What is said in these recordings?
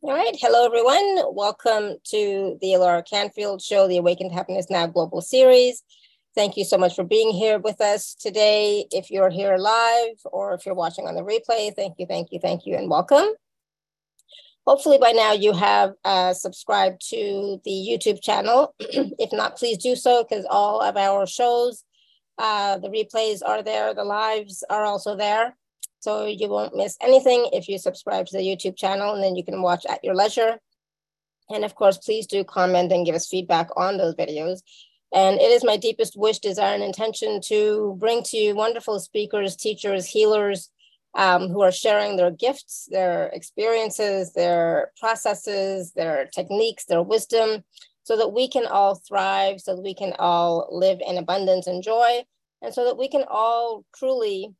All right. Hello, everyone. Welcome to the Alara Canfield Show, the Awaken to Happiness Now Global Series. Thank you so much for being here with us today. If you're here live or if you're watching on the replay, thank you, thank you, thank you, and welcome. Hopefully, by now you have uh, subscribed to the YouTube channel. if not, please do so because all of our shows, uh, the replays are there, the lives are also there. So you won't miss anything if you subscribe to the YouTube channel and then you can watch at your leisure. And of course, please do comment and give us feedback on those videos. And it is my deepest wish, desire, and intention to bring to you wonderful speakers, teachers, healers um, who are sharing their gifts, their experiences, their processes, their techniques, their wisdom, so that we can all thrive, so that we can all live in abundance and joy, and so that we can all truly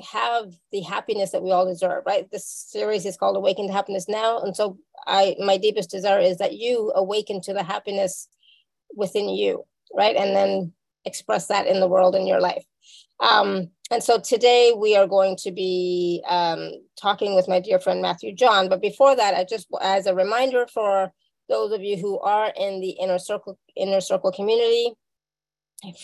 have the happiness that we all deserve, right? This series is called Awaken to Happiness Now. And so I my deepest desire is that you awaken to the happiness within you, right? And then express that in the world in your life. Um, and so today we are going to be um, talking with my dear friend Matthew John. But before that, I just as a reminder for those of you who are in the inner circle inner circle community,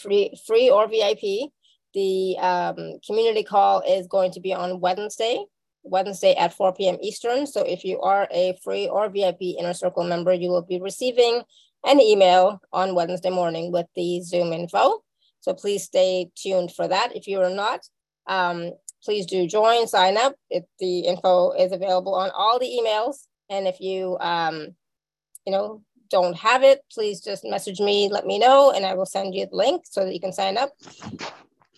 free free or VIP, the um, community call is going to be on Wednesday, Wednesday at 4 p.m. Eastern. So if you are a free or VIP Inner Circle member, you will be receiving an email on Wednesday morning with the Zoom info. So please stay tuned for that. If you are not, um, please do join, sign up. If the info is available on all the emails. And if you, um, you know, don't have it, please just message me, let me know, and I will send you the link so that you can sign up.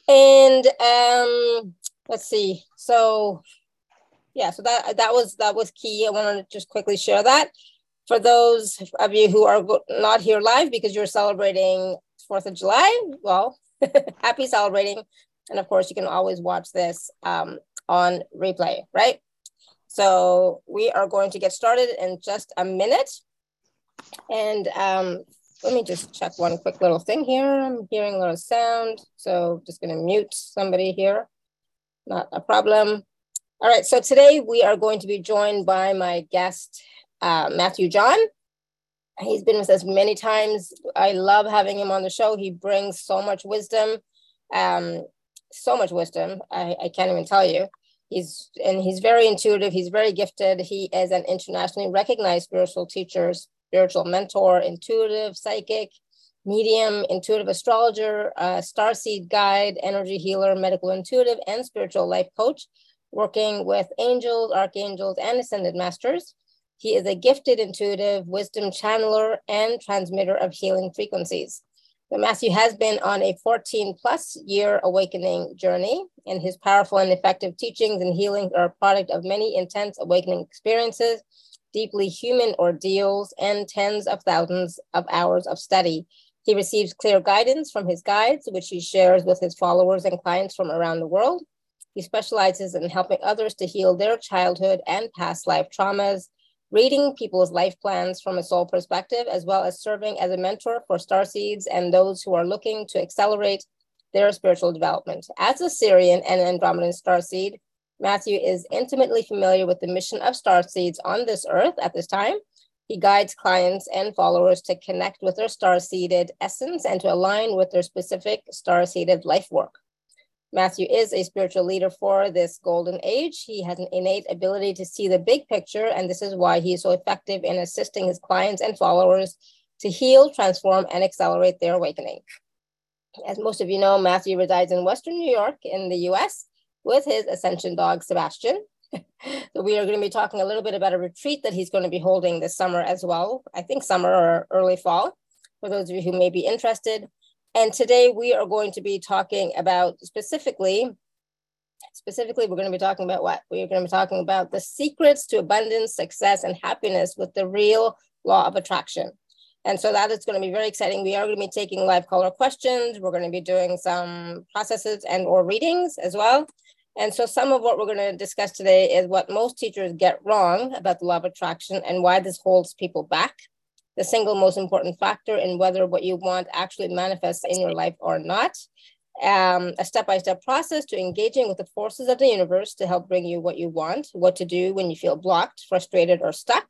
And um, let's see. So yeah, so that that was that was key. I want to just quickly share that for those of you who are not here live because you're celebrating Fourth of July. Well, happy celebrating, and of course you can always watch this um, on replay, right? So we are going to get started in just a minute, and um, let me just check one quick little thing here. I'm hearing a little sound, so just gonna mute somebody here. Not a problem. All right, so today we are going to be joined by my guest, uh, Matthew John. He's been with us many times. I love having him on the show. He brings so much wisdom, um, so much wisdom. I, I can't even tell you. He's and he's very intuitive. He's very gifted. He is an internationally recognized spiritual teacher, spiritual mentor, intuitive, psychic, medium, intuitive astrologer, uh, starseed guide, energy healer, medical intuitive, and spiritual life coach, working with angels, archangels, and ascended masters. He is a gifted intuitive wisdom channeler and transmitter of healing frequencies. But Matthew has been on a 14 plus year awakening journey, and his powerful and effective teachings and healings are a product of many intense awakening experiences deeply human ordeals, and tens of thousands of hours of study. He receives clear guidance from his guides, which he shares with his followers and clients from around the world. He specializes in helping others to heal their childhood and past life traumas, reading people's life plans from a soul perspective, as well as serving as a mentor for star seeds and those who are looking to accelerate their spiritual development. As a Sirian and Andromedan star seed, Matthew is intimately familiar with the mission of star seeds on this earth at this time. He guides clients and followers to connect with their star seeded essence and to align with their specific star seeded life work. Matthew is a spiritual leader for this golden age. He has an innate ability to see the big picture, and this is why he is so effective in assisting his clients and followers to heal, transform, and accelerate their awakening. As most of you know, Matthew resides in Western New York in the US with his ascension dog, Sebastian. so we are going to be talking a little bit about a retreat that he's going to be holding this summer as well. I think summer or early fall, for those of you who may be interested. And today we are going to be talking about specifically, specifically, we're going to be talking about what? We're going to be talking about the secrets to abundance, success, and happiness with the real law of attraction. And so that is going to be very exciting. We are going to be taking live caller questions. We're going to be doing some processes and or readings as well. And so some of what we're going to discuss today is what most teachers get wrong about the law of attraction and why this holds people back. The single most important factor in whether what you want actually manifests in your life or not. Um, a step-by-step process to engaging with the forces of the universe to help bring you what you want, what to do when you feel blocked, frustrated, or stuck,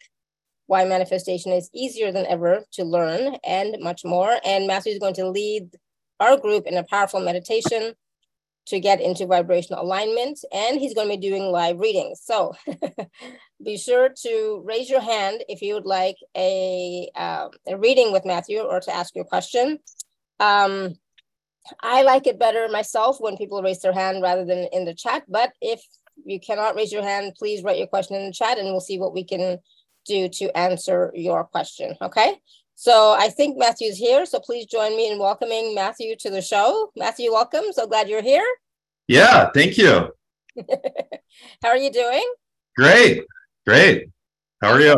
why manifestation is easier than ever to learn, and much more. And Matthew is going to lead our group in a powerful meditation to get into vibrational alignment. And he's going to be doing live readings. So be sure to raise your hand if you would like a, uh, a reading with Matthew or to ask your question. Um, I like it better myself when people raise their hand rather than in the chat. But if you cannot raise your hand, please write your question in the chat and we'll see what we can do to answer your question. Okay. So I think Matthew's here. So please join me in welcoming Matthew to the show. Matthew, welcome. So glad you're here. Yeah, thank you. How are you doing? Great. Great. How are you?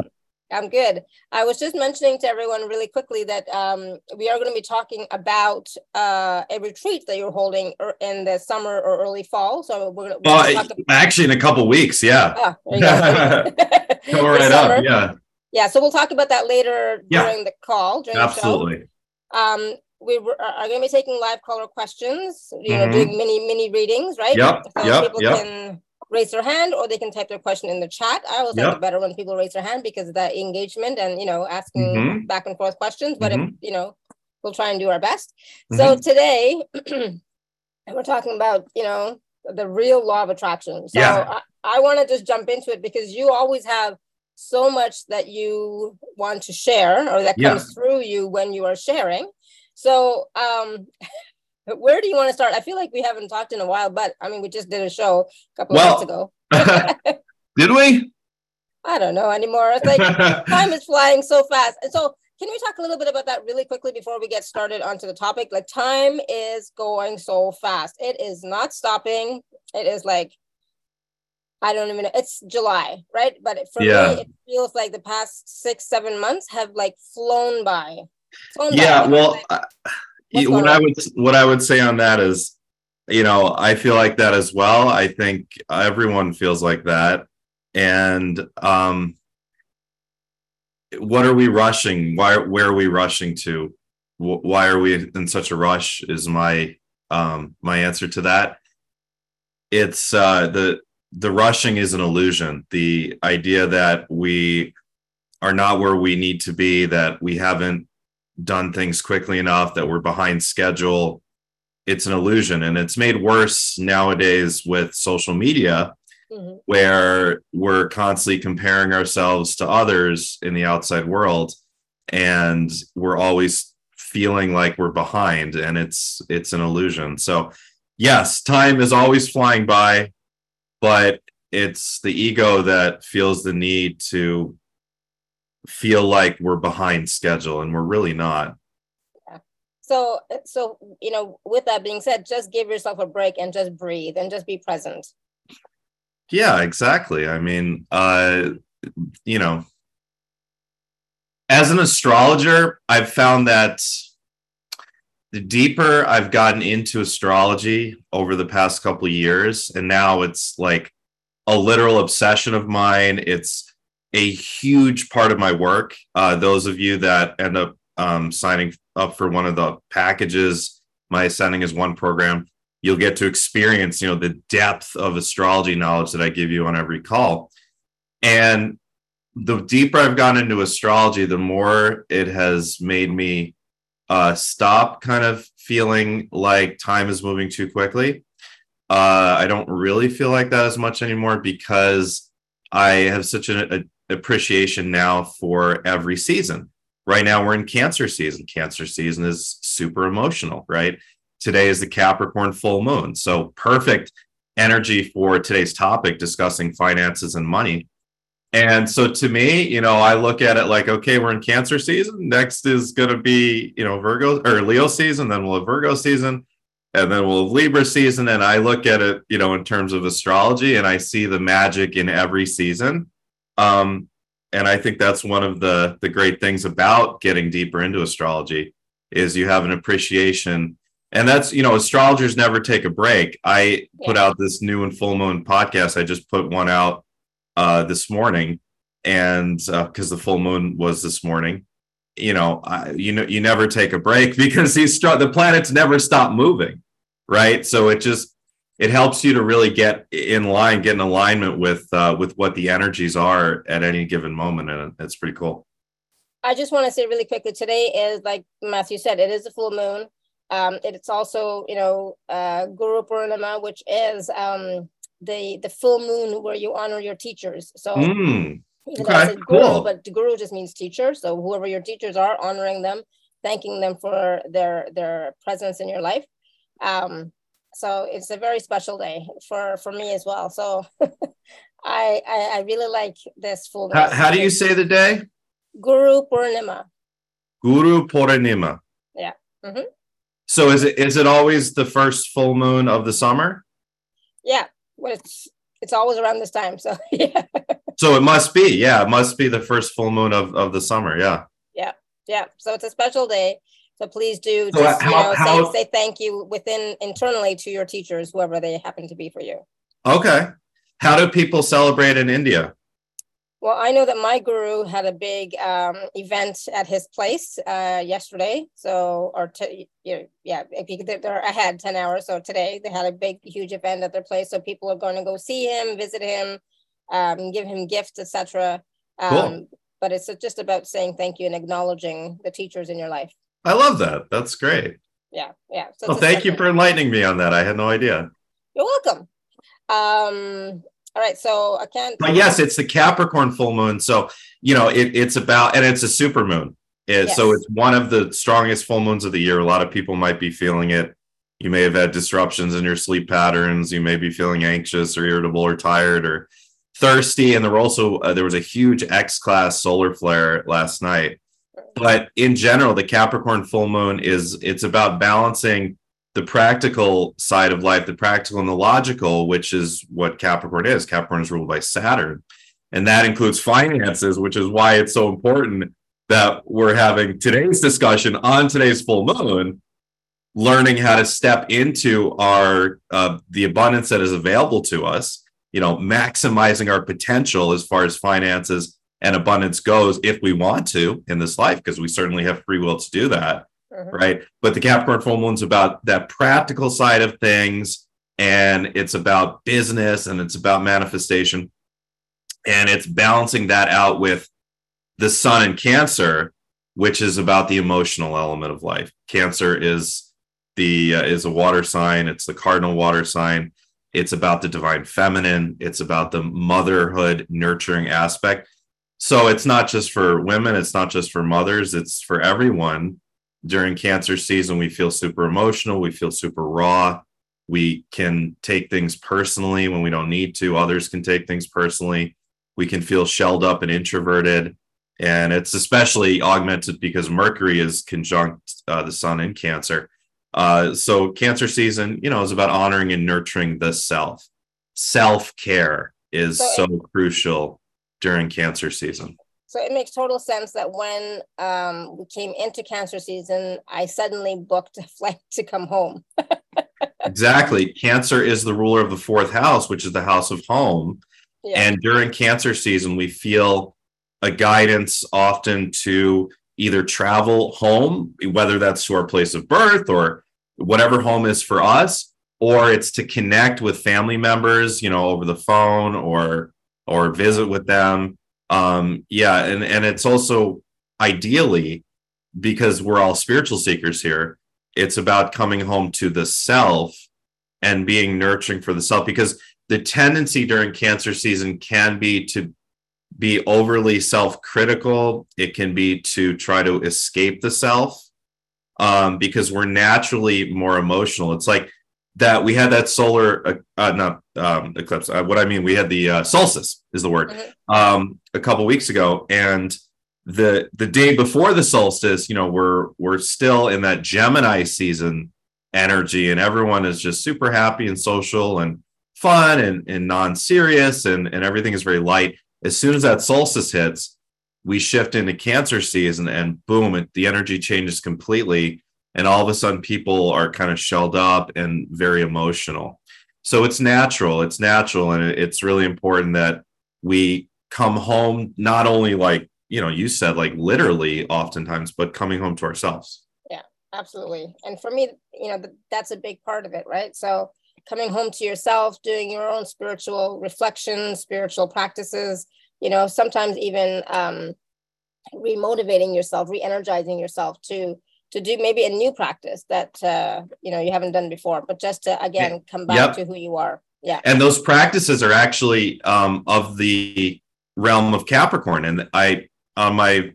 I'm good. I was just mentioning to everyone really quickly that um, we are going to be talking about uh, a retreat that you're holding er, in the summer or early fall. So we're going to well, actually in a couple weeks. Yeah. Oh, Come right up. Yeah. Yeah. So we'll talk about that later yeah. during the call. During Absolutely. The um, we are going to be taking live caller questions. You know, mm-hmm. doing mini mini readings, right? Yep. So yep. people yep. can raise their hand or they can type their question in the chat. I always yep. like it better when people raise their hand because of that engagement and you know asking mm-hmm. back and forth questions. But mm-hmm. if you know, we'll try and do our best. Mm-hmm. So today we're talking about you know the real law of attraction. So yeah. I, I want to just jump into it because you always have so much that you want to share or that comes yeah. through you when you are sharing. So um where do you want to start? I feel like we haven't talked in a while, but I mean, we just did a show a couple well, of months ago. did we? I don't know anymore. It's like time is flying so fast. And so, can we talk a little bit about that really quickly before we get started onto the topic? Like, time is going so fast. It is not stopping. It is like, I don't even know. It's July, right? But for yeah. me, it feels like the past six, seven months have like flown by. Flown yeah. By. Well, like, what I would what I would say on that is, you know, I feel like that as well. I think everyone feels like that, and um, what are we rushing? Why? Where are we rushing to? Why are we in such a rush? Is my um, my answer to that. It's uh, the the rushing is an illusion. The idea that we are not where we need to be, that we haven't done things quickly enough, that we're behind schedule. It's an illusion. And it's made worse nowadays with social media, mm-hmm. where we're constantly comparing ourselves to others in the outside world. And we're always feeling like we're behind and it's it's an illusion. So yes, time is always flying by, but it's the ego that feels the need to feel like we're behind schedule and we're really not. Yeah. so so you know with that being said just give yourself a break and just breathe and just be present. Yeah exactly. I mean uh you know as an astrologer i've found that the deeper i've gotten into astrology over the past couple of years and now it's like a literal obsession of mine it's a huge part of my work. Uh, those of you that end up um, signing up for one of the packages, my ascending is one program, you'll get to experience, you know, the depth of astrology knowledge that I give you on every call. And the deeper I've gone into astrology, the more it has made me uh, stop kind of feeling like time is moving too quickly. Uh, I don't really feel like that as much anymore because I have such an a appreciation now for every season. Right now, we're in Cancer season. Cancer season is super emotional, right? Today is the Capricorn full moon. So, perfect energy for today's topic discussing finances and money. And so, to me, you know, I look at it like, okay, we're in Cancer season. Next is going to be, you know, Virgo or Leo season. Then we'll have Virgo season and then we'll have Libra season. And I look at it, you know, in terms of astrology, and I see the magic in every season. Um, and I think that's one of the the great things about getting deeper into astrology is you have an appreciation. And that's, you know, astrologers never take a break. I put out this new and full moon podcast. I just put one out uh, this morning, and because uh, the full moon was this morning, you know, I, you know, you never take a break because these the planets never stop moving, right? So it just it helps you to really get in line, get in alignment with uh, with what the energies are at any given moment, and it's pretty cool. I just want to say really quickly today is like Matthew said, it is a full moon. Um, it's also you know uh, Guru Purnima, which is um, the the full moon where you honor your teachers. So. Mm. Okay, guru, cool. but guru just means teacher. So whoever your teachers are, honoring them, thanking them for their their presence in your life. Um, so it's a very special day for for me as well. So I, I, I really like this full. How, how do you say the day? Guru Purnima. Guru Purnima. Yeah. Mm-hmm. So is it is it always the first full moon of the summer? Yeah. Well, it's it's always around this time. So yeah. So it must be, yeah, it must be the first full moon of, of the summer. Yeah. Yeah. Yeah. So it's a special day. So please do so just how, you know how, say, say thank you within internally to your teachers, whoever they happen to be for you. Okay. How do people celebrate in India? Well, I know that my guru had a big um, event at his place uh, yesterday. So, or t- you know, yeah, they're ahead 10 hours. So today they had a big, huge event at their place. So people are going to go see him, visit him, um, give him gifts, etc. Um, cool. But it's just about saying thank you and acknowledging the teachers in your life. I love that. That's great. Yeah, yeah. So well, thank you for enlightening me on that. I had no idea. You're welcome. Um, all right, so I can't. But yes, it's the Capricorn full moon. So you know, it, it's about, and it's a super moon. It, yes. So it's one of the strongest full moons of the year. A lot of people might be feeling it. You may have had disruptions in your sleep patterns. You may be feeling anxious or irritable or tired or thirsty. And there were also uh, there was a huge X class solar flare last night but in general the capricorn full moon is it's about balancing the practical side of life the practical and the logical which is what capricorn is capricorn is ruled by saturn and that includes finances which is why it's so important that we're having today's discussion on today's full moon learning how to step into our uh, the abundance that is available to us you know maximizing our potential as far as finances and abundance goes if we want to in this life, because we certainly have free will to do that. Mm-hmm. Right. But the Capricorn full moon's about that practical side of things. And it's about business and it's about manifestation. And it's balancing that out with the sun in Cancer, which is about the emotional element of life. Cancer is the uh, is a water sign. It's the cardinal water sign. It's about the divine feminine. It's about the motherhood nurturing aspect. So it's not just for women, it's not just for mothers, it's for everyone. During cancer season, we feel super emotional, we feel super raw. We can take things personally when we don't need to. Others can take things personally. We can feel shelled up and introverted. And it's especially augmented because Mercury is conjunct uh, the sun in Cancer. Uh, so, Cancer season, you know, is about honoring and nurturing the self. Self care is so, so crucial during cancer season. So it makes total sense that when um, we came into cancer season, I suddenly booked a flight to come home. exactly. Cancer is the ruler of the fourth house, which is the house of home. Yeah. And during cancer season, we feel a guidance often to either travel home, whether that's to our place of birth or whatever home is for us, or it's to connect with family members, you know, over the phone or or visit with them. Um, yeah, and and it's also ideally because we're all spiritual seekers here. It's about coming home to the self and being nurturing for the self because the tendency during cancer season can be to be overly self-critical it can be to try to escape the self um, because we're naturally more emotional it's like that we had that solar uh, uh, not um, eclipse. Uh, what I mean, we had the uh, solstice is the word mm-hmm. um, a couple weeks ago, and the the day before the solstice, you know, we're we're still in that Gemini season energy, and everyone is just super happy and social and fun and, and non-serious and, and everything is very light. As soon as that solstice hits, we shift into Cancer season, and boom, it, the energy changes completely and all of a sudden people are kind of shelled up and very emotional. So it's natural it's natural and it's really important that we come home not only like you know you said like literally oftentimes but coming home to ourselves. Yeah absolutely. And for me you know that's a big part of it right? So coming home to yourself, doing your own spiritual reflections, spiritual practices, you know, sometimes even um, remotivating yourself, re-energizing yourself to to do maybe a new practice that uh, you know you haven't done before, but just to again come back yep. to who you are. Yeah. And those practices are actually um, of the realm of Capricorn. And I on my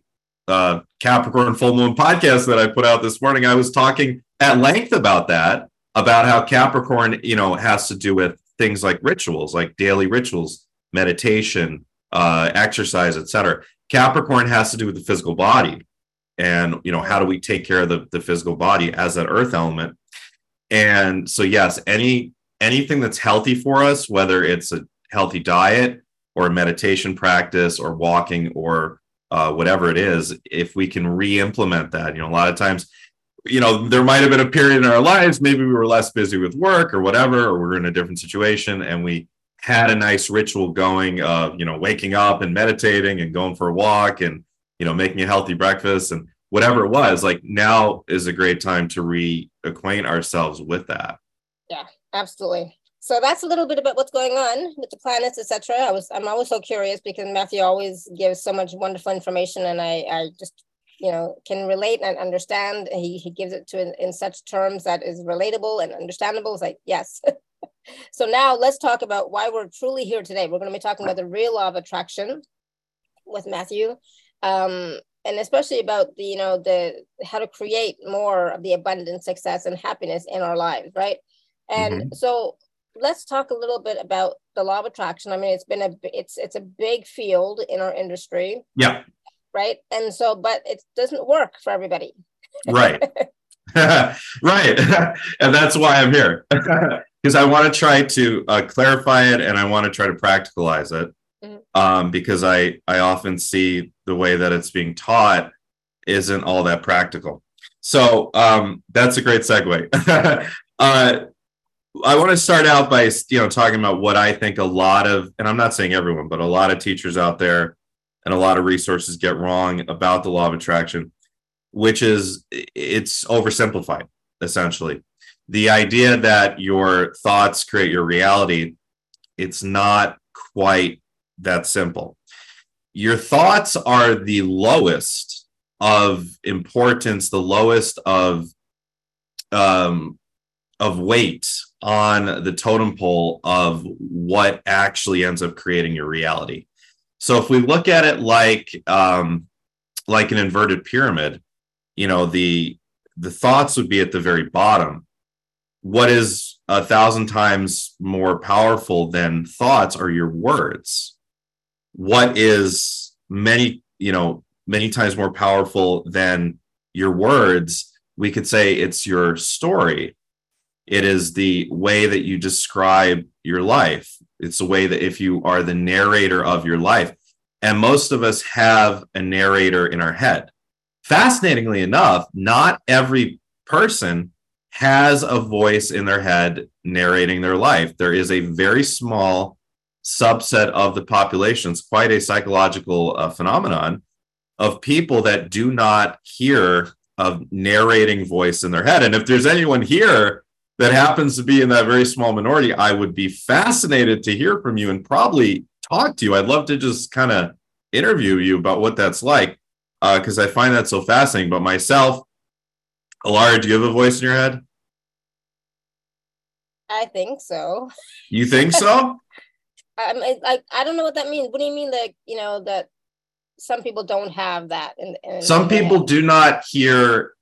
uh, Capricorn full moon podcast that I put out this morning, I was talking at length about that, about how Capricorn, you know, has to do with things like rituals, like daily rituals, meditation, uh, exercise, etc. Capricorn has to do with the physical body, and you know, how do we take care of the, the physical body as that earth element? And so, yes, any anything that's healthy for us, whether it's a healthy diet or a meditation practice or walking or uh, whatever it is, if we can re-implement that, you know, a lot of times, you know, there might have been a period in our lives, maybe we were less busy with work or whatever, or we we're in a different situation, and we had a nice ritual going, of you know, waking up and meditating and going for a walk and you know making a healthy breakfast and whatever it was. Like now is a great time to reacquaint ourselves with that. Yeah, absolutely so that's a little bit about what's going on with the planets, etc. I was I'm always so curious because Matthew always gives so much wonderful information, and I I just you know can relate and understand. He he gives it to in, in such terms that is relatable and understandable. It's like yes. so now let's talk about why we're truly here today. We're going to be talking about the real law of attraction with Matthew. Um, and especially about the you know the how to create more of the abundance success and happiness in our lives right and mm-hmm. so let's talk a little bit about the law of attraction. I mean, it's been a it's it's a big field in our industry. Yeah. Right. And so, but it doesn't work for everybody. Right. right. and that's why I'm here. Because I want to try to uh, clarify it and I want to try to practicalize it. Um, because I I often see the way that it's being taught isn't all that practical. So um, that's a great segue. uh, I want to start out by you know talking about what I think a lot of, and I'm not saying everyone, but a lot of teachers out there and a lot of resources get wrong about the law of attraction, which is it's oversimplified essentially. The idea that your thoughts create your reality, it's not quite that simple. Your thoughts are the lowest of importance, the lowest of um, of weight on the totem pole of what actually ends up creating your reality. So if we look at it like um, like an inverted pyramid, you know the the thoughts would be at the very bottom. What is a thousand times more powerful than thoughts are your words. What is many you know many times more powerful than your words? We could say it's your story it is the way that you describe your life. It's the way that if you are the narrator of your life, and most of us have a narrator in our head. Fascinatingly enough, not every person has a voice in their head narrating their life. There is a very small subset of the population, it's quite a psychological uh, phenomenon of people that do not hear a narrating voice in their head. And if there's anyone here that happens to be in that very small minority, I would be fascinated to hear from you and probably talk to you. I'd love to just kind of interview you about what that's like because uh, I find that so fascinating. But myself, Alara, do you have a voice in your head? I think so. You think so? I, I, I don't know what that means. What do you mean that you know that some people don't have that? In, in some people head? do not hear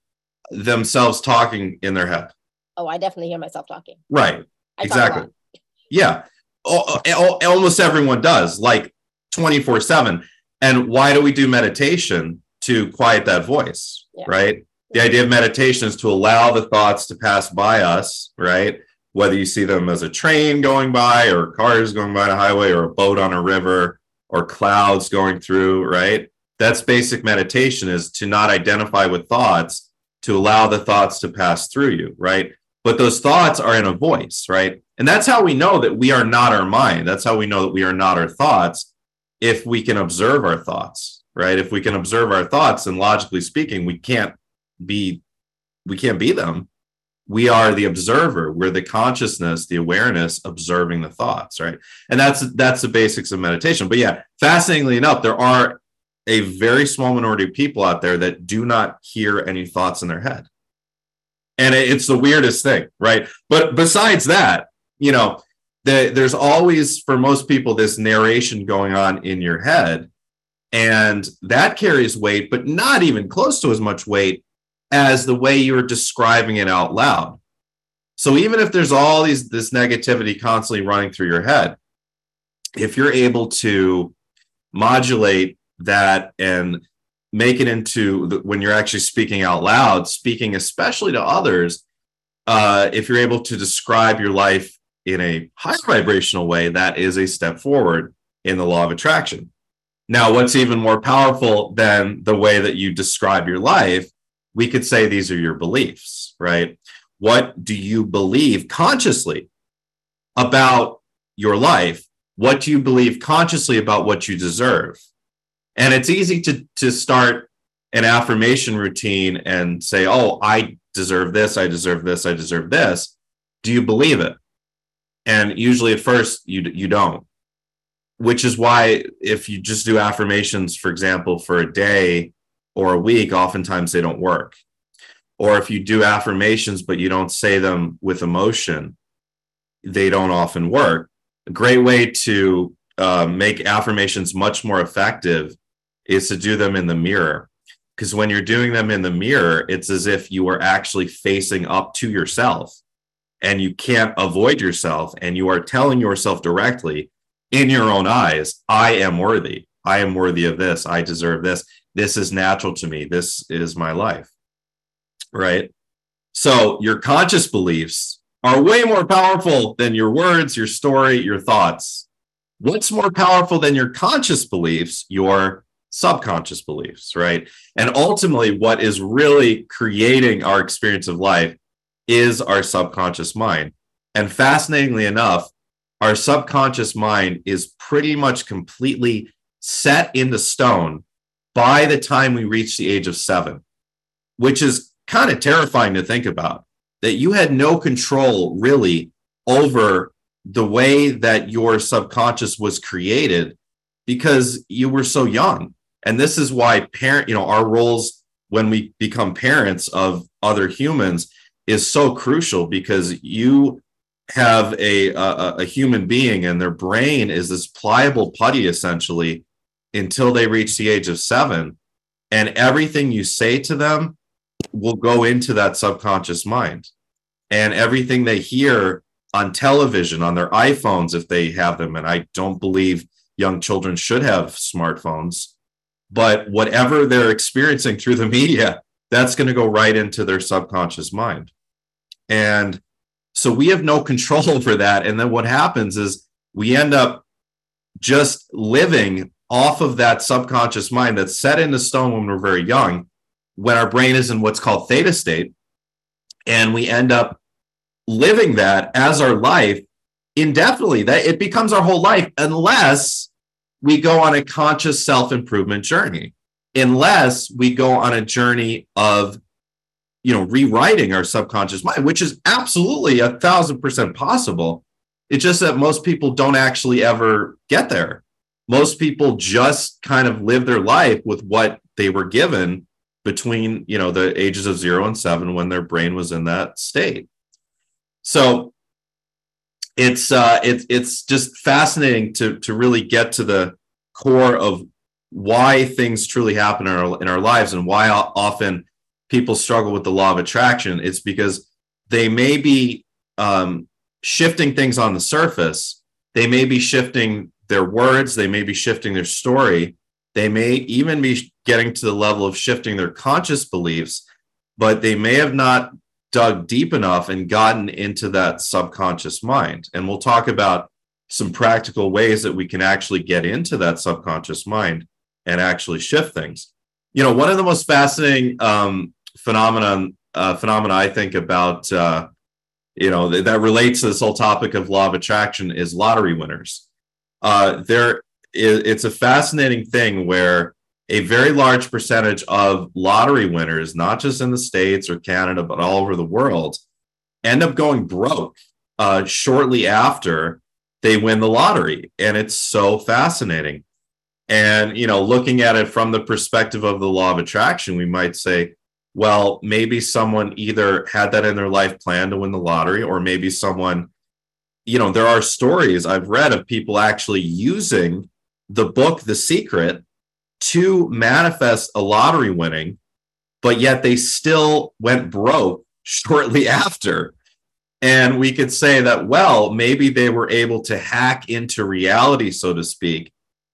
themselves talking in their head oh, I definitely hear myself talking. Right. I exactly. Yeah. Almost everyone does, like 24 7. And why do we do meditation? To quiet that voice, yeah. right? The idea of meditation is to allow the thoughts to pass by us, right? Whether you see them as a train going by, or cars going by a highway, or a boat on a river, or clouds going through, right? That's basic meditation is to not identify with thoughts, to allow the thoughts to pass through you, right? but those thoughts are in a voice, right? And that's how we know that we are not our mind. That's how we know that we are not our thoughts if we can observe our thoughts, right? If we can observe our thoughts and logically speaking, we can't be we can't be them. We are the observer. We're the consciousness the awareness observing the thoughts right? And that's that's the basics of meditation. But yeah fascinatingly enough there are a very small minority of people out there that do not hear any thoughts in their head. And it's the weirdest thing right? But besides that you know the, there's always for most people this narration going on in your head and that carries weight but not even close to as much weight as the way you're describing it out loud. So even if there's all these this negativity constantly running through your head, if you're able to modulate that and make it into the, when you're actually speaking out loud, speaking especially to others, uh, if you're able to describe your life in a high vibrational way, that is a step forward in the law of attraction. Now, what's even more powerful than the way that you describe your life we could say these are your beliefs, right? What do you believe consciously about your life? What do you believe consciously about what you deserve? And it's easy to, to start an affirmation routine and say, oh, I deserve this, I deserve this, I deserve this. Do you believe it? And usually at first you, you don't, which is why if you just do affirmations, for example, for a day or a week, oftentimes they don't work. Or if you do affirmations, but you don't say them with emotion, they don't often work. A great way to uh, make affirmations much more effective is to do them in the mirror. Because when you're doing them in the mirror, it's as if you are actually facing up to yourself and you can't avoid yourself. And you are telling yourself directly in your own eyes, I am worthy. I am worthy of this. I deserve this this is natural to me. This is my life. Right? So your conscious beliefs are way more powerful than your words your story your thoughts. What's more powerful than your conscious beliefs? Your subconscious beliefs right? And ultimately what is really creating our experience of life is our subconscious mind. And fascinatingly enough our subconscious mind is pretty much completely set into stone by the time we reach the age of seven, which is kind of terrifying to think about that you had no control really over the way that your subconscious was created because you were so young. And this is why parent, you know, our roles when we become parents of other humans is so crucial because you have a, a, a human being and their brain is this pliable putty essentially until they reach the age of seven. And everything you say to them will go into that subconscious mind. And everything they hear on television, on their iPhones, if they have them, and I don't believe young children should have smartphones, but whatever they're experiencing through the media, that's going to go right into their subconscious mind. And so we have no control over that. And then what happens is we end up just living off of that subconscious mind that's set into stone when we're very young, when our brain is in what's called theta state, and we end up living that as our life indefinitely. That it becomes our whole life unless we go on a conscious self-improvement journey, unless we go on a journey of you know rewriting our subconscious mind, which is absolutely a thousand percent possible. It's just that most people don't actually ever get there most people just kind of live their life with what they were given between you know the ages of zero and seven when their brain was in that state. So it's uh it's it's just fascinating to to really get to the core of why things truly happen in our in our lives and why often people struggle with the law of attraction. It's because they may be um, shifting things on the surface. They may be shifting their words, they may be shifting their story, they may even be getting to the level of shifting their conscious beliefs, but they may have not dug deep enough and gotten into that subconscious mind. And we'll talk about some practical ways that we can actually get into that subconscious mind and actually shift things. You know, one of the most fascinating um, phenomenon uh, phenomena I think about uh, you know that relates to this whole topic of law of attraction is lottery winners uh, there is, it's a fascinating thing where a very large percentage of lottery winners, not just in the States or Canada, but all over the world, end up going broke uh, shortly after they win the lottery. And it's so fascinating. And, you know, looking at it from the perspective of the law of attraction, we might say, well, maybe someone either had that in their life plan to win the lottery, or maybe someone, you know, there are stories I've read of people actually using the book, The Secret, to manifest a lottery winning, but yet they still went broke shortly after. And we could say that, well, maybe they were able to hack into reality, so to speak,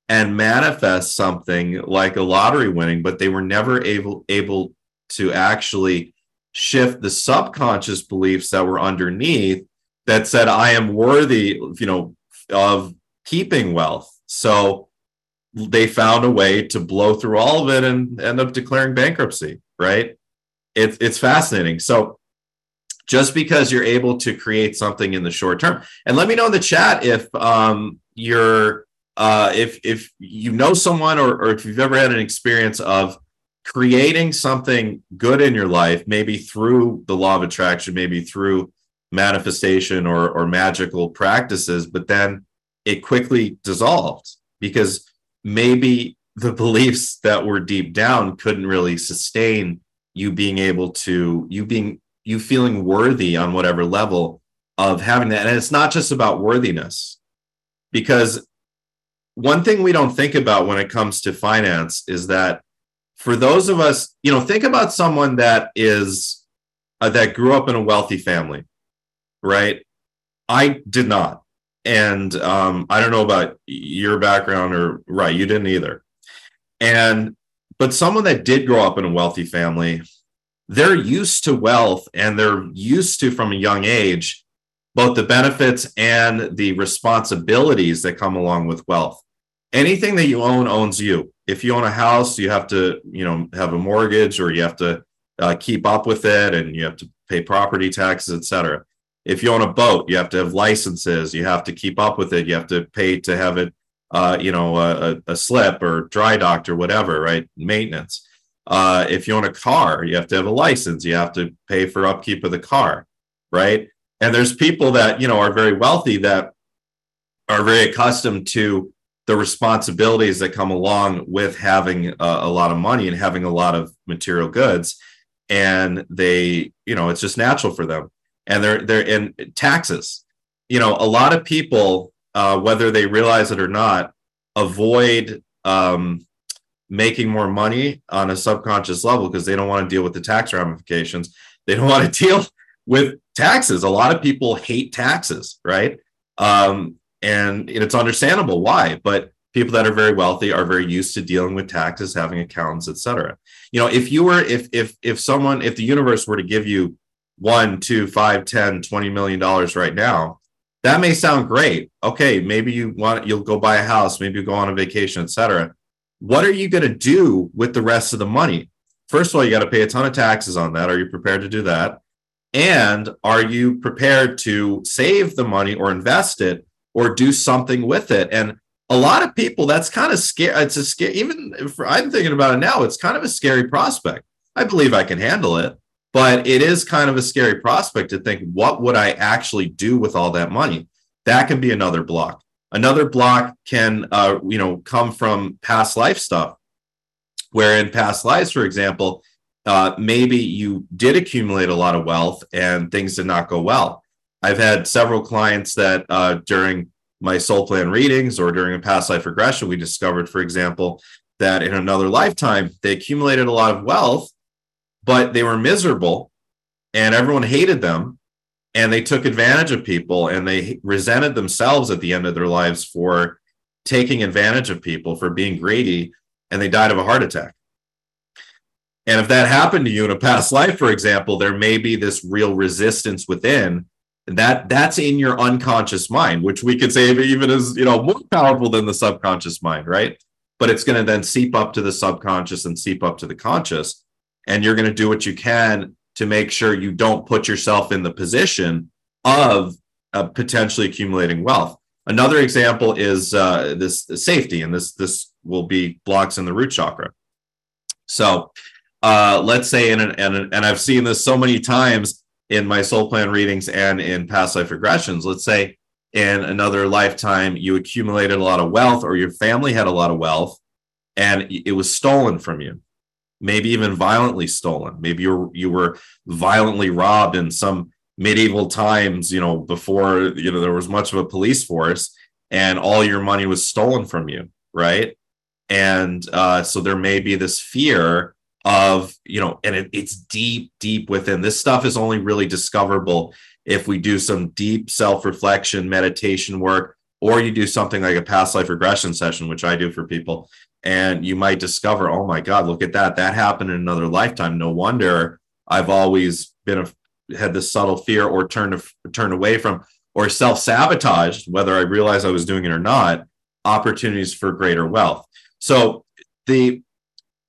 and manifest something like a lottery winning, but they were never able able to actually shift the subconscious beliefs that were underneath that said, I am worthy, you know, of keeping wealth. So they found a way to blow through all of it and end up declaring bankruptcy, right? It's it's fascinating. So just because you're able to create something in the short term, and let me know in the chat if um, you're uh, if if you know someone or, or if you've ever had an experience of creating something good in your life, maybe through the law of attraction, maybe through manifestation or or magical practices, but then it quickly dissolved because maybe the beliefs that were deep down couldn't really sustain you being able to you being you feeling worthy on whatever level of having that. And it's not just about worthiness because one thing we don't think about when it comes to finance is that for those of us you know think about someone that is uh, that grew up in a wealthy family right i did not and um, I don't know about your background or right, you didn't either. And but someone that did grow up in a wealthy family, they're used to wealth and they're used to from a young age both the benefits and the responsibilities that come along with wealth. Anything that you own owns you. If you own a house, you have to, you know, have a mortgage or you have to uh, keep up with it and you have to pay property taxes, etc if you own a boat, you have to have licenses. You have to keep up with it. You have to pay to have it, uh, you know, a, a, slip or dry docked or whatever, right? Maintenance. Uh, if you own a car, you have to have a license. You have to pay for upkeep of the car, right? And there's people that you know are very wealthy that are very accustomed to the responsibilities that come along with having a, a lot of money and having a lot of material goods, and they, you know, it's just natural for them and they're they're in taxes. You know, a lot of people, uh, whether they realize it or not, avoid um, making more money on a subconscious level because they don't want to deal with the tax ramifications. They don't want to deal with taxes. A lot of people hate taxes, right? Um, and it's understandable why, but people that are very wealthy are very used to dealing with taxes, having accountants, etc. You know, if you were, if if if someone, if the universe were to give you one, two, five, 10, 20 million dollars right now, that may sound great. Okay, maybe you want you'll go buy a house, maybe you go on a vacation, etc. What are you going to do with the rest of the money? First of all, you got to pay a ton of taxes on that. Are you prepared to do that? And are you prepared to save the money or invest it or do something with it? And a lot of people, that's kind of scary. It's a scary, even if I'm thinking about it now, it's kind of a scary prospect. I believe I can handle it but it is kind of a scary prospect to think what would i actually do with all that money? That can be another block. Another block can uh, you know come from past life stuff where in past lives for example uh, maybe you did accumulate a lot of wealth and things did not go well. I've had several clients that uh, during my soul plan readings or during a past life regression we discovered for example that in another lifetime they accumulated a lot of wealth but they were miserable and everyone hated them and they took advantage of people and they resented themselves at the end of their lives for taking advantage of people for being greedy and they died of a heart attack. And if that happened to you in a past life for example there may be this real resistance within that that's in your unconscious mind which we could say even is you know more powerful than the subconscious mind right? But it's going to then seep up to the subconscious and seep up to the conscious and you're going to do what you can to make sure you don't put yourself in the position of uh, potentially accumulating wealth. Another example is uh, this safety, and this this will be blocks in the root chakra. So, uh, let's say, and and and I've seen this so many times in my soul plan readings and in past life regressions. Let's say in another lifetime you accumulated a lot of wealth or your family had a lot of wealth and it was stolen from you maybe even violently stolen. Maybe you you were violently robbed in some medieval times you know before you know there was much of a police force and all your money was stolen from you right? And uh, so there may be this fear of you know and it, it's deep deep within. This stuff is only really discoverable if we do some deep self-reflection meditation work or you do something like a past life regression session which i do for people and you might discover oh my god look at that that happened in another lifetime no wonder i've always been a, had this subtle fear or turned turned away from or self-sabotaged whether i realized i was doing it or not opportunities for greater wealth so the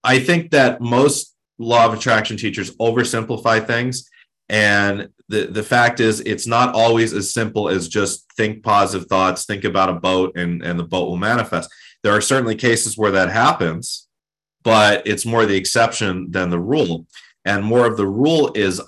I think that most law of attraction teachers oversimplify things. And the, the fact is, it's not always as simple as just think positive thoughts, think about a boat, and, and the boat will manifest. There are certainly cases where that happens, but it's more the exception than the rule. And more of the rule is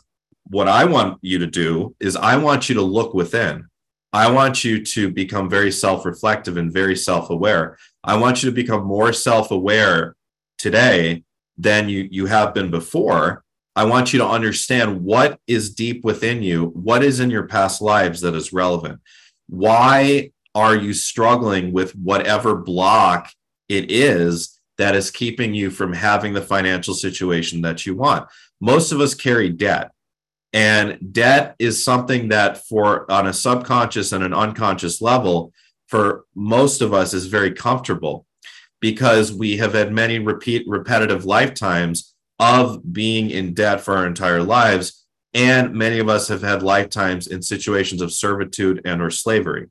what I want you to do is I want you to look within. I want you to become very self reflective and very self aware. I want you to become more self aware today than you you have been before i want you to understand what is deep within you what is in your past lives that is relevant why are you struggling with whatever block it is that is keeping you from having the financial situation that you want? Most of us carry debt and debt is something that for on a subconscious and an unconscious level for most of us is very comfortable because we have had many repeat repetitive lifetimes of being in debt for our entire lives and many of us have had lifetimes in situations of servitude and or slavery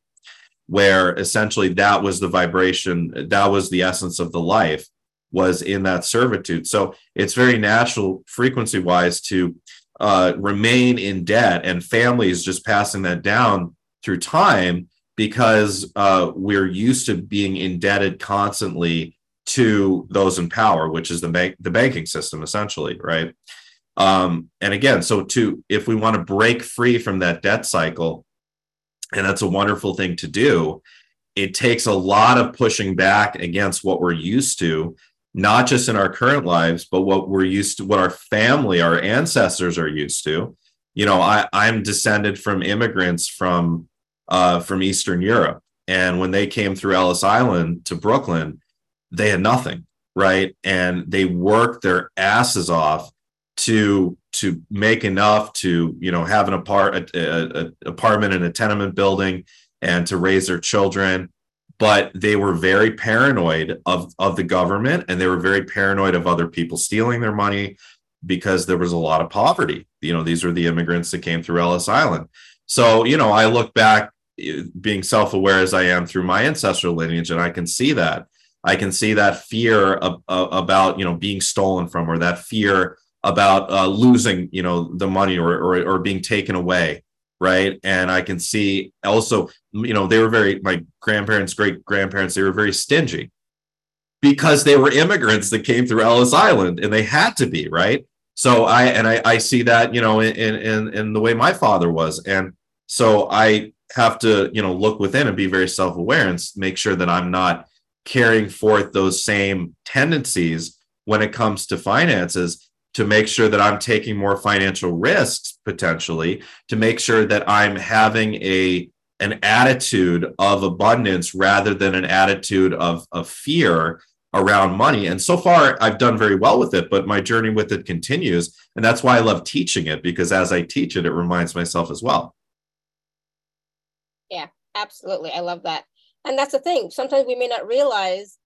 where essentially that was the vibration that was the essence of the life was in that servitude so it's very natural frequency wise to uh, remain in debt and families just passing that down through time because uh, we're used to being indebted constantly to those in power, which is the bank, the banking system, essentially, right? Um, and again, so to if we want to break free from that debt cycle, and that's a wonderful thing to do, it takes a lot of pushing back against what we're used to, not just in our current lives, but what we're used to, what our family, our ancestors are used to. You know, I, I'm descended from immigrants from uh, from Eastern Europe. And when they came through Ellis Island to Brooklyn, they had nothing, right? And they worked their asses off to to make enough to you know have an apart a, a, a apartment in a tenement building and to raise their children. But they were very paranoid of of the government and they were very paranoid of other people stealing their money because there was a lot of poverty. You know these were the immigrants that came through Ellis Island. So you know I look back being self-aware as I am through my ancestral lineage, and I can see that. I can see that fear of, uh, about you know being stolen from, or that fear about uh, losing you know the money or, or or being taken away, right? And I can see also you know they were very my grandparents, great grandparents, they were very stingy because they were immigrants that came through Ellis Island, and they had to be right. So I and I, I see that you know in in in the way my father was, and so I have to you know look within and be very self-aware and make sure that i'm not carrying forth those same tendencies when it comes to finances to make sure that i'm taking more financial risks potentially to make sure that i'm having a an attitude of abundance rather than an attitude of, of fear around money. And so far, I've done very well with it, but my journey with it continues. And that's why I love teaching it because as I teach it, it reminds myself as well. Yeah, absolutely. I love that. And that's the thing. Sometimes we may not realize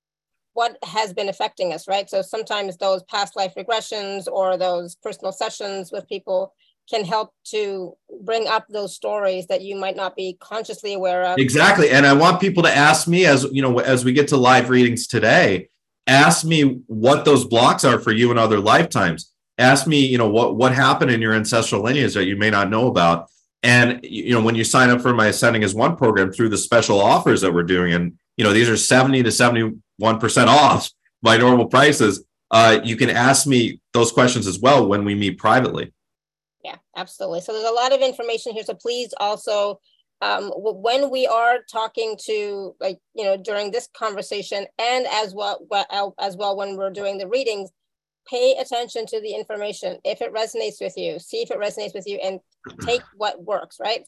what has been affecting us, right? So sometimes those past life regressions or those personal sessions with people can help to bring up those stories that you might not be consciously aware of. Exactly. And I want people to ask me as you know, as we get to live readings today, ask me what those blocks are for you in other lifetimes. Ask me, you know, what what happened in your ancestral lineage that you may not know about and you know, when you sign up for my Ascending as One program through the special offers that we're doing, and you know, these are 70 to 71% off my normal prices. Uh, you can ask me those questions as well when we meet privately. Yeah, Absolutely. So there's a lot of information here. So please also, um, when we are talking to like, you know, during this conversation and as well, as well when we're doing the readings, pay attention to the information. If it resonates with you, see if it resonates with you and take what works, right?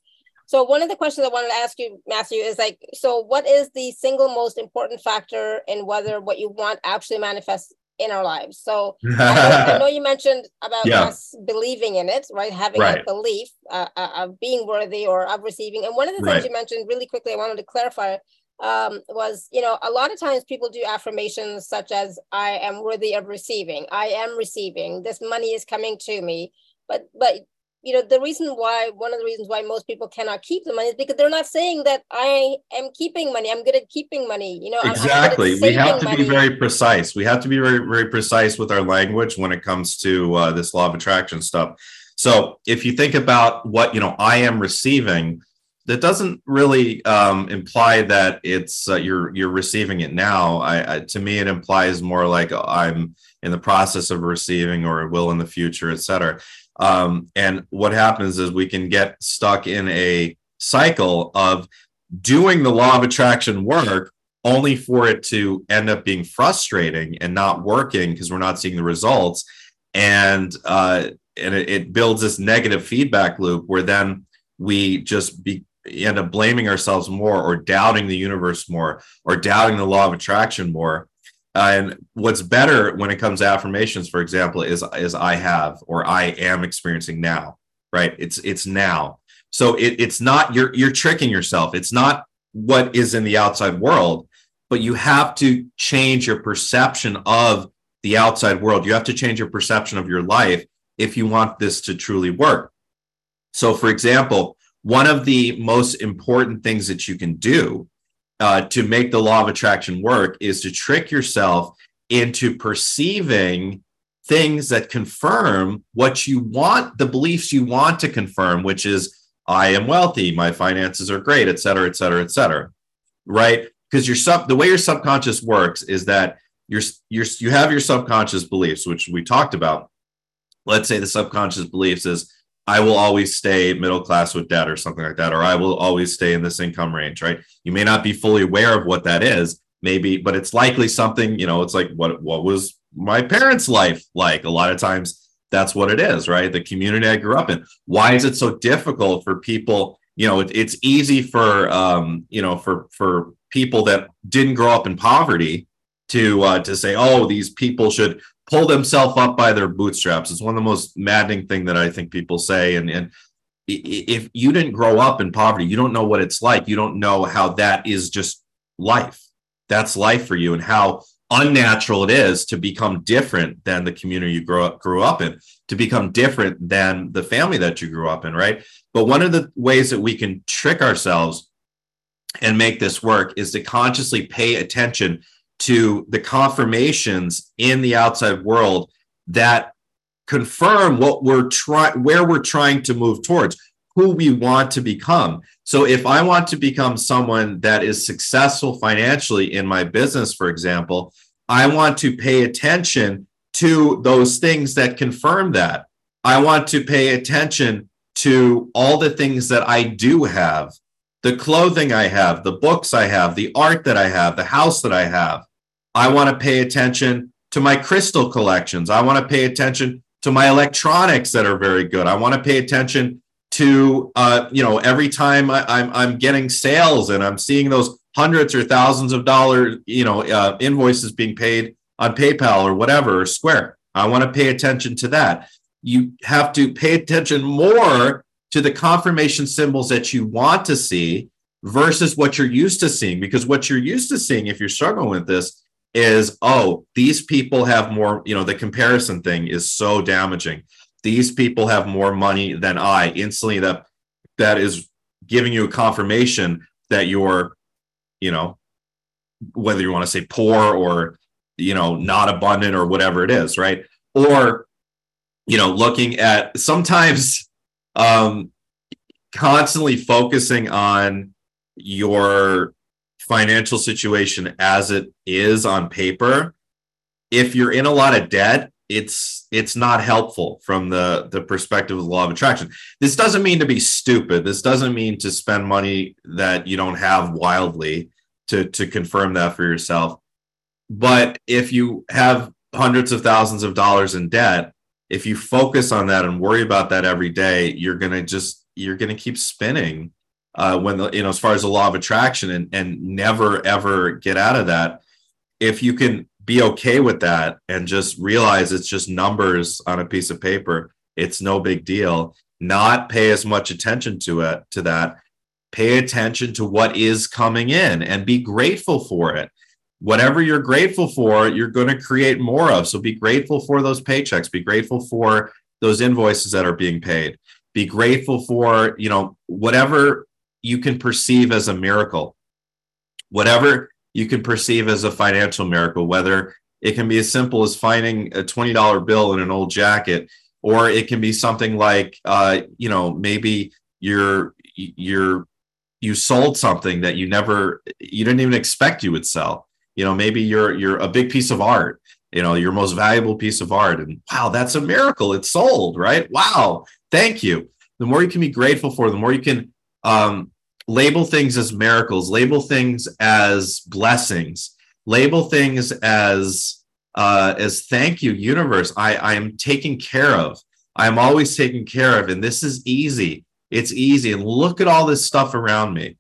So one of the questions I wanted to ask you, Matthew, is like, so what is the single most important factor in whether what you want actually manifests in our lives? So I, know, I, know, you mentioned about yeah. us believing in it, right? Having right. a belief uh, uh, of being worthy or of receiving. And one of the things right. you mentioned really quickly, I wanted to clarify um, was, you know, a lot of times people do affirmations such as, I am worthy of receiving, I am receiving, this money is coming to me. But, but you know the reason why one of the reasons why most people cannot keep the money is because they're not saying that i am keeping money i'm good at keeping money you know exactly. We have to money. be very precise. We have to be very very precise with our language when it comes to uh, this law of attraction stuff. So if you think about what you know i am receiving that doesn't really um, imply that it's uh, you're you're receiving it now. I, I to me it implies more like i'm in the process of receiving or will in the future et cetera um, and what happens is we can get stuck in a cycle of doing the law of attraction work only for it to end up being frustrating and not working because we're not seeing the results. And uh, and it, it builds this negative feedback loop where then we just be end up blaming ourselves more or doubting the universe more or doubting the law of attraction more and what's better when it comes to affirmations, for example, is is I have or I am experiencing now, right? It's it's now. So it, it's not you're you're tricking yourself. It's not what is in the outside world, but you have to change your perception of the outside world. You have to change your perception of your life if you want this to truly work. So, for example, one of the most important things that you can do uh, to make the law of attraction work is to trick yourself into perceiving things that confirm what you want, the beliefs you want to confirm, which is I am wealthy, my finances are great, et cetera, et cetera, et cetera. Right? Because your sub the way your subconscious works is that you're, you're you have your subconscious beliefs, which we talked about. Let's say the subconscious beliefs is I will always stay middle class with debt or something like that, or I will always stay in this income range, right? You may not be fully aware of what that is, maybe, but it's likely something, you know, it's like what what was my parents' life like? A lot of times that's what it is, right? The community I grew up in. Why is it so difficult for people? You know, it, it's easy for um, you know, for for people that didn't grow up in poverty to uh, to say, oh, these people should pull themselves up by their bootstraps. It's one of the most maddening thing that I think people say. And, and if you didn't grow up in poverty, you don't know what it's like. You don't know how that is just life. That's life for you and how unnatural it is to become different than the community you grew up, grew up in, to become different than the family that you grew up in, right? But one of the ways that we can trick ourselves and make this work is to consciously pay attention to the confirmations in the outside world that confirm what we're trying where we're trying to move towards who we want to become. So if i want to become someone that is successful financially in my business for example i want to pay attention to those things that confirm that. I want to pay attention to all the things that i do have the clothing i have the books i have the art that i have the house that i have I want to pay attention to my crystal collections. I want to pay attention to my electronics that are very good. I want to pay attention to uh, you know every time I, am I'm, I'm getting sales and I'm seeing those hundreds or thousands of dollars you know uh, invoices being paid on PayPal or whatever or Square. I want to pay attention to that. You have to pay attention more to the confirmation symbols that you want to see versus what you're used to seeing because what you're used to seeing if you're struggling with this is oh these people have more you know the comparison thing is so damaging. These people have more money than i instantly that that is giving you a confirmation that you're you know whether you want to say poor or you know not abundant or whatever it is right? Or you know looking at sometimes um constantly focusing on your financial situation as it is on paper, if you're in a lot of debt, it's it's not helpful from the the perspective of the law of attraction. This doesn't mean to be stupid. This doesn't mean to spend money that you don't have wildly to to confirm that for yourself. But if you have hundreds of thousands of dollars in debt if you focus on that and worry about that every day you're going to just you're going to keep spinning uh, when the you know as far as the law of attraction and and never ever get out of that if you can be okay with that and just realize it's just numbers on a piece of paper it's no big deal. Not pay as much attention to it to that. Pay attention to what is coming in and be grateful for it. Whatever you're grateful for you're going to create more of. So be grateful for those paychecks. Be grateful for those invoices that are being paid. Be grateful for you know whatever you can perceive as a miracle whatever you can perceive as a financial miracle, whether it can be as simple as finding a $20 bill in an old jacket, or it can be something like, uh, you know, maybe you're, you're, you sold something that you never, you didn't even expect you would sell. You know, maybe you're, you're a big piece of art, you know, your most valuable piece of art. And wow, that's a miracle. It's sold, right? Wow. Thank you. The more you can be grateful for, the more you can um, label things as miracles, label things as blessings, label things as uh, as thank you, universe. I, I am taken care of. I'm always taken care of, and this is easy. It's easy. And look at all this stuff around me.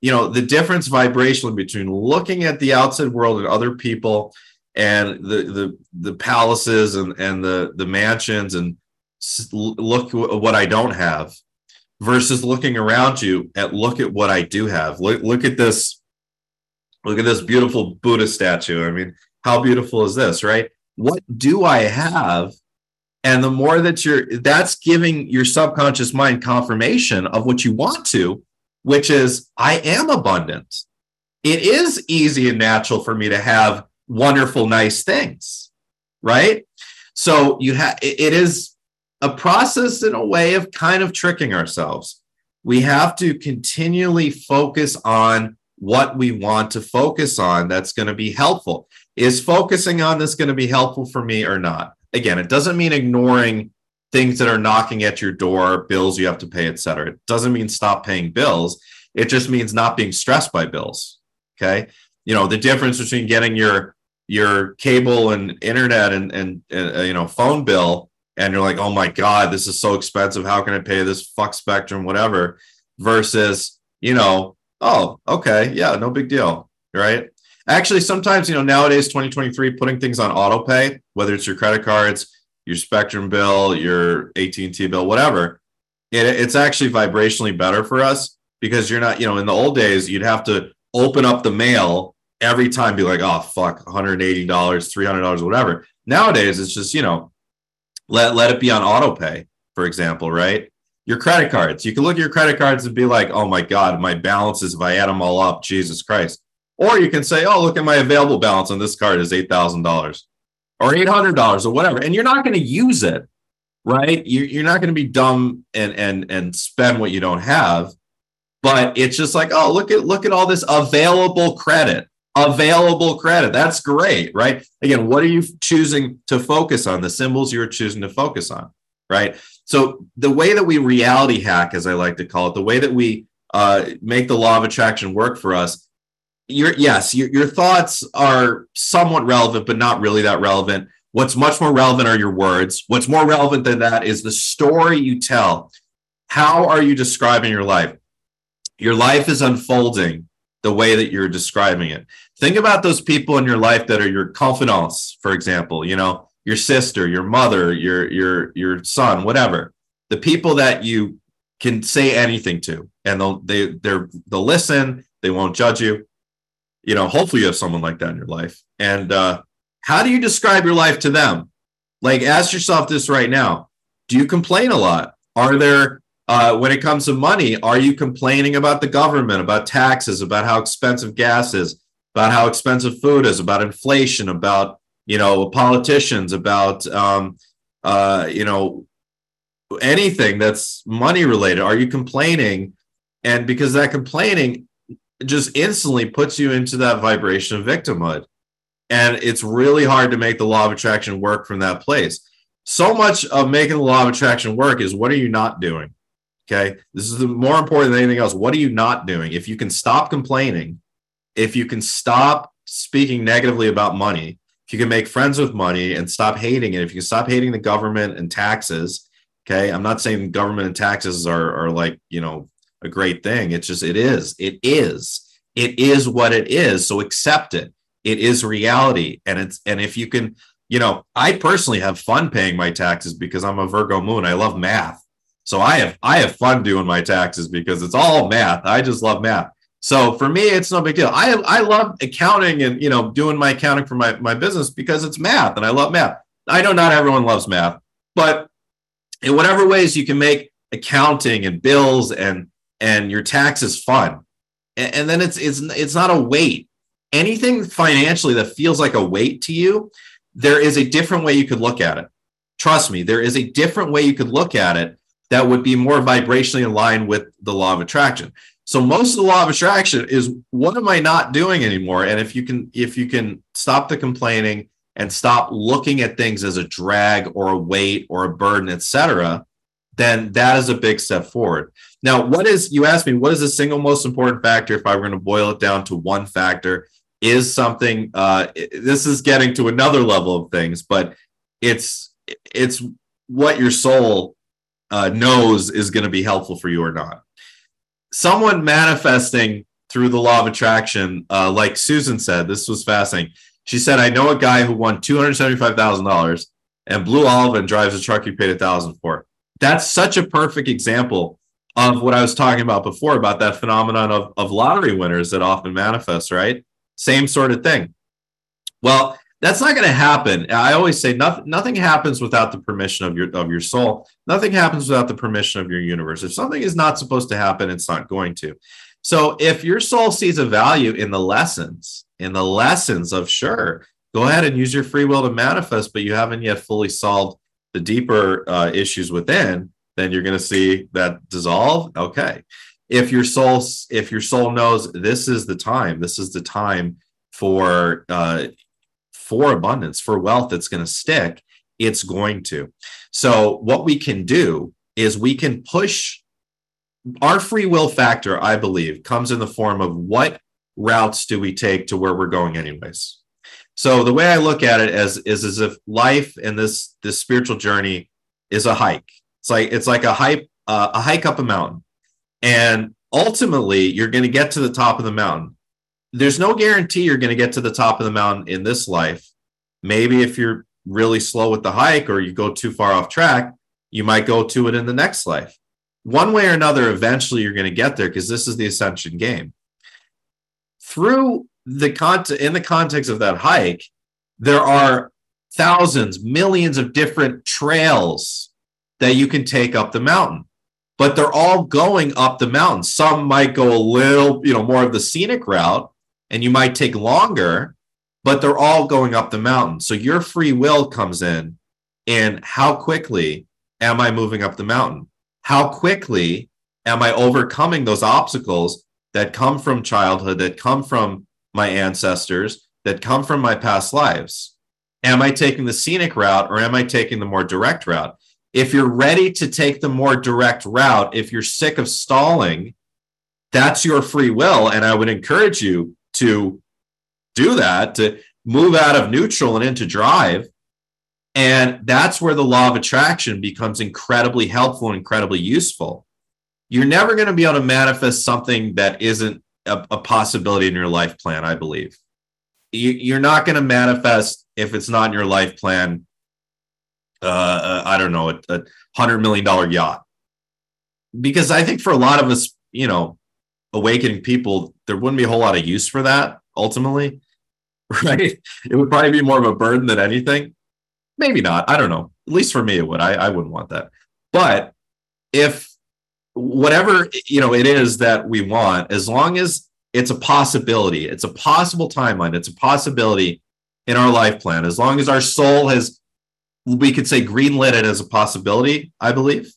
You know, the difference vibrationally between looking at the outside world and other people and the the the palaces and and the the mansions and look what I don't have versus looking around you at look at what I do have. Look, look at this. Look at this beautiful Buddha statue. I mean, how beautiful is this, right? What do I have? And the more that you're, that's giving your subconscious mind confirmation of what you want to, which is, I am abundant. It is easy and natural for me to have wonderful, nice things, right? So you have, it is a process in a way of kind of tricking ourselves. We have to continually focus on what we want to focus on that's going to be helpful. Is focusing on this going to be helpful for me or not? Again, it doesn't mean ignoring things that are knocking at your door, bills you have to pay, et cetera. It doesn't mean stop paying bills. It just means not being stressed by bills. Okay. You know, the difference between getting your your cable and internet and, and, and uh, you know phone bill and you're like, oh my God, this is so expensive. How can I pay this fuck Spectrum, whatever? Versus, you know, oh, okay, yeah, no big deal. Right. Actually, sometimes, you know, nowadays, 2023, putting things on auto pay, whether it's your credit cards, your Spectrum bill, your AT&T bill, whatever, it, it's actually vibrationally better for us because you're not, you know, in the old days, you'd have to open up the mail every time, be like, oh, fuck, $180, $300, whatever. Nowadays, it's just, you know, let, let it be on auto pay, for example, right? Your credit cards. You can look at your credit cards and be like, oh my God, my balances, if I add them all up, Jesus Christ. Or you can say, oh, look at my available balance on this card is $8,000 or $800 or whatever. And you're not going to use it, right? You're not going to be dumb and, and, and spend what you don't have. But it's just like, oh, look at, look at all this available credit available credit. That's great, right? Again, what are you choosing to focus on? The symbols you're choosing to focus on, right? So the way that we reality hack, as I like to call it, the way that we uh, make the law of attraction work for us, your yes, your, your thoughts are somewhat relevant, but not really that relevant. What's much more relevant are your words. What's more relevant than that is the story you tell. How are you describing your life? Your life is unfolding the way that you're describing it. Think about those people in your life that are your confidants, for example, you know, your sister, your mother, your your your son, whatever. The people that you can say anything to and they'll they they're they'll listen, they won't judge you. You know, hopefully you have someone like that in your life. And uh how do you describe your life to them? Like ask yourself this right now. Do you complain a lot? Are there uh, when it comes to money, are you complaining about the government, about taxes, about how expensive gas is, about how expensive food is, about inflation, about you know politicians, about um, uh, you know anything that's money related? Are you complaining? And because that complaining just instantly puts you into that vibration of victimhood, and it's really hard to make the law of attraction work from that place. so much of making the law of attraction work is what are you not doing? Okay. This is more important than anything else. What are you not doing? If you can stop complaining, if you can stop speaking negatively about money, if you can make friends with money and stop hating it, if you can stop hating the government and taxes, okay. I'm not saying government and taxes are, are like, you know, a great thing. It's just, it is. It is. It is what it is. So accept it. It is reality. And it's, and if you can, you know, I personally have fun paying my taxes because I'm a Virgo moon. I love math. So I have I have fun doing my taxes because it's all math. I just love math. So for me, it's no big deal. I I love accounting and you know doing my accounting for my my business because it's math and I love math. I know not everyone loves math, but in whatever ways you can make accounting and bills and and your taxes fun, and, and then it's it's it's not a weight. Anything financially that feels like a weight to you, there is a different way you could look at it. Trust me, there is a different way you could look at it that would be more vibrationally in line with the law of attraction. So most of the law of attraction is what am I not doing anymore? And if you can if you can stop the complaining and stop looking at things as a drag or a weight or a burden, etc., then that is a big step forward. Now, what is you asked me, what is the single most important factor if I were going to boil it down to one factor? Is something uh, this is getting to another level of things, but it's it's what your soul uh, knows is going to be helpful for you or not. Someone manifesting through the law of attraction, uh, like Susan said, this was fascinating. She said, I know a guy who won $275,000 and Blue Olive and drives a truck he paid a thousand for. That's such a perfect example of what I was talking about before about that phenomenon of, of lottery winners that often manifest, right? Same sort of thing. Well, that's not going to happen. I always say nothing nothing happens without the permission of your of your soul. Nothing happens without the permission of your universe. If something is not supposed to happen, it's not going to. So if your soul sees a value in the lessons, in the lessons of sure, go ahead and use your free will to manifest, but you haven't yet fully solved the deeper uh, issues within, then you're going to see that dissolve. Okay. If your soul, if your soul knows this is the time, this is the time for uh, for abundance, for wealth that's going to stick, it's going to. So, what we can do is we can push our free will factor, I believe, comes in the form of what routes do we take to where we're going, anyways. So, the way I look at it as is as if life and this this spiritual journey is a hike. It's like it's like a hike uh, a hike up a mountain, and ultimately you're going to get to the top of the mountain there's no guarantee you're going to get to the top of the mountain in this life. Maybe if you're really slow with the hike or you go too far off track, you might go to it in the next life. One way or another, eventually you're going to get there because this is the ascension game. Through the content in the context of that hike, there are thousands, millions of different trails that you can take up the mountain but they're all going up the mountain. Some might go a little, you know, more of the scenic route, and you might take longer, but they're all going up the mountain. So your free will comes in and how quickly am I moving up the mountain? How quickly am I overcoming those obstacles that come from childhood, that come from my ancestors, that come from my past lives? Am I taking the scenic route or am I taking the more direct route? If you're ready to take the more direct route, if you're sick of stalling, that's your free will. And I would encourage you to do that, to move out of neutral and into drive. And that's where the law of attraction becomes incredibly helpful and incredibly useful. You're never going to be able to manifest something that isn't a, a possibility in your life plan, I believe. You, are not going to manifest if it's not in your life plan. Uh, uh I don't know, a, a hundred million dollar yacht, because I think for a lot of us, you know, awakening people, there wouldn't be a whole lot of use for that ultimately, right? It would probably be more of a burden than anything. Maybe not. I don't know. At least for me, it would. I, I wouldn't want that. But if whatever you know it is that we want, as long as it's a possibility, it's a possible timeline, it's a possibility in our life plan, as long as our soul has, we could say greenlit it as a possibility, I believe,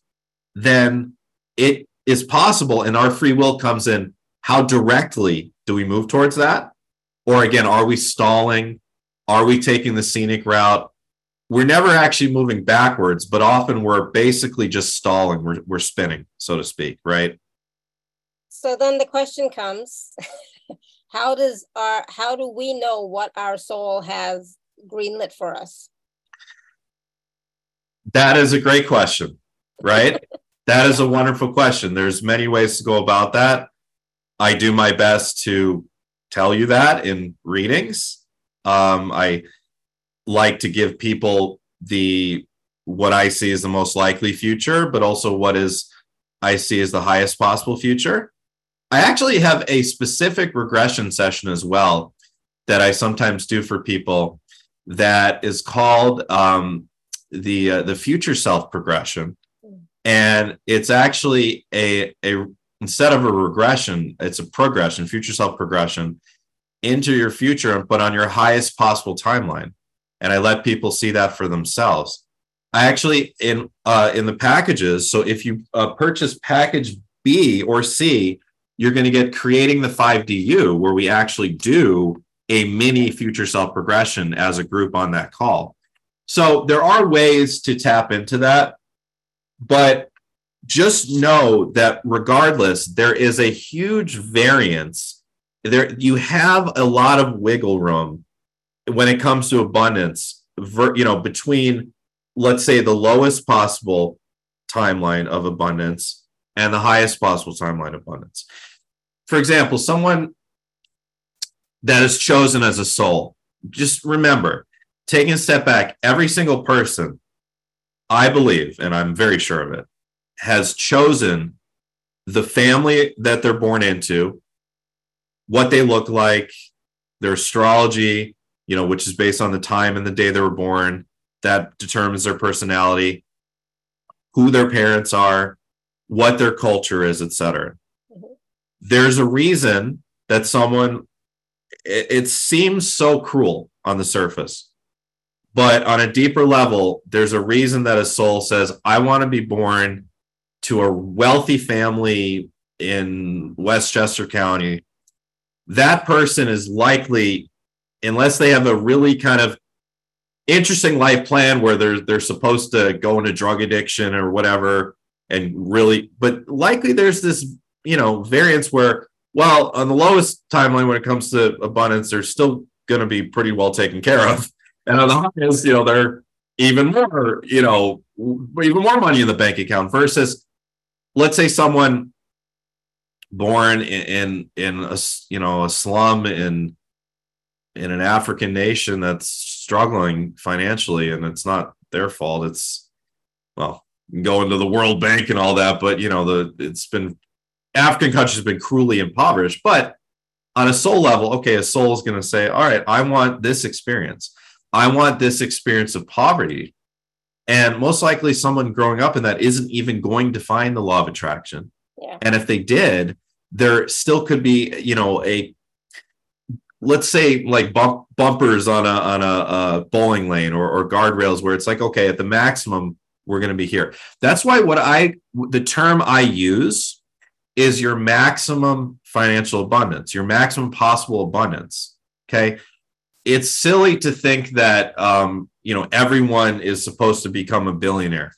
then it is possible and our free will comes in how directly do we move towards that or again are we stalling are we taking the scenic route we're never actually moving backwards, but often we're basically just stalling. We're, we're spinning, so to speak, right? So then the question comes, how does our, how do we know what our soul has greenlit for us? That is a great question, right? that is a wonderful question. There's many ways to go about that. I do my best to tell you that in readings. Um, I like to give people the what I see as the most likely future, but also what is I see as the highest possible future. I actually have a specific regression session as well that I sometimes do for people that is called um, the uh, the future self progression, and it's actually a a instead of a regression, it's a progression, future self progression into your future, but on your highest possible timeline and I let people see that for themselves. I actually in uh, in the packages. So if you uh, purchase package B or C, you're going to get creating the 5D You, where we actually do a mini future self progression as a group on that call. So there are ways to tap into that, but just know that regardless, there is a huge variance. There you have a lot of wiggle room when it comes to abundance, you know, between let's say the lowest possible timeline of abundance and the highest possible timeline of abundance. For example, someone that is chosen as a soul, just remember, taking a step back, every single person, I believe, and I'm very sure of it, has chosen the family that they're born into, what they look like, their astrology, you know, which is based on the time and the day they were born. That determines their personality, who their parents are, what their culture is, etc. Mm-hmm. There's a reason that someone it, it seems so cruel on the surface. But on a deeper level, there's a reason that a soul says, I want to be born to a wealthy family in Westchester County. That person is likely unless they have a really kind of interesting life plan where they're they're supposed to go into drug addiction or whatever and really but likely there's this you know variance where well on the lowest timeline when it comes to abundance they're still going to be pretty well taken care of and on the is, you know they're even more you know even more money in the bank account versus let's say someone born in in, in a you know a slum in in an African nation that's struggling financially, and it's not their fault. It's well, going to the World Bank and all that, but you know, the it's been African countries have been cruelly impoverished. But on a soul level, okay, a soul is going to say, all right, I want this experience. I want this experience of poverty. And most likely, someone growing up in that isn't even going to find the law of attraction. Yeah. And if they did, there still could be, you know, a let's say like bump, bumpers on a on a, a bowling lane or, or guardrails where it's like okay at the maximum we're going to be here that's why what i the term i use is your maximum financial abundance your maximum possible abundance okay it's silly to think that um, you know everyone is supposed to become a billionaire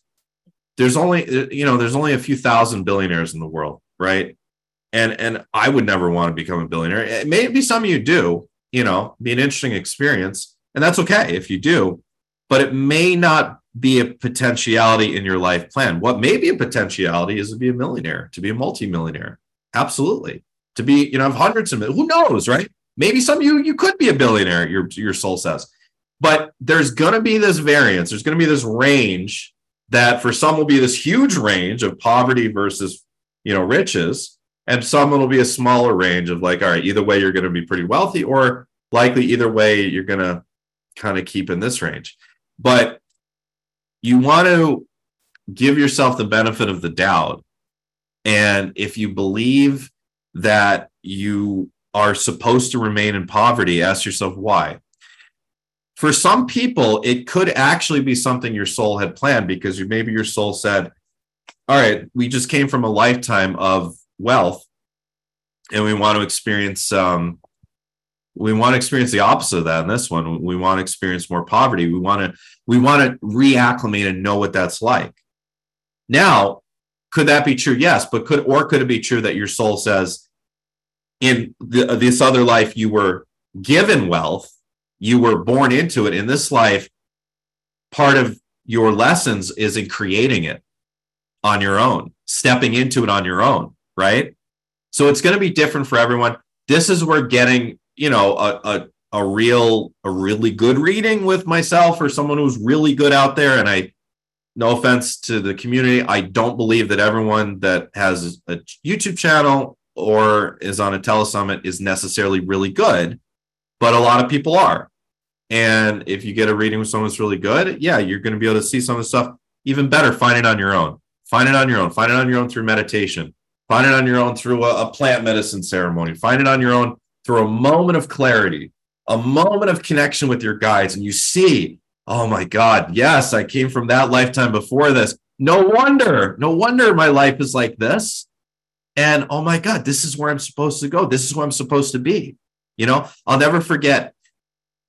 there's only you know there's only a few thousand billionaires in the world right and and I would never want to become a billionaire. Maybe some of you do, you know, be an interesting experience, and that's okay if you do, but it may not be a potentiality in your life plan. What may be a potentiality is to be a millionaire, to be a multimillionaire. Absolutely. To be, you know, have hundreds of who knows, right? Maybe some of you you could be a billionaire, your your soul says. But there's gonna be this variance, there's gonna be this range that for some will be this huge range of poverty versus you know riches. And some it'll be a smaller range of like all right either way you're going to be pretty wealthy or likely either way you're going to kind of keep in this range. But you want to give yourself the benefit of the doubt. And if you believe that you are supposed to remain in poverty ask yourself why for some people it could actually be something your soul had planned because maybe your soul said all right we just came from a lifetime of wealth and we want to experience um, we want to experience the opposite of that in this one we want to experience more poverty we want to We want to reacclimate and know what that's like. Now, could that be true? Yes, but could or could it be true that your soul says, in the, this other life you were given wealth, you were born into it. In this life, part of your lessons is in creating it on your own, stepping into it on your own, right? So it's going to be different for everyone. This is where getting, you know, a, a, a real, a really good reading with myself or someone who's really good out there. And I, no offense to the community, I don't believe that everyone that has a YouTube channel or is on a telesummit is necessarily really good, but a lot of people are. And if you get a reading with someone that's really good, yeah, you're going to be able to see some of the stuff even better. Find it on your own. Find it on your own. Find it on your own through meditation. Find it on your own through a, a plant medicine ceremony. Find it on your own through a moment of clarity, a moment of connection with your guides. And you see, oh my God, yes, I came from that lifetime before this. No wonder, no wonder my life is like this. And oh my God, this is where I'm supposed to go. This is where I'm supposed to be. You know, I'll never forget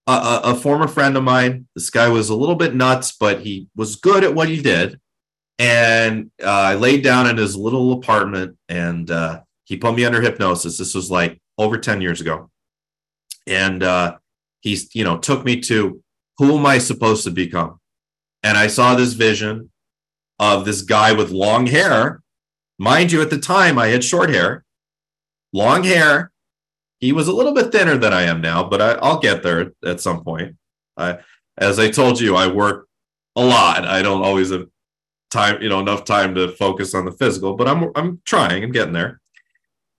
a, a, a former friend of mine. This guy was a little bit nuts, but he was good at what he did. And uh, I laid down in his little apartment and uh, he put me under hypnosis. This was like over 10 years ago. And uh, you know, took me to who am I supposed to become? And I saw this vision of this guy with long hair. Mind you, at the time I had short hair, long hair. He was a little bit thinner than I am now, but I, will get there at some point. I, as I told you, I work a lot. I don't always have time, you know, enough time to focus on the physical, but I'm I'm trying, I'm getting there.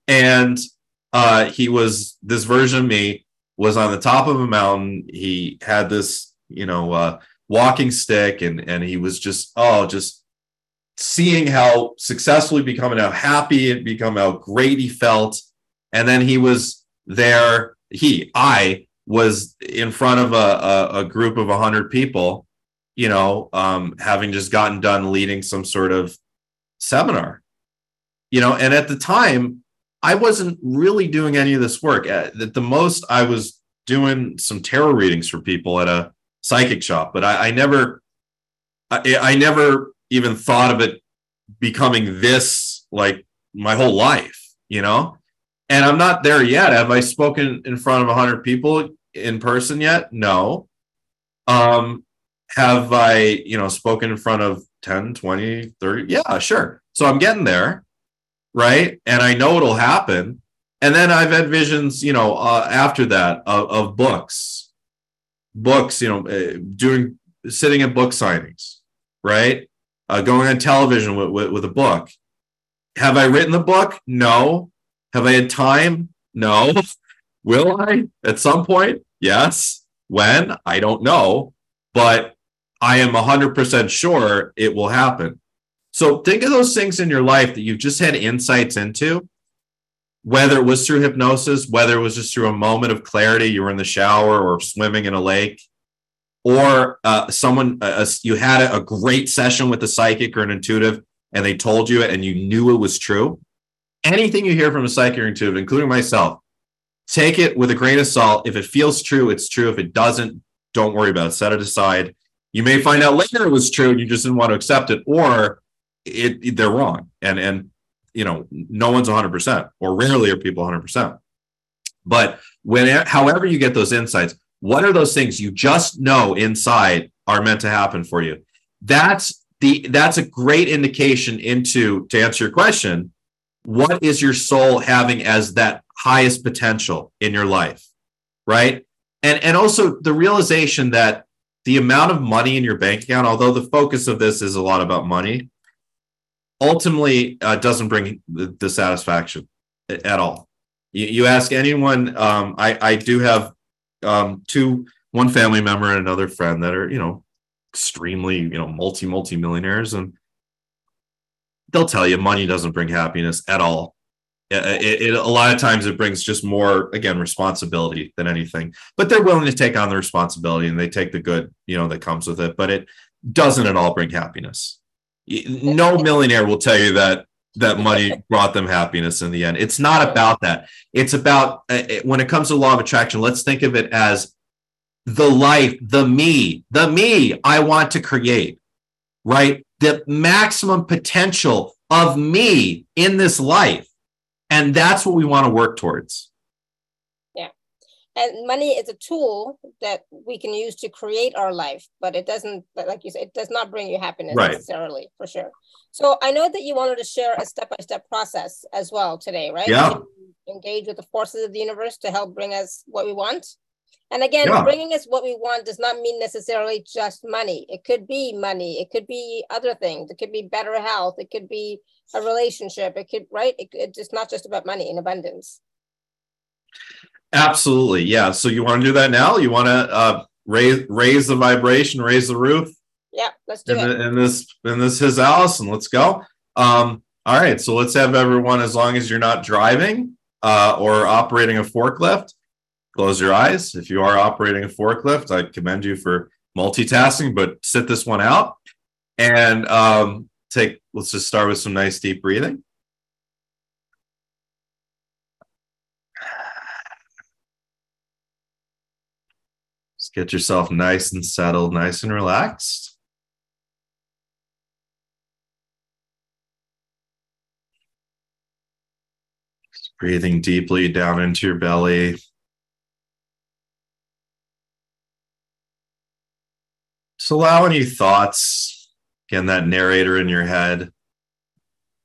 And uh he was this version of me was on the top of a mountain. He had this, you know, uh walking stick and and he was just oh just seeing how successfully becoming how happy it become how great he felt and then he was there he i was in front of a, a, a group of 100 people you know, um, having just gotten done leading some sort of seminar, you know, and at the time, I wasn't really doing any of this work. At the most, I was doing some tarot readings for people at a psychic shop, but I, I never, I never even thought of it becoming this like my whole life, you know. And I'm not there yet. Have I spoken in front of 100 people in person yet? No. Um, have I, you know, spoken in front of 10, 20, 30? Yeah, sure. So I'm getting there, right? And I know it'll happen. And then I've had visions, you know, uh, after that of, of, books, books, you know, uh, doing, sitting at book signings, right? Uh, going on television with, with, with a book. Have I written the book? No. Have I had time? No. Will I at some point? Yes. When? I don't know. But I am 100% sure it will happen. So think of those things in your life that you've just had insights into, whether it was through hypnosis, whether it was just through a moment of clarity, you were in the shower or swimming in a lake, or uh, someone, uh, you had a, great session with a psychic or an intuitive and they told you it and you knew it was true. Anything you hear from a psychic or intuitive, including myself, take it with a grain of salt. If it feels true, it's true. If it doesn't, don't worry about it. Set it aside you may find out later it was true and you just didn't want to accept it, or it they're wrong. And and you know, no one's 100%, or rarely are people 100%. But when, however, you get those insights, what are those things you just know inside are meant to happen for you? That's the that's a great indication into to answer your question. What is your soul having as that highest potential in your life, right? And and also the realization that the amount of money in your bank account, although the focus of this is a lot about money, ultimately uh, doesn't bring the, the, satisfaction at all. You, you ask anyone, um, I, I do have um, two, one family member and another friend that are, you know, extremely, you know, multi, multi millionaires. And they'll tell you money doesn't bring happiness at all. It, it, a lot of times it brings just more again responsibility than anything but they're willing to take on the responsibility and they take the good you know that comes with it but it doesn't at all bring happiness no millionaire will tell you that that money brought them happiness in the end it's not about that it's about uh, when it comes to law of attraction let's think of it as the life, the me, the me I want to create, right? The maximum potential of me in this life. And that's what we want to work towards. And money is a tool that we can use to create our life, but it doesn't, like you said, it does not bring you happiness right. necessarily, for sure. So I know that you wanted to share a step by step process as well today, right? Yeah. Engage with the forces of the universe to help bring us what we want. And again, yeah. bringing us what we want does not mean necessarily just money. It could be money. It could be other things. It could be better health. It could be a relationship. It could, right? It, it's not just about money in abundance. Absolutely. Yeah. So you want to do that now? You want to uh, raise raise the vibration, raise the roof? Yeah, let's do in it. In this in this his house, and let's go. Um, all right. So let's have everyone, as long as you're not driving uh, or operating a forklift, close your eyes. If you are operating a forklift, I commend you for multitasking, but sit this one out and um, take, let's just start with some nice deep breathing. Get yourself nice and settled, nice and relaxed. Just breathing deeply down into your belly. So allow any thoughts, again, that narrator in your head.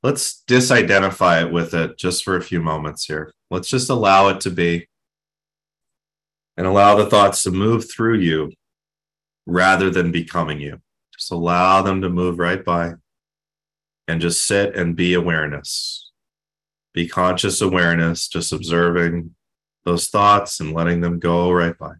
Let's disidentify it with it just for a few moments here. Let's just allow it to be and allow the thoughts to move through you rather than becoming you. Just allow them to move right by and just sit and be awareness. Be conscious awareness, just observing those thoughts and letting them go right by.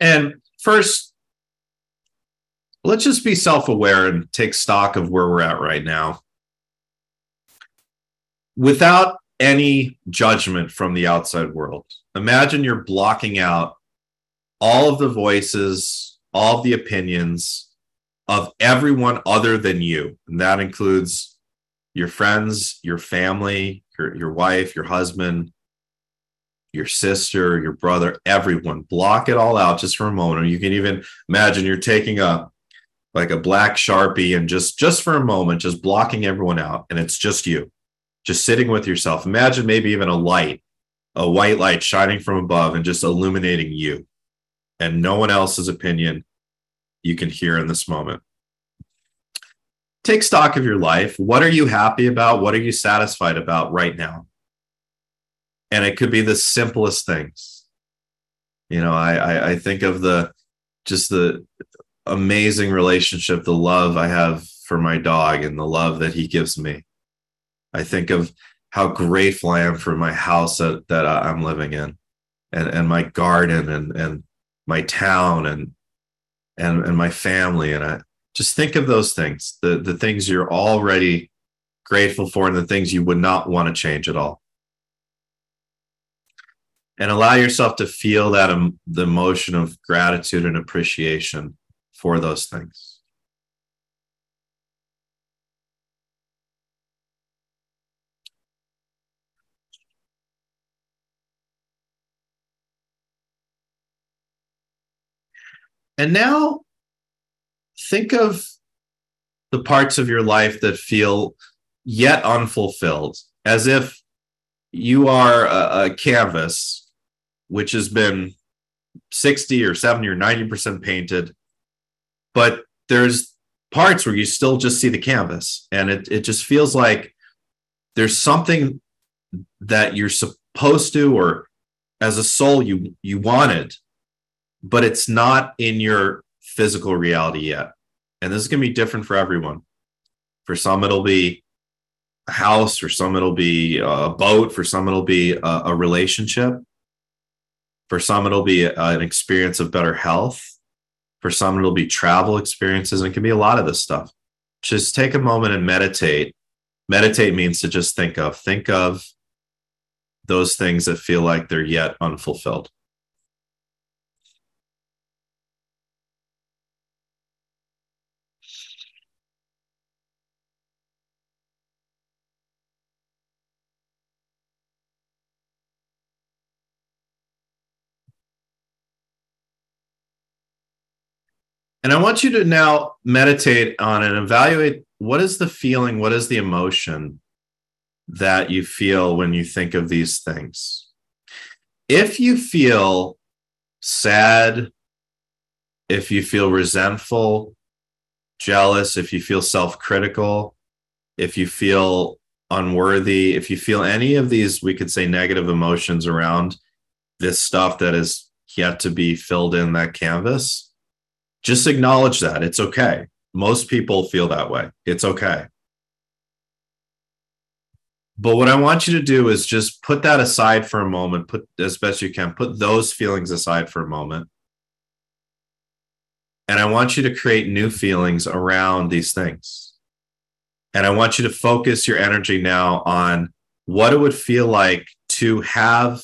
And first, let's just be self aware and take stock of where we're at right now without any judgment from the outside world. Imagine you're blocking out all of the voices, all of the opinions of everyone other than you. And that includes your friends, your family, your, your wife, your husband, your sister, your brother, everyone. Block it all out just for a moment. You can even imagine you're taking a like a black sharpie and just just for a moment, just blocking everyone out, and it's just you, just sitting with yourself. Imagine maybe even a light, a white light shining from above and just illuminating you, and no one else's opinion you can hear in this moment. Take stock of your life. What are you happy about? What are you satisfied about right now? And it could be the simplest things. You know I, I i, think of the just the amazing relationship the love i have for my dog and the love that he gives me. I think of how grateful i am for my house that, that i'm living in and and my garden and and my town and and and my family. And i just think of those things the the things you're already grateful for and the things you would not want to change at all and allow yourself to feel that um, the emotion of gratitude and appreciation for those things. And now think of the parts of your life that feel yet unfulfilled, as if you are a, a canvas which has been 60 or 70 or 90% painted. But there's parts where you still just see the canvas and it, it just feels like there's something that you're supposed to or as a soul you you wanted but it's not in your physical reality yet. And this is going to be different for everyone. For some it'll be a house for some it'll be a boat for some it'll be a, a relationship for some, it'll be an experience of better health. For some, it'll be travel experiences. And it can be a lot of this stuff. Just take a moment and meditate. Meditate means to just think of, think of those things that feel like they're yet unfulfilled. And I want you to now meditate on and evaluate what is the feeling, what is the emotion that you feel when you think of these things. If you feel sad, if you feel resentful, jealous, if you feel self critical, if you feel unworthy, if you feel any of these, we could say negative emotions around this stuff that is yet to be filled in that canvas, just acknowledge that. It's okay. Most people feel that way. It's okay. But what I want you to do is just put that aside for a moment, put as best you can, put those feelings aside for a moment. And I want you to create new feelings around these things. And I want you to focus your energy now on what it would feel like to have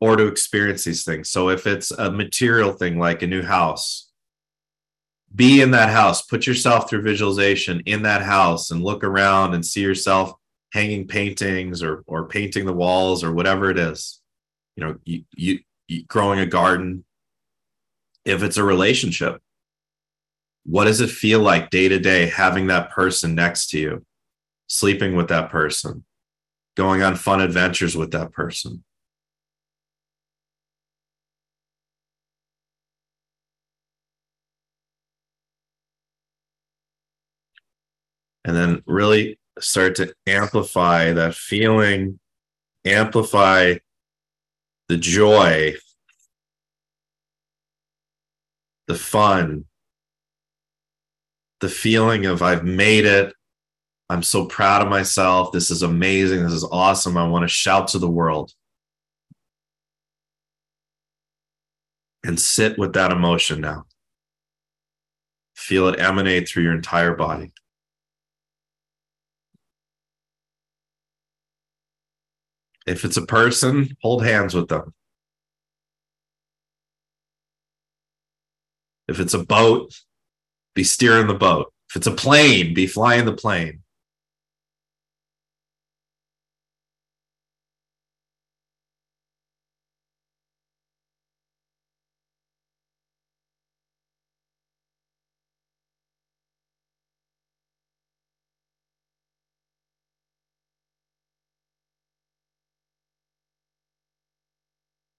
or to experience these things. So if it's a material thing like a new house, be in that house, put yourself through visualization in that house and look around and see yourself hanging paintings or or painting the walls or whatever it is. You know, you, you, you growing a garden. If it's a relationship, what does it feel like day to day having that person next to you, sleeping with that person, going on fun adventures with that person? And then really start to amplify that feeling, amplify the joy, the fun, the feeling of I've made it. I'm so proud of myself. This is amazing. This is awesome. I want to shout to the world. And sit with that emotion now. Feel it emanate through your entire body. If it's a person, hold hands with them. If it's a boat, be steering the boat. If it's a plane, be flying the plane.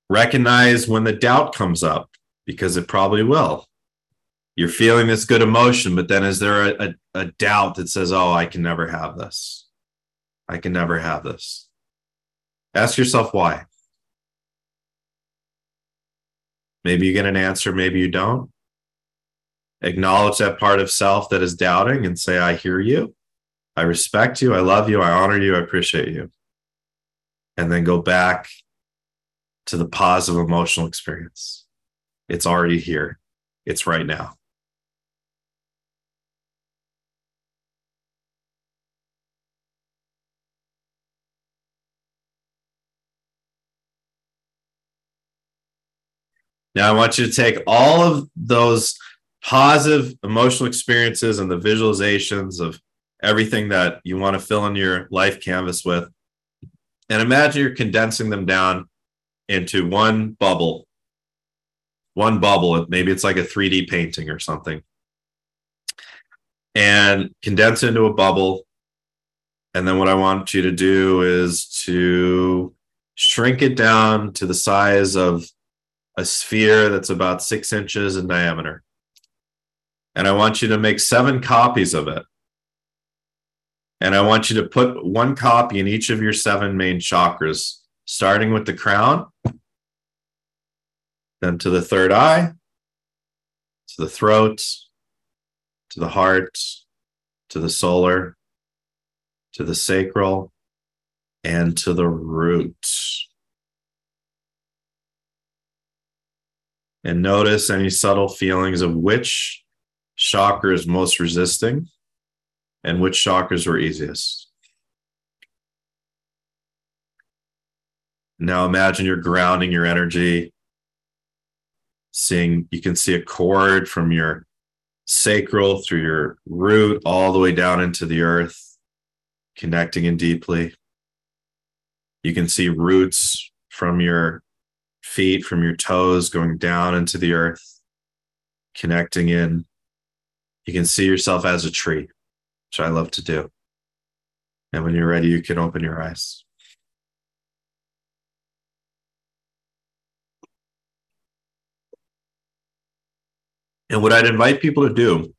Recognize when the doubt comes up because it probably will you're feeling this good emotion, but then is there a, a, a doubt that says, oh, I can never have this? I can never have this. Ask yourself why. Maybe you get an answer, maybe you don't. Acknowledge that part of self that is doubting and say, I hear you. I respect you. I love you. I honor you. I appreciate you. And then go back to the positive emotional experience. It's already here, it's right now. Now, I want you to take all of those positive emotional experiences and the visualizations of everything that you want to fill in your life canvas with, and imagine you're condensing them down into one bubble. One bubble, maybe it's like a 3D painting or something. And condense into a bubble. And then what I want you to do is to shrink it down to the size of a sphere that's about six inches in diameter. And I want you to make seven copies of it. And I want you to put one copy in each of your seven main chakras, starting with the crown, then to the third eye, to the throat, to the heart, to the solar, to the sacral, and to the root. and notice any subtle feelings of which chakra is most resisting and which chakras were easiest. Now imagine you're grounding your energy, seeing you can see a cord from your sacral through your root all the way down into the earth, connecting in deeply. You can see roots from your feet from your toes going down into the earth, connecting in you can see yourself as a tree, which I love to do. And when you're ready, you can open your eyes. And what I'd invite people to do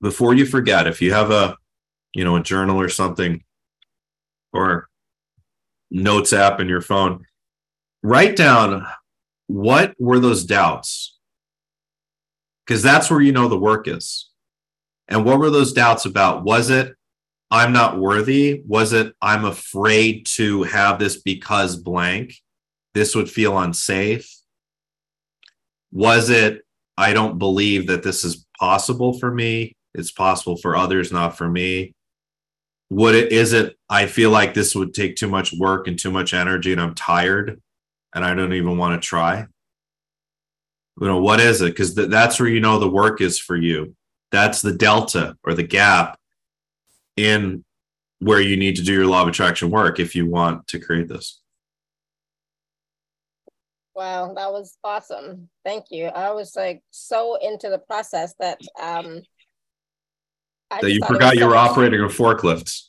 before you forget, if you have a, you know, a journal or something, or notes app in your phone, write down what were those doubts? Because that's where you know the work is. And what were those doubts about? Was it I'm not worthy? Was it I'm afraid to have this because blank? This would feel unsafe? Was it I don't believe that this is possible for me? It's possible for others, not for me. Would it is it I feel like this would take too much work and too much energy and I'm tired and I don't even want to try? You know, what is it? Because th- that's where you know the work is for you. That's the delta or the gap in where you need to do your law of attraction work if you want to create this. Wow, that was awesome. Thank you. I was like so into the process that um I that you forgot you were operating a forklift.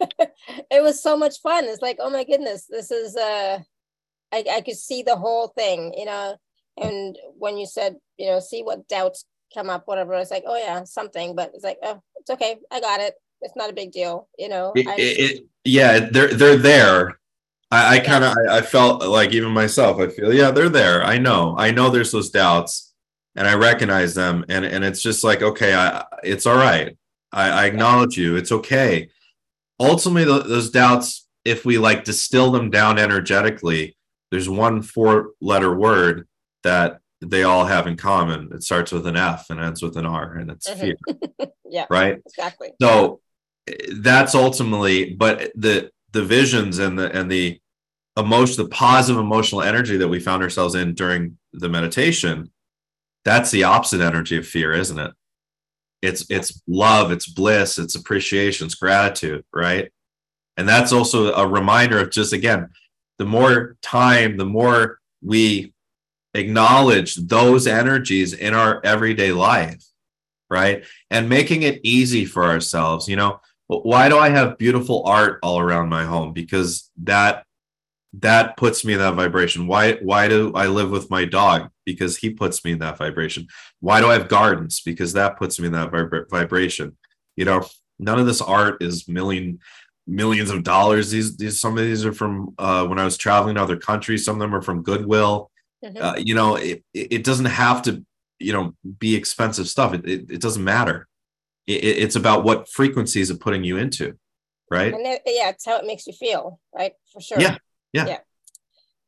it was so much fun. It's like, oh my goodness, this is uh I, I could see the whole thing, you know. And when you said, you know, see what doubts come up, whatever, it's like, oh yeah, something, but it's like, oh, it's okay, I got it. It's not a big deal, you know. It, it, yeah, they're they're there. I, I kind of I, I felt like even myself, I feel yeah, they're there. I know, I know there's those doubts, and I recognize them, and and it's just like okay, I it's all right. I, I acknowledge you. It's okay. Ultimately, those doubts, if we like distill them down energetically, there's one four letter word that they all have in common. It starts with an F and ends with an R, and it's mm-hmm. fear. yeah. Right. Exactly. So that's ultimately, but the the visions and the and the emotion, the positive emotional energy that we found ourselves in during the meditation, that's the opposite energy of fear, isn't it? It's it's love, it's bliss, it's appreciation, it's gratitude, right? And that's also a reminder of just again, the more time, the more we acknowledge those energies in our everyday life, right? And making it easy for ourselves. You know, why do I have beautiful art all around my home? Because that that puts me in that vibration. Why why do I live with my dog? Because he puts me in that vibration. Why do I have gardens? Because that puts me in that vib- vibration. You know, none of this art is million millions of dollars. These these some of these are from uh, when I was traveling to other countries. Some of them are from Goodwill. Mm-hmm. Uh, you know, it, it doesn't have to, you know, be expensive stuff. It, it, it doesn't matter. It, it's about what frequencies of putting you into, right? And it, yeah, it's how it makes you feel, right? For sure. Yeah. Yeah. Yeah.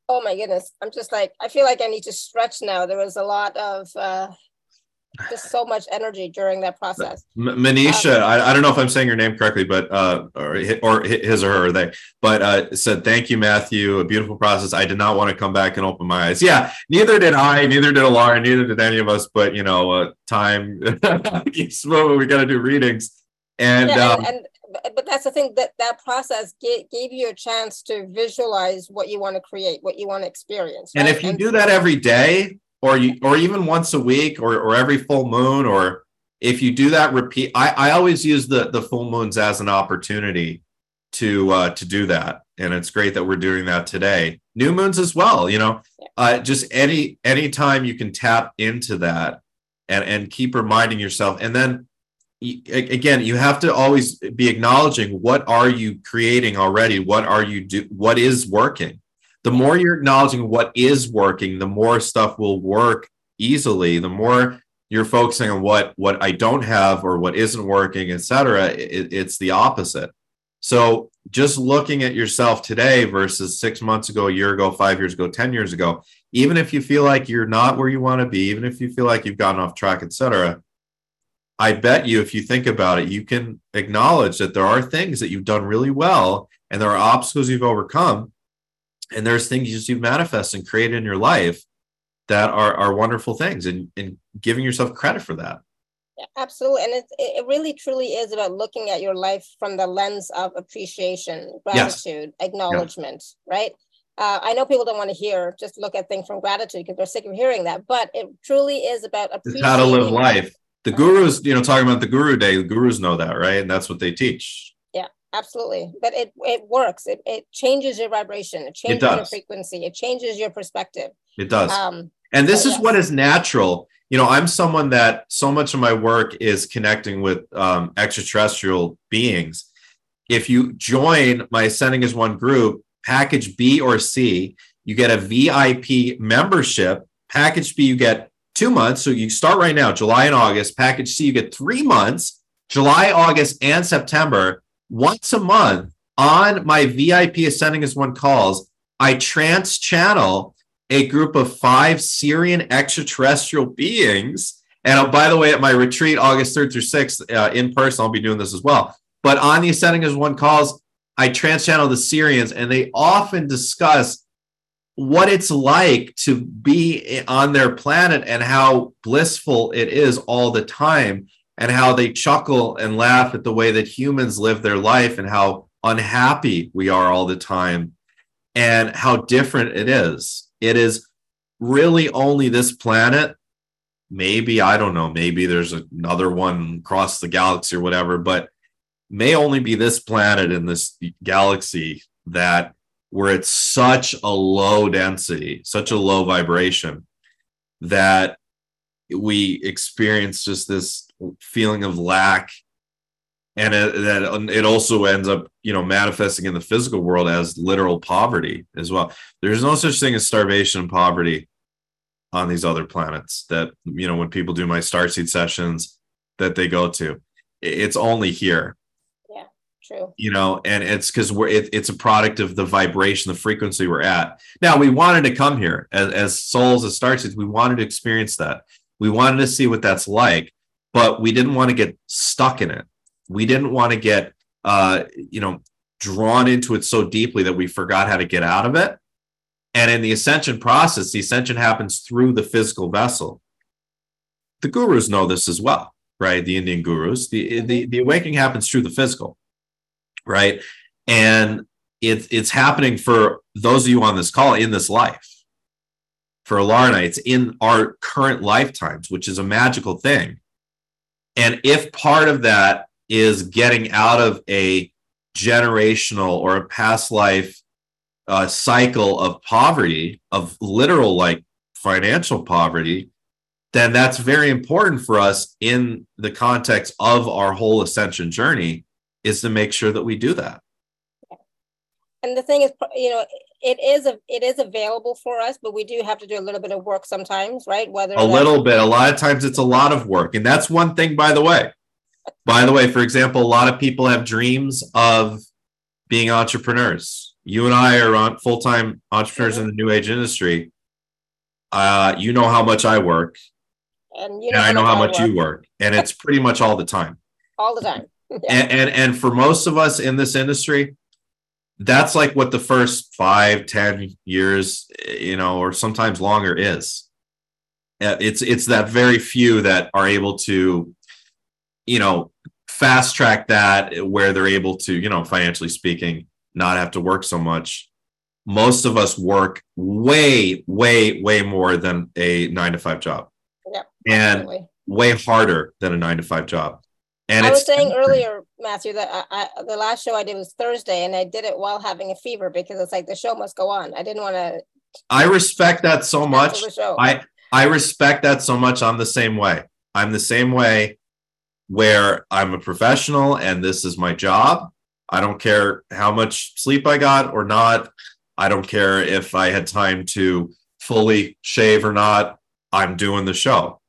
Oh my goodness. I'm just like, I feel like I need to stretch now. There was a lot of uh, just so much energy during that process. Manisha, um, I, I, don't know if I'm saying your name correctly, but uh, or or his or her or they, but uh, said thank you, Matthew. A beautiful process. I did not want to come back and open my eyes. Yeah, neither did I. Neither did Alara. Neither did any of us. But you know, uh, time keeps moving. We got to do readings, and, yeah, um, and, and but that's the thing that that process gave, gave you a chance to visualize what you want to create, what you want to experience. Right? And if you and, do that every day, or you or even once a week or, or every full moon or if you do that repeat I, I always use the the full moons as an opportunity to uh, to do that. And it's great that we're doing that today. New moons as well you know uh, just any any time you can tap into that and and keep reminding yourself. And then again you have to always be acknowledging what are you creating already? What are you do what is working the more you're acknowledging what is working, the more stuff will work easily. The more you're focusing on what what I don't have or what isn't working, etc. It, it's the opposite. So just looking at yourself today versus six months ago, a year ago, five years ago, ten years ago, even if you feel like you're not where you want to be, even if you feel like you've gotten off track, etc. I bet you, if you think about it, you can acknowledge that there are things that you've done really well and there are obstacles you've overcome and there's things you manifest and create in your life that are are wonderful things and, and giving yourself credit for that yeah, absolutely and it, it really truly is about looking at your life from the lens of appreciation gratitude yes. acknowledgement yeah. right uh, I know people don't want to hear just look at things from gratitude because they're sick of hearing that, but it truly is about appreciating how to live life. The gurus, you know, talking about the guru day, the gurus know that, right? And that's what they teach. Absolutely. But it it works. It it changes your vibration. It changes It your frequency. It changes your perspective. It does. Um, And this is yes. what is natural. You know, I'm someone that so much of my work is connecting with um, extraterrestrial beings. If you join my Ascending as One group, package B or C, you get a VIP membership. Package B, you get two months. So you start right now, July and August. Package C, you get three months, July, August, and September. Once a month on my VIP Ascending as One calls, I trans channel a group of five Sirian extraterrestrial beings. And uh, by the way, at my retreat, August 3rd through 6th, uh, in person, I'll be doing this as well. But on the Ascending as One calls, I trans channel the Sirians, and they often discuss what it's like to be on their planet and how blissful it is all the time, and how they chuckle and laugh at the way that humans live their life and how unhappy we are all the time and how different it is. It is really only this planet. Maybe, I don't know, maybe there's another one across the galaxy or whatever, but may only be this planet in this galaxy that where it's such a low density, such a low vibration that we experience just this feeling of lack. And it, that um, it also ends up you know manifesting in the physical world as literal poverty as well. There's no such thing as starvation and poverty on these other planets that you know when people do my starseed sessions that they go to. It's only here. Yeah, true. you know and it's because we're it, it's a product of the vibration the frequency we're at. Now we wanted to come here as, as souls as starseeds we wanted to experience that. We wanted to see what that's like but we didn't want to get stuck in it. We didn't want to get uh you know drawn into it so deeply that we forgot how to get out of it. And in the ascension process the ascension happens through the physical vessel. The gurus know this as well right? The indian gurus. The the, the awakening happens through the physical right? And it, it's happening for those of you on this call in this life. For Alara, it's in our current lifetimes, which is a magical thing. And if part of that is getting out of a generational or a past life uh, cycle of poverty, of literal like financial poverty, then that's very important for us in the context of our whole ascension journey is to make sure that we do that. And the thing is, you know, it is a, it is available for us, but we do have to do a little bit of work sometimes, right? Whether A little bit. A lot of times it's a lot of work. And that's one thing, by the way. By the way, for example, a lot of people have dreams of being entrepreneurs. You and I are on full-time entrepreneurs in the new age industry. Uh, you know how much I work, and you and I know how much I you work, and it's pretty much all the time. all the time. Yeah. and, and and for most of us in this industry that's like what the first five ten years you know or sometimes longer is. Uh, it's it's that very few that are able to you know fast track that where they're able to you know financially speaking not have to work so much. Most of us work way way way more than a nine to five job. Yeah, and Absolutely. way harder than a nine to five job and I was saying earlier, Matthew, that I, I, the last show I did was Thursday, and I did it while having a fever because it's like the show must go on. I didn't want to I respect that so much. cancel the show. I I respect that so much. I'm the same way. I'm the same way where I'm a professional and this is my job. I don't care how much sleep I got or not. I don't care if I had time to fully shave or not. I'm doing the show.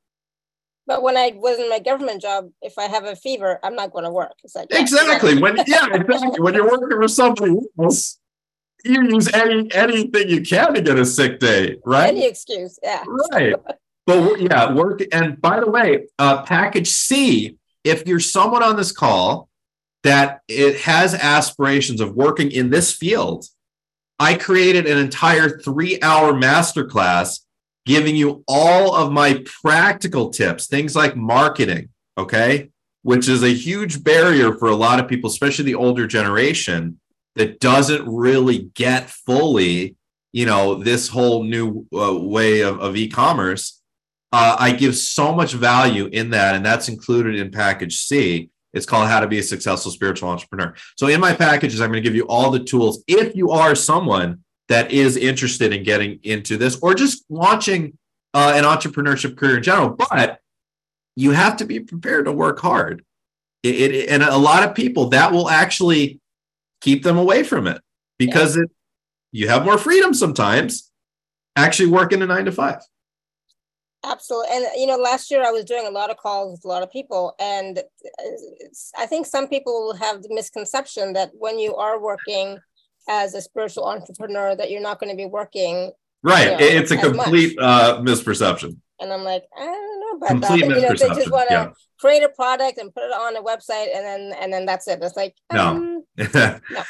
But when I was in my government job, if I have a fever, I'm not going to work. It's like yeah, Exactly. When yeah, exactly. When you're working for somebody else, you use any anything you can to get a sick day, right? Any excuse, yeah. right but yeah work and by the way uh package c if you're someone on this call that it has aspirations of working in this field i created an entire three hour masterclass giving you all of my practical tips things like marketing okay which is a huge barrier for a lot of people especially the older generation that doesn't really get fully you know this whole new uh, way of, of e-commerce uh, I give so much value in that, and that's included in package C. It's called How to Be a Successful Spiritual Entrepreneur. So, in my packages, I'm going to give you all the tools. If you are someone that is interested in getting into this or just launching uh, an entrepreneurship career in general, but you have to be prepared to work hard. It, it, and a lot of people that will actually keep them away from it because yeah. it, you have more freedom sometimes actually working a nine to five. Absolutely. And, you know, last year I was doing a lot of calls with a lot of people. And I think some people have the misconception that when you are working as a spiritual entrepreneur, that you're not going to be working. Right. You know, it's a complete uh, misperception. And I'm like, I don't know about complete that. You know, they just want to yeah. create a product and put it on a website and then and then that's it. It's like, um, no. no.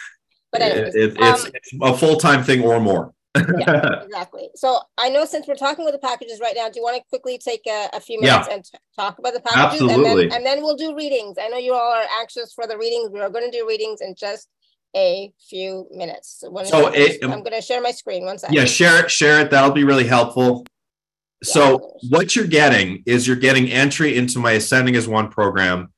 But anyways, it, it's, um, it's a full time thing or more yeah, exactly. So I know since we're talking with the packages right now, do you want to quickly take a, a few minutes yeah. and t- talk about the packages? Absolutely. And then, and then we'll do readings. I know you all are anxious for the readings. We are going to do readings in just a few minutes. So, so it, I'm going to share my screen. One second. Yeah, share it. Share it. That'll be really helpful. So what you're getting is you're getting entry into my Ascending as One program,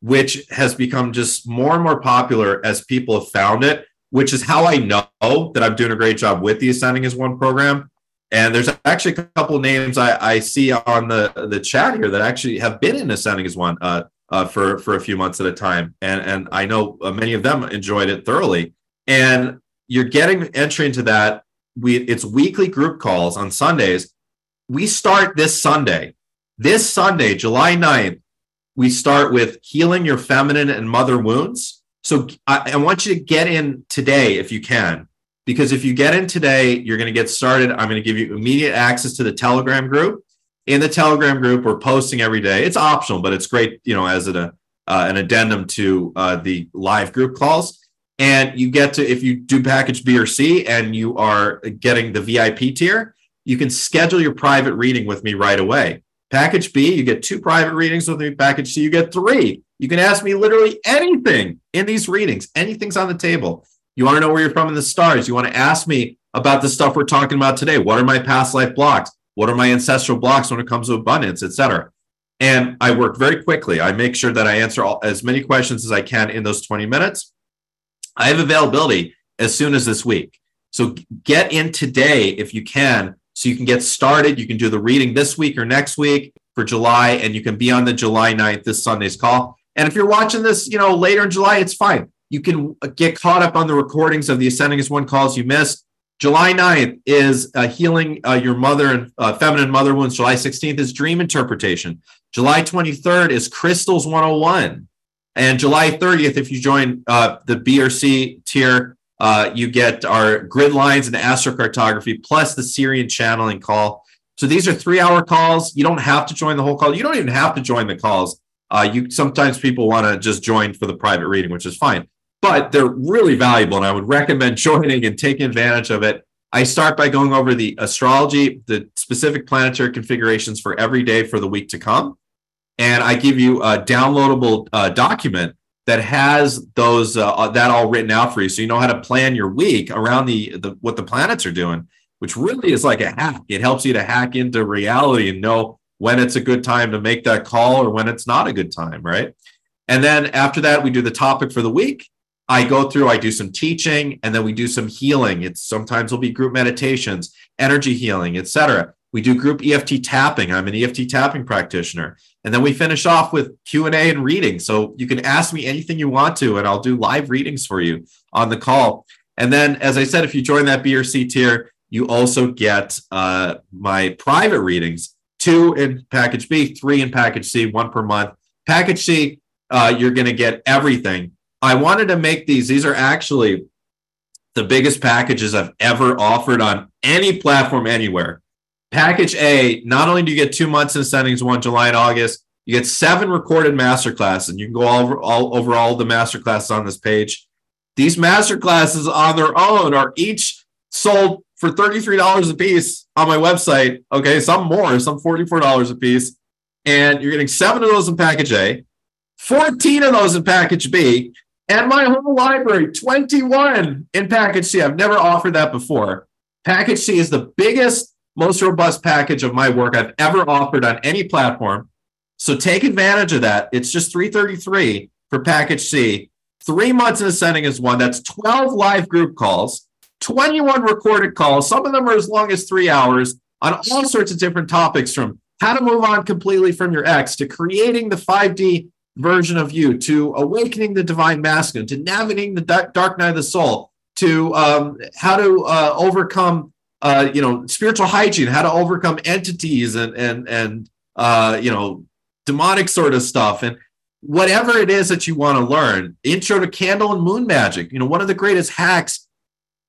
which has become just more and more popular as people have found it which is how I know that I'm doing a great job with the Ascending as One program. And there's actually a couple names I, I see on the, the chat here that actually have been in Ascending as One uh, uh, for, for a few months at a time. And, and I know uh, many of them enjoyed it thoroughly. And you're getting entry into that. We, it's weekly group calls on Sundays. We start this Sunday. This Sunday, July 9th, we start with healing your feminine and mother wounds so I, I want you to get in today if you can, because if you get in today, you're going to get started. I'm going to give you immediate access to the Telegram group. In the Telegram group, we're posting every day. It's optional, but it's great, you know, as an, uh, an addendum to uh, the live group calls. And you get to, if you do package B or C and you are getting the VIP tier, you can schedule your private reading with me right away. Package B, you get two private readings with me. Package C, you get three. You can ask me literally anything in these readings. Anything's on the table. You want to know where you're from in the stars. You want to ask me about the stuff we're talking about today. What are my past life blocks? What are my ancestral blocks when it comes to abundance, etc. And I work very quickly. I make sure that I answer all, as many questions as I can in those 20 minutes. I have availability as soon as this week. So get in today if you can, so you can get started. You can do the reading this week or next week for July, and you can be on the July 9th, this Sunday's call. And if you're watching this, you know, later in July, it's fine. You can uh, get caught up on the recordings of the Ascending as One calls you missed. July 9th is uh, healing uh, your mother and uh, feminine mother wounds. July 16th is dream interpretation. July 23rd is crystals 101. And July 30th, if you join uh, the B or C tier, uh, you get our grid lines and astrocartography plus the Sirian channeling call. So these are three hour calls. You don't have to join the whole call. You don't even have to join the calls. Uh, you sometimes people want to just join for the private reading, which is fine, but they're really valuable, and I would recommend joining and taking advantage of it. I start by going over the astrology, the specific planetary configurations for every day for the week to come, and I give you a downloadable uh, document that has those uh, uh that all written out for you, so you know how to plan your week around the, the what the planets are doing, which really is like a hack. It helps you to hack into reality and know when it's a good time to make that call or when it's not a good time, right? And then after that, we do the topic for the week. I go through, I do some teaching, and then we do some healing. It's sometimes will be group meditations, energy healing, etc. We do group EFT tapping. I'm an EFT tapping practitioner. And then we finish off with Q&A and reading. So you can ask me anything you want to, and I'll do live readings for you on the call. And then, as I said, if you join that B or C tier, you also get uh, my private readings two in package B, three in package C, one per month. Package C, uh, you're going to get everything. I wanted to make these, these are actually the biggest packages I've ever offered on any platform anywhere. Package A, not only do you get two months in as One, July and August, you get seven recorded masterclasses, and you can go all over all, over all the masterclasses on this page. These masterclasses on their own are each sold for $33 a piece on my website. Okay, some more, some $44 a piece. And you're getting seven of those in package A, 14 of those in package B, and my whole library, 21 in package C. I've never offered that before. Package C is the biggest most robust package of my work I've ever offered on any platform. So take advantage of that. It's just 333 for package C. Three months in ascending as one. That's 12 live group calls, 21 recorded calls. Some of them are as long as three hours on all sorts of different topics from how to move on completely from your ex to creating the 5D version of you to awakening the divine masculine to navigating the dark night of the soul to um, how to uh, overcome uh, you know spiritual hygiene how to overcome entities and and and uh, you know demonic sort of stuff and whatever it is that you want to learn intro to candle and moon magic. You know one of the greatest hacks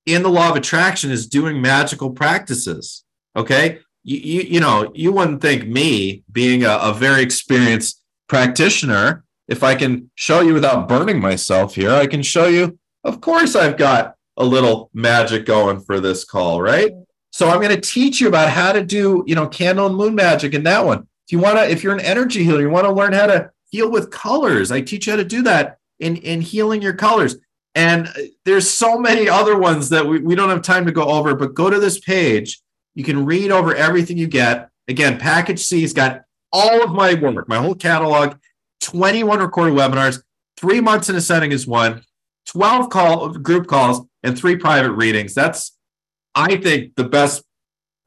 in the law of attraction is doing magical practices okay? You, you, you know you wouldn't think me being a, a very experienced practitioner, if I can show you without burning myself here, I can show you, of course, I've got a little magic going for this call, right? So I'm going to teach you about how to do, you know, candle and moon magic in that one. If you want to, if you're an energy healer, you want to learn how to heal with colors. I teach you how to do that in, in healing your colors. And uh, there's so many other ones that we, we don't have time to go over, but go to this page. You can read over everything you get. Again, package C's got all of my work, my whole catalog, 21 recorded webinars, three months in ascending as one, 12 call group calls, and three private readings. That's, I think, the best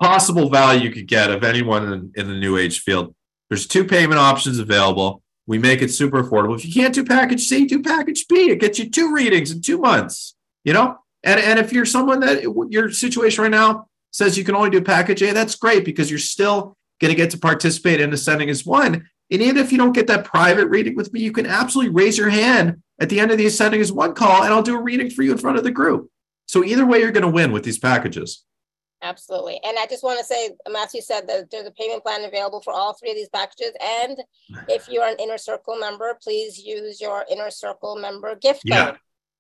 possible value you could get of anyone in, in the new age field. There's two payment options available. We make it super affordable. If you can't do package C, do package B. It gets you two readings in two months, you know? And, and if you're someone that your situation right now says you can only do package A, that's great because you're still going to get to participate in ascending as one. And even if you don't get that private reading with me, you can absolutely raise your hand at the end of the ascending as one call, and I'll do a reading for you in front of the group. So either way, you're going to win with these packages. Absolutely. And I just want to say, Matthew said that there's a payment plan available for all three of these packages. And if you're an inner circle member, please use your inner circle member gift code. Yeah.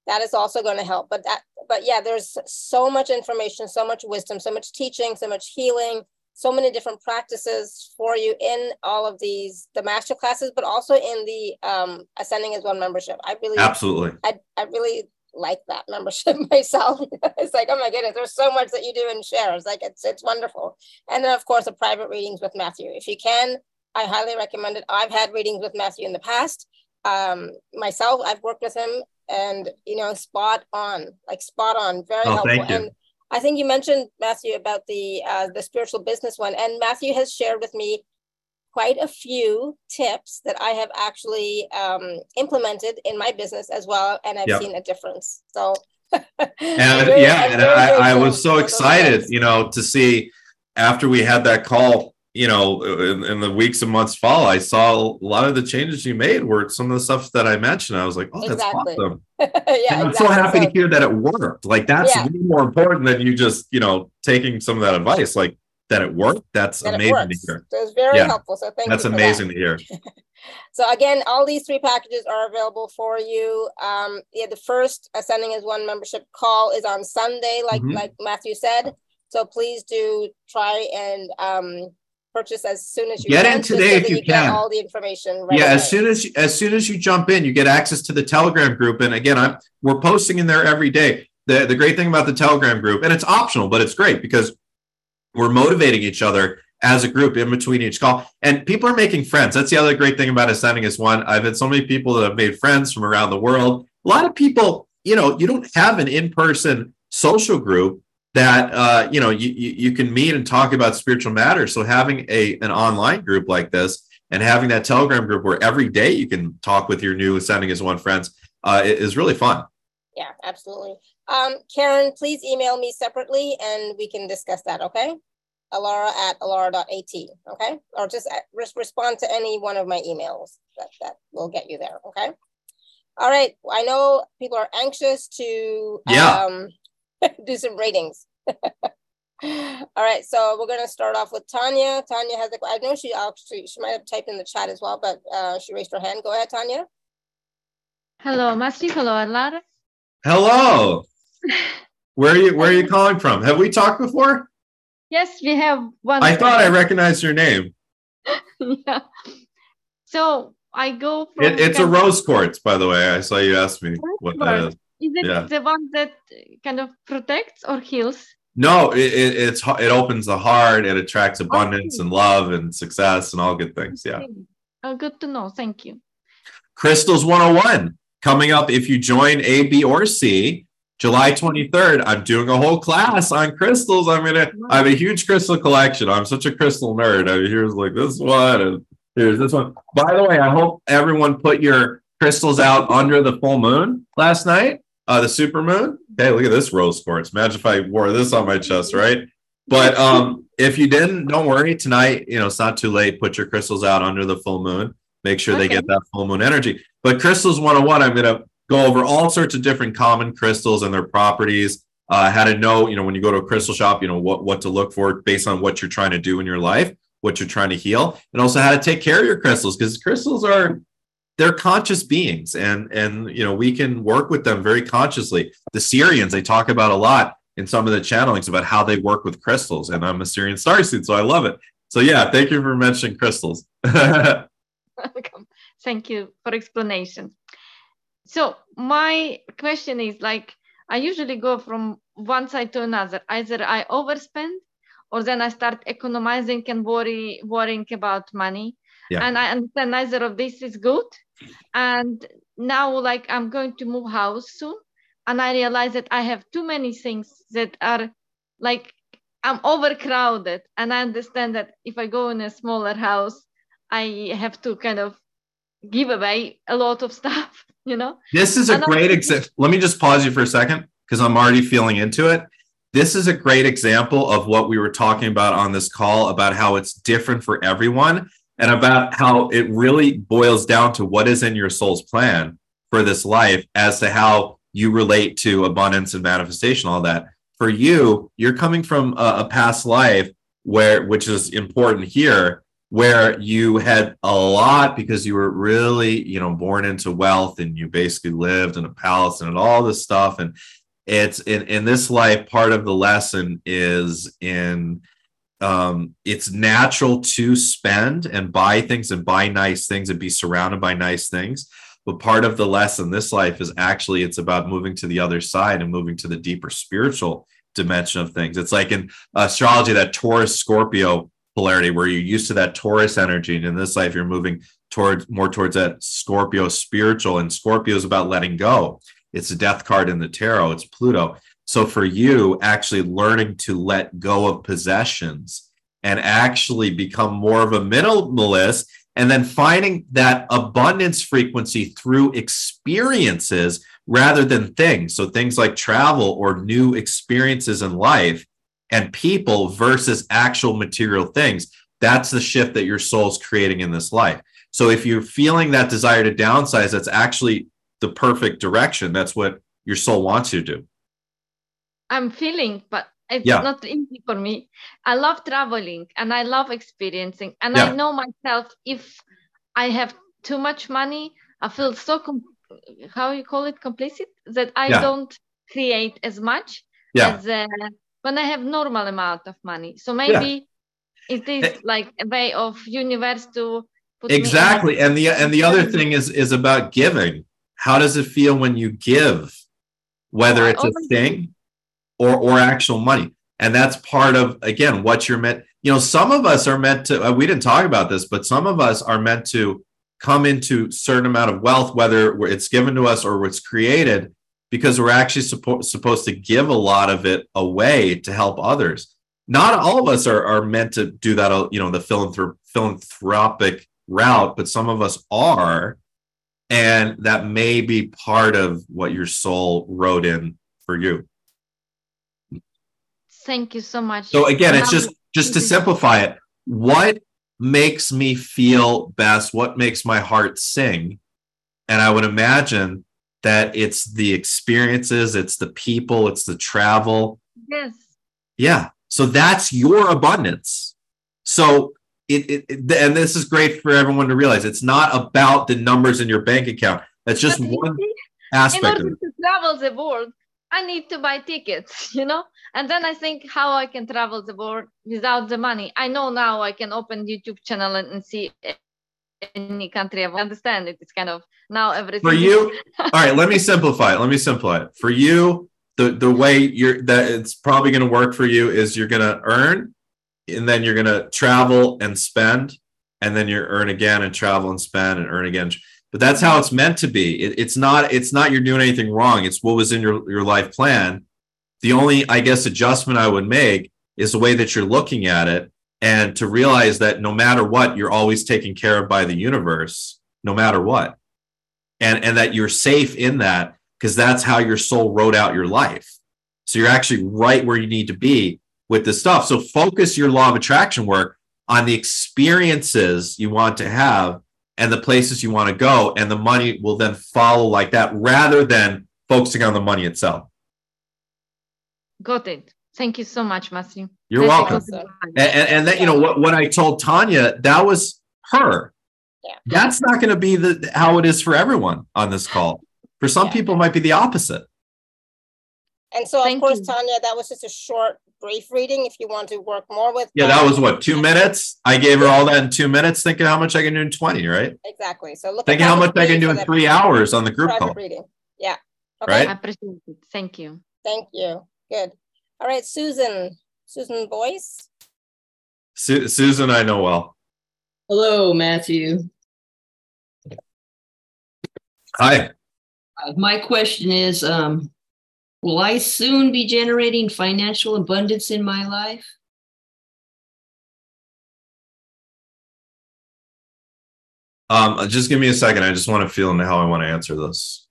That is also going to help. But that, but yeah, there's so much information, so much wisdom, so much teaching, so much healing, so many different practices for you in all of these the master classes but also in the um ascending as one membership. I really absolutely. I, I really like that membership myself. It's like oh my goodness there's so much that you do and share. It's like it's it's wonderful. And then of course the private readings with matthew. If you can i highly recommend it. I've had readings with matthew in the past. Um myself i've worked with him and you know spot on like spot on very oh, helpful. and I think you mentioned Matthew about the uh, the spiritual business one, and Matthew has shared with me quite a few tips that I have actually um, implemented in my business as well, and I've yep. seen a difference. So, and very, yeah, and I, I was so excited, you know, to see after we had that call you know, in, in, the weeks and months follow, I saw a lot of the changes you made were some of the stuff that I mentioned. I was like, oh, that's exactly. awesome. yeah, and I'm exactly. so happy to hear that it worked. Like that's yeah. more important than you just, you know, taking some of that advice. Like that it worked. That's that amazing to hear. So it's very yeah. helpful. So thank that's you. That's amazing that. to hear. so again, all these three packages are available for you. Um, yeah, the first ascending as one membership call is on Sunday, like mm-hmm. like Matthew said. So please do try and um purchase as soon as you get can, in today so if you, you can. all the information. Right yeah, away. as soon as you, as soon as you jump in, you get access to the Telegram group. And again, I'm we're posting in there every day. The the great thing about the Telegram group, and it's optional, but it's great because we're motivating each other as a group in between each call. And people are making friends. That's the other great thing about ascending as one. I've had so many people that have made friends from around the world. A lot of people, you know, you don't have an in-person social group that uh, you know you, you can meet and talk about spiritual matters. So having a an online group like this and having that Telegram group where every day you can talk with your new ascending as one friends uh, is really fun. Yeah, absolutely. Um, Karen, please email me separately and we can discuss that. Okay. Alara at alara.at. Okay. Or just uh, respond to any one of my emails that, that will get you there. Okay. All right. I know people are anxious to yeah. um, do some ratings. All right, so we're gonna start off with Tanya. Tanya has a, I know she actually, she might have typed in the chat as well, but uh, she raised her hand. Go ahead, Tanya. Hello, Masti. Hello, Alara. Hello. where are you, where are you calling from? Have we talked before? Yes, we have one. I thought I recognized your name. yeah. So I go from. It, it's a rose quartz, by the way. I saw you ask me what that is. Is it yeah. the one that kind of protects or heals? No, it, it, it's it opens the heart. It attracts abundance and love and success and all good things. Yeah. Oh, good to know. Thank you. Crystals 101 coming up. If you join A, B, or C, July mm-hmm. 23rd, I'm doing a whole class on crystals. I'm gonna. I have a huge crystal collection. I'm such a crystal nerd. I mean, here's like this one, and here's this one. By the way, I hope everyone put your crystals out under the full moon last night uh, the super moon. Hey, look at this rose quartz. Imagine if I wore this on my chest, right? But um, if you didn't, don't worry. Tonight, you know, it's not too late. Put your crystals out under the full moon. Make sure okay. they get that full moon energy. But crystals 101, I'm going to go over all sorts of different common crystals and their properties. Uh, how to know, you know, when you go to a crystal shop, you know, what, what to look for based on what you're trying to do in your life, what you're trying to heal, and also how to take care of your crystals because crystals are they're conscious beings and and you know we can work with them very consciously. The Sirians they talk about a lot in some of the channelings about how they work with crystals and i'm a sirian starseed so i love it. So yeah thank you for mentioning crystals. Thank you for explanation. So my question is like i usually go from one side to another. Either i overspend or then i start economizing and worry worrying about money. Yeah. and i understand neither of this is good and now like i'm going to move house soon. And i realize that i have too many things that are like i'm overcrowded. And i understand that if i go in a smaller house i have to kind of give away a lot of stuff you know? This is a and great example let me just pause you for a second because i'm already feeling into it. This is a great example of what we were talking about on this call about how it's different for everyone and about how it really boils down to what is in your soul's plan for this life as to how you relate to abundance and manifestation all that. For you you're coming from a, a past life where which is important here where you had a lot because you were really you know born into wealth and you basically lived in a palace and all this stuff. And it's in in this life part of the lesson is in um, it's natural to spend and buy things and buy nice things and be surrounded by nice things. But part of the lesson this life is actually it's about moving to the other side and moving to the deeper spiritual dimension of things. It's like in astrology, that Taurus Scorpio polarity, where you're used to that Taurus energy, and in this life, you're moving towards more towards that Scorpio spiritual. And Scorpio is about letting go. It's a death card in the tarot. It's Pluto. So for you, actually learning to let go of possessions and actually become more of a minimalist and then finding that abundance frequency through experiences rather than things. So things like travel or new experiences in life and people versus actual material things. That's the shift that your soul's creating in this life. So if you're feeling that desire to downsize, that's actually the perfect direction. That's what your soul wants you to do. I'm feeling, but it's yeah. not easy for me. I love traveling and I love experiencing. And yeah. I know myself if I have too much money, I feel so com- how you call it complicit that I yeah. don't create as much as uh, when I have normal amount of money. So maybe it is eh like a way of universe to exactly. and the and the other thing is is about giving. How does it feel when you give? Whether it's a thing or or actual money. And that's part of again what you're meant you know some of us are meant to uh, we didn't talk about this but some of us are meant to come into certain amount of wealth whether it's given to us or it's created because we're actually suppo- supposed to give a lot of it away to help others. Not all of us are, are meant to do that uh, you know the philanthrop- philanthropic route but some of us are. And that may be part of what your soul wrote in for you Thank you so much. So again, it's just um, just to mm-hmm. simplify it. What makes me feel best? What makes my heart sing? And I would imagine that it's the experiences, it's the people, it's the travel. Yes. Yeah. So that's your abundance. So it, it, it, and this is great for everyone to realize it's not about the numbers in your bank account. That's just one aspect. In order to travel the world, I need to buy tickets, you know? And then I think how I can travel the world without the money. I know now I can open YouTube channel and, and see any country. I understand it. It's kind of now everything. For you, all right, let me simplify it. Let me simplify it. For you, the the way you're that it's probably going to work for you is you're going to earn and then you're going to travel and spend and then you earn again and travel and spend and earn again but that's how it's meant to be it, it's not it's not you're doing anything wrong it's what was in your your life plan the only i guess adjustment i would make is the way that you're looking at it and to realize that no matter what you're always taken care of by the universe no matter what and and that you're safe in that because that's how your soul wrote out your life. So you're actually right where you need to be with this stuff. So focus your law of attraction work on the experiences you want to have and the places you want to go, and the money will then follow like that rather than focusing on the money itself. Got it. Thank you so much, Matthew. You're welcome. And, and, and that, you know, what, what I told Tanya, that was her. Yeah. That's not going to be the how it is for everyone on this call. For some yeah. people, might be the opposite. And so, Thank of course, you. Tanya, that was just a short, brief reading. If you want to work more with, yeah, that was what two minutes. I gave her all that in two minutes, thinking how much I can do in twenty, right? Exactly. So look, thinking how much I can do in three hours on the group call. Reading. Yeah. Okay. Right. I appreciate it. Thank you. Thank you. Good. All right, Susan. Susan Boyce. Su- Susan, I know well. Hello, Matthew. Hi. Uh, my question is um, Will I soon be generating financial abundance in my life? Um, just give me a second. I just want to feel into how I want to answer this.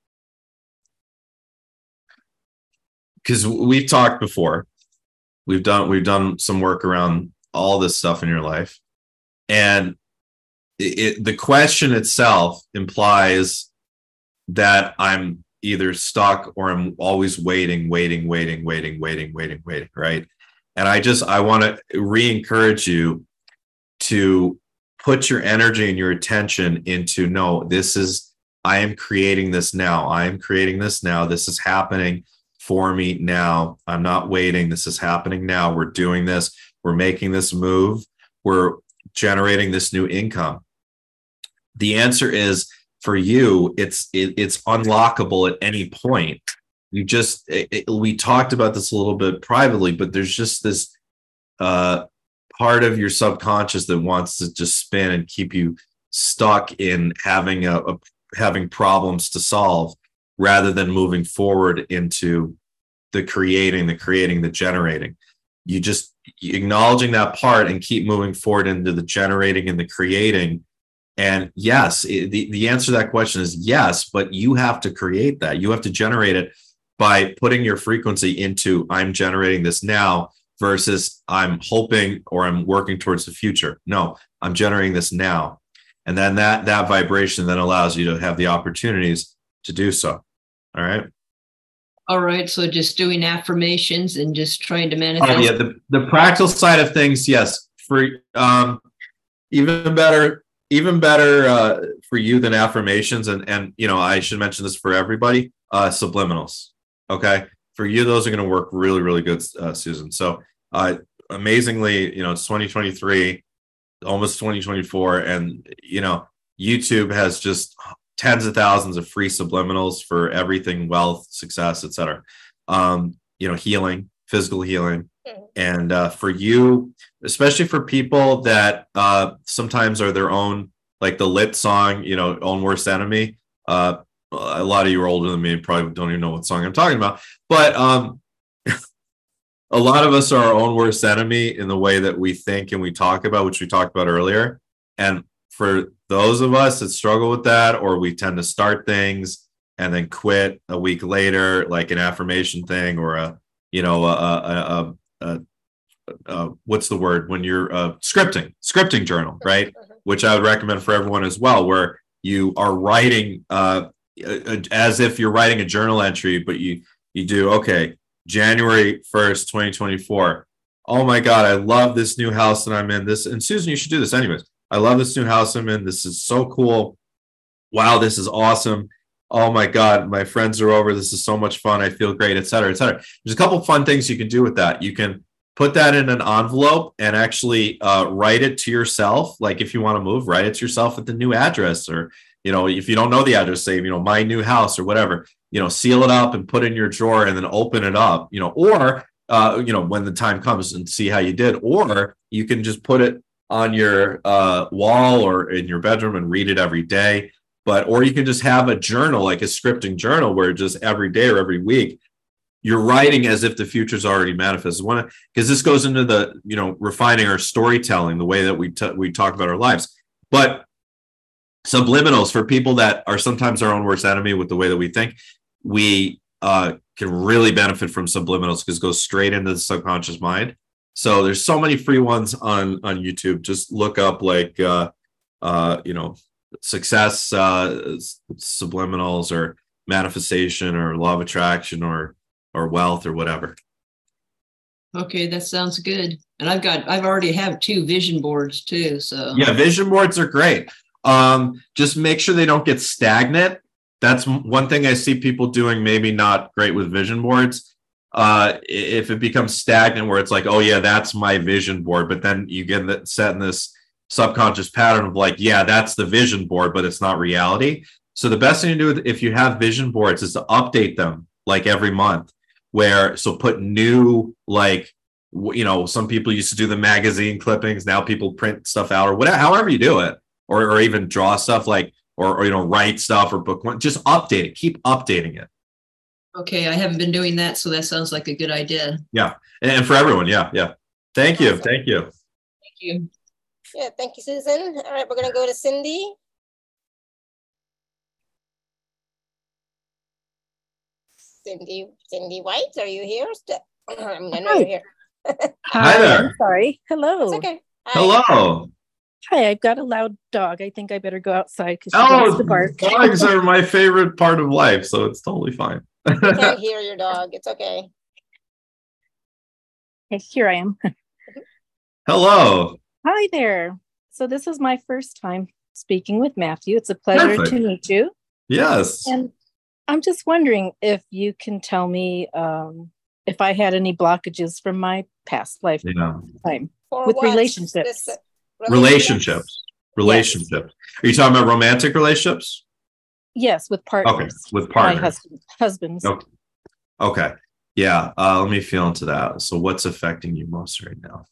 Because we've talked before. We've done we've done some work around all this stuff in your life. And it, it, the question itself implies that I'm either stuck or I'm always waiting, waiting, waiting, waiting, waiting, waiting, waiting, right? And I just I want to re-encourage you to put your energy and your attention into no, this is I am creating this now. I am creating this now. This is happening for me now. I'm not waiting. This is happening now. We're doing this. We're making this move. We're generating this new income. The answer is for you it's it, it's unlockable at any point you just it, we talked about this a little bit privately but there's just this uh part of your subconscious that wants to just spin and keep you stuck in having a, a having problems to solve rather than moving forward into the creating the creating the generating you just acknowledging that part and keep moving forward into the generating and the creating and yes, the, the answer to that question is yes, but you have to create that. You have to generate it by putting your frequency into I'm generating this now versus I'm hoping or I'm working towards the future. No, I'm generating this now. And then that that vibration then allows you to have the opportunities to do so. All right. All right. So just doing affirmations and just trying to manifest. Oh yeah, the, the practical side of things, yes. For um even better, even better uh, for you than affirmations and and you know i should mention this for everybody uh subliminals okay for you those are going to work really really good uh, susan so uh amazingly you know it's 2023 almost 2024 and you know youtube has just tens of thousands of free subliminals for everything wealth success etc um you know healing physical healing. And uh, for you especially for people that uh, sometimes are their own like the lit song you know own worst enemy. Uh, a lot of you are older than me and probably don't even know what song i'm talking about. But um, a lot of us are our own worst enemy in the way that we think and we talk about which we talked about earlier. And for those of us that struggle with that or we tend to start things and then quit a week later like an affirmation thing or a you know a, a, a, uh, what's the word when you're uh, scripting scripting journal right? Which i would recommend for everyone as well where you are writing uh, as if you're writing a journal entry but you you do okay january 1st 2024 oh my god i love this new house that i'm in. This and susan you should do this anyways i love this new house i'm in. This is so cool. Wow this is awesome. Oh my god my friends are over. This is so much fun. I feel great et cetera et cetera. There's a couple fun things you can do with that. You can put that in an envelope and actually uh, write it to yourself. Like if you want to move write it to yourself at the new address or you know if you don't know the address say you know my new house or whatever you know seal it up and put in your drawer and then open it up you know or uh, you know when the time comes and see how you did or you can just put it on your uh, wall or in your bedroom and read it every day. But or you can just have a journal like a scripting journal where just every day or every week you're writing as if the future's already manifested because this goes into the you know refining our storytelling the way that we t- we talk about our lives. But subliminals for people that are sometimes our own worst enemy with the way that we think we uh, can really benefit from subliminals because it goes straight into the subconscious mind so there's so many free ones on on youtube. Just look up like uh uh you know success uh subliminals or manifestation or law of attraction or or wealth or whatever. Okay, that sounds good. And I've got I've already have two vision boards too. So. Yeah vision boards are great. Um just make sure they don't get stagnant. That's one thing i see people doing maybe not great with vision boards uh if it becomes stagnant where it's like oh yeah that's my vision board but then you get that set in this subconscious pattern of like yeah that's the vision board but it's not reality. So the best thing to do if you have vision boards is to update them like every month where so put new like you know some people used to do the magazine clippings now people print stuff out or whatever however you do it or, or even draw stuff like or, or you know write stuff or book one just update it keep updating it okay, I haven't been doing that, so that sounds like a good idea. Yeah, and for everyone yeah yeah thank you Awesome. thank you Thank you. Yeah, thank you, Susan. All right, we're gonna go to Cindy. Cindy, Cindy White, are you here? still? I mean, I know you're here. Hi there. I'm sorry. Hello. It's okay. Hi. hello Hi, I've got a loud dog. I think I better go outside because she wants oh to bark. dogs are my favorite part of life so it's totally fine We can't hear your dog. It's okay. Okay, here I am. hello Hi there. So this is my first time speaking with Matthew. It's a pleasure Perfect. to meet you. yes And I'm just wondering if you can tell me um, if I had any blockages from my past lifetime. yeah For With what? relationships. This- relationships relationships are you talking about romantic relationships Yes, with partners. okay with partners. My husband, husbands. Okay. Okay. Yeah. Uh, let me feel into that. So, what's affecting you most right now?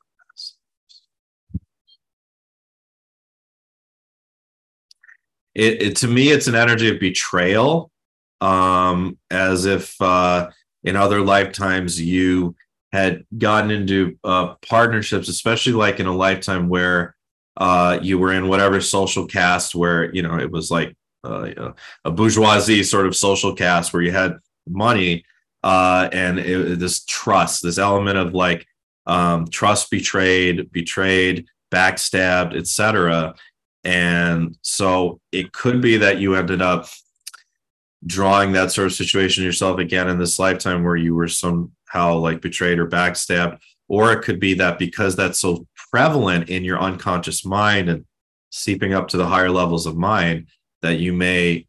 It, it to me, it's an energy of betrayal, um, as if uh, in other lifetimes you had gotten into uh, partnerships, especially like in a lifetime where uh, you were in whatever social caste where you know it was like uh, you know, a bourgeoisie sort of social caste where you had money uh, and it, this trust, this element of like um, trust betrayed, betrayed, backstabbed, etc. And so it could be that you ended up drawing that sort of situation yourself again in this lifetime where you were somehow like betrayed or backstabbed, or it could be that because that's so prevalent in your unconscious mind and seeping up to the higher levels of mind that you may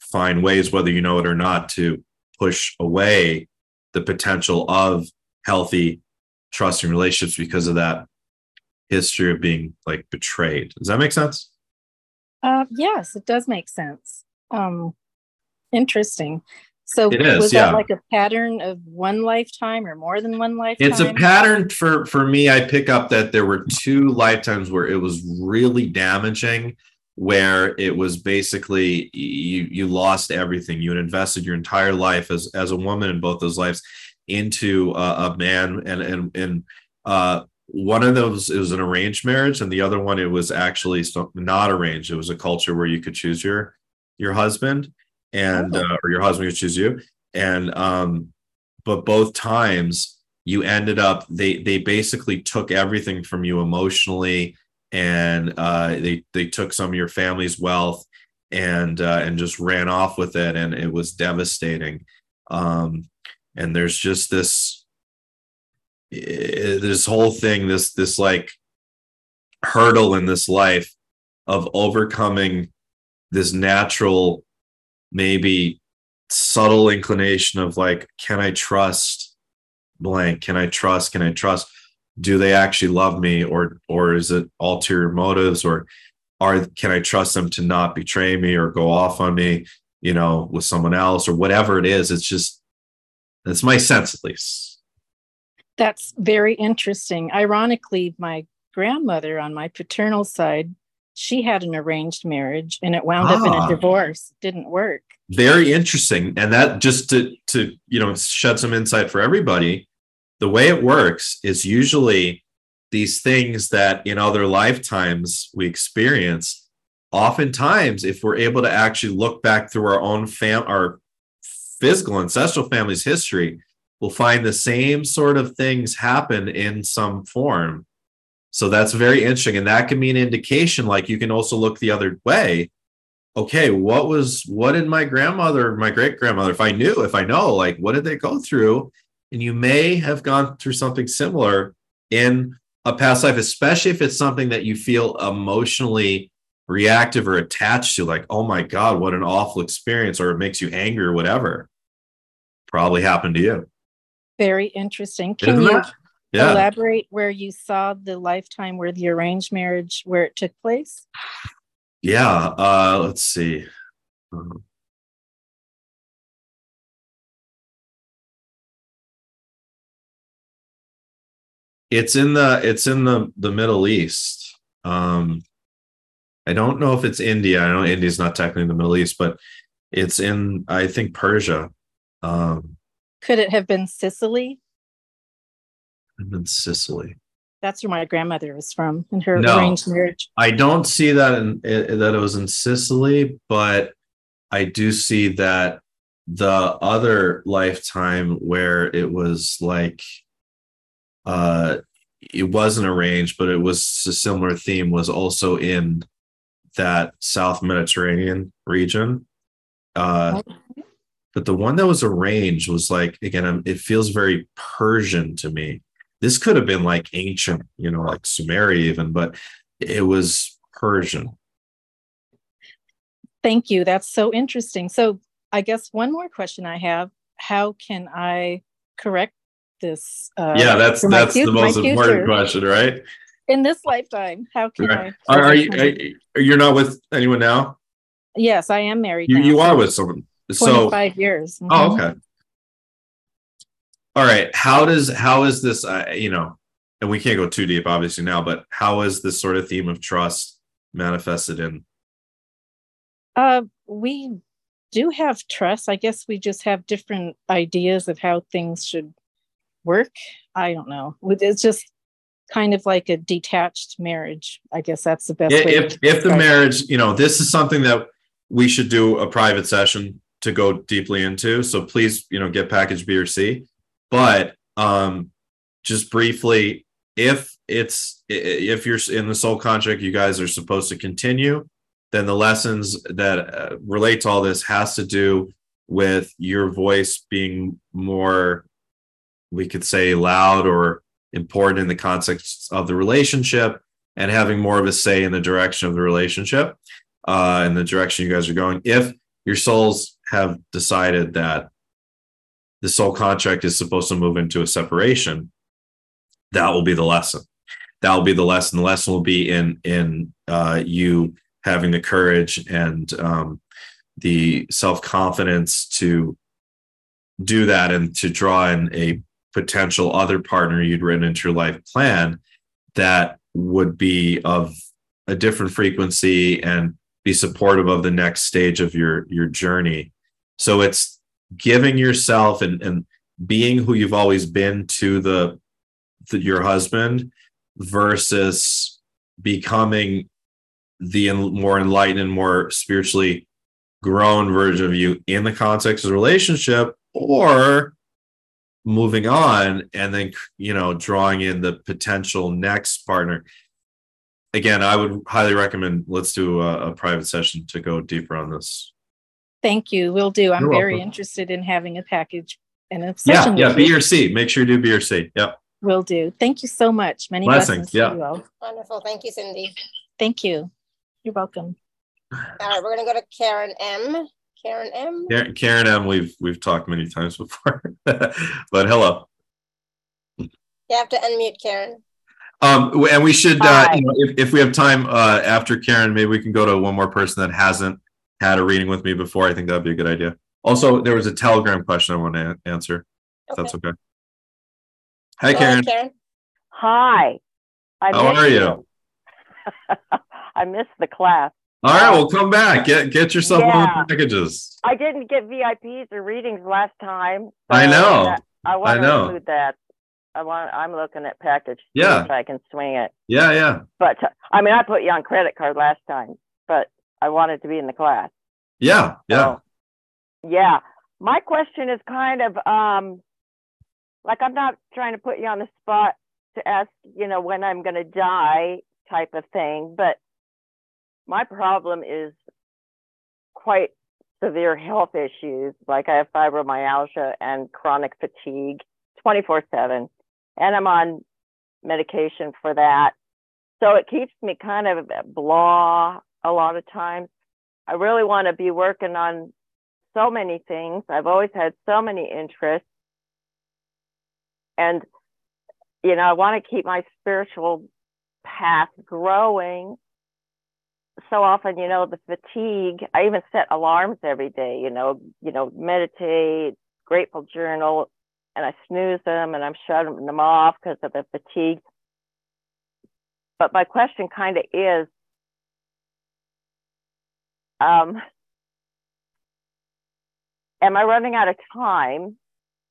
find ways, whether you know it or not, to push away the potential of healthy, trusting relationships because of that history of being like betrayed. Does that make sense? Uh, yes, it does make sense. Um, interesting. So It is, was yeah. that like a pattern of one lifetime or more than one lifetime? It's a pattern for for me. I pick up that there were two lifetimes where it was really damaging, where it was basically you you lost everything. You had invested your entire life as as a woman in both those lives into uh, a man, and and and uh, one of those it was an arranged marriage, and the other one it was actually not arranged. It was a culture where you could choose your your husband, and Oh. uh, or your husband could choose you, and um, but both times you ended up they they basically took everything from you emotionally and uh they they took some of your family's wealth and uh and just ran off with it and it was devastating. Um and there's just this eh, this whole thing this this like hurdle in this life of overcoming this natural maybe subtle inclination of like can i trust blank? Can i trust? Can i trust do they actually love me or or is it ulterior motives or are can i trust them to not betray me or go off on me you know, with someone else or whatever it is. It's just, that's my sense at least. That's very interesting. Ironically, my grandmother on my paternal side, she had an arranged marriage and it wound ah, up in a ah. divorce. Didn't work. Very interesting. And that just to to you know shed some insight for everybody, the way it works is usually these things that in other lifetimes we experience oftentimes if we're able to actually look back through our own fam our physical ancestral family's history we'll find the same sort of things happen in some form. So that's very interesting and that can be an indication like you can also look the other way. Okay what was what did my grandmother my great grandmother if i knew if i know like what did they go through and you may have gone through something similar in a past life, especially if it's something that you feel emotionally reactive or attached to, like, oh my God, what an awful experience, or it makes you angry or whatever. Probably happened to you. Very interesting. Can Isn't you yeah. elaborate where you saw the lifetime where the arranged marriage where it took place? Yeah, uh, let's see. It's in the it's in the the Middle East. Um, I don't know if it's India. I know India's not technically the Middle East, but it's in I think Persia. Um, Could it have been Sicily? In Sicily. That's where my grandmother was from in her no, arranged marriage. I don't see that in that it was in Sicily, but I do see that the other lifetime where it was like uh, it wasn't arranged, but it was a similar theme, was also in that South Mediterranean region. Uh, but the one that was arranged was like, again, it feels very Persian to me. This could have been like ancient, you know, like Sumeria even, but it was Persian. Thank you. That's so interesting. So, I guess one more question I have how can I correct this. Uh, yeah, that's that's the most important question, right? In this lifetime, how can right. I? Are, are you? Are, you're not with anyone now? Yes, I am married. You, you are with someone. So five years. Mm-hmm. Oh, okay. All right. How does how is this? Uh, you know, and we can't go too deep, obviously now, but how is this sort of theme of trust manifested in? Uh, we do have trust. I guess we just have different ideas of how things should work. I don't know. It's just kind of like a detached marriage. I guess that's the best if, way. If, if the marriage, you know, this is something that we should do a private session to go deeply into. So please, you know, get package B or C. But um, just briefly, if it's if you're in the soul contract, you guys are supposed to continue. Then the lessons that uh, relate to all this has to do with your voice being more we could say loud or important in the context of the relationship and having more of a say in the direction of the relationship uh, in the direction you guys are going. If your souls have decided that the soul contract is supposed to move into a separation, that will be the lesson. That will be the lesson. The lesson will be in in uh, you having the courage and um, the self confidence to do that and to draw in a potential other partner you'd written into your life plan that would be of a different frequency and be supportive of the next stage of your your journey. So it's giving yourself and, and being who you've always been to the, the your husband versus becoming the more enlightened and more spiritually grown version of you in the context of the relationship or moving on and then you know drawing in the potential next partner. Again i would highly recommend let's do a, a private session to go deeper on this. Thank you. We'll do. I'm You're very welcome. interested in having a package and a session yeah yeah b or c make sure you do b or c yep. Will do. Thank you so much. Many blessings, blessings yeah. wonderful. Thank you cindy. Thank you. You're welcome. All right we're going to go to karen m Karen M. Karen M. We've we've talked many times before, but hello. You have to unmute Karen. Um, and we should, uh, you know, if, if we have time uh, after Karen, maybe we can go to one more person that hasn't had a reading with me before, I think that'd be a good idea. Also, there was a Telegram question I want to answer. If that's okay. Hi, Karen. Karen. Hi. I How are you? I missed the class. All right, well, come back. Get get yourself one of the packages. I didn't get VIPs or readings last time. I know. I want know. to include that. I want. I'm looking at package. Yeah. If I can swing it, Yeah, yeah, but I mean, I put you on credit card last time, but I wanted to be in the class. yeah, yeah. So, yeah. My question is kind of um like I'm not trying to put you on the spot to ask, you know, when I'm going to die type of thing, but my problem is quite severe health issues. Like I have fibromyalgia and chronic fatigue 24/7 and I'm on medication for that. So it keeps me kind of blah a lot of times. I really want to be working on so many things. I've always had so many interests. And, you know, I want to keep my spiritual path growing. So often, you know, the fatigue, I even set alarms every day, you know, you know, meditate, grateful journal, and I snooze them and I'm shutting them off because of the fatigue. But my question kind of is, um, am I running out of time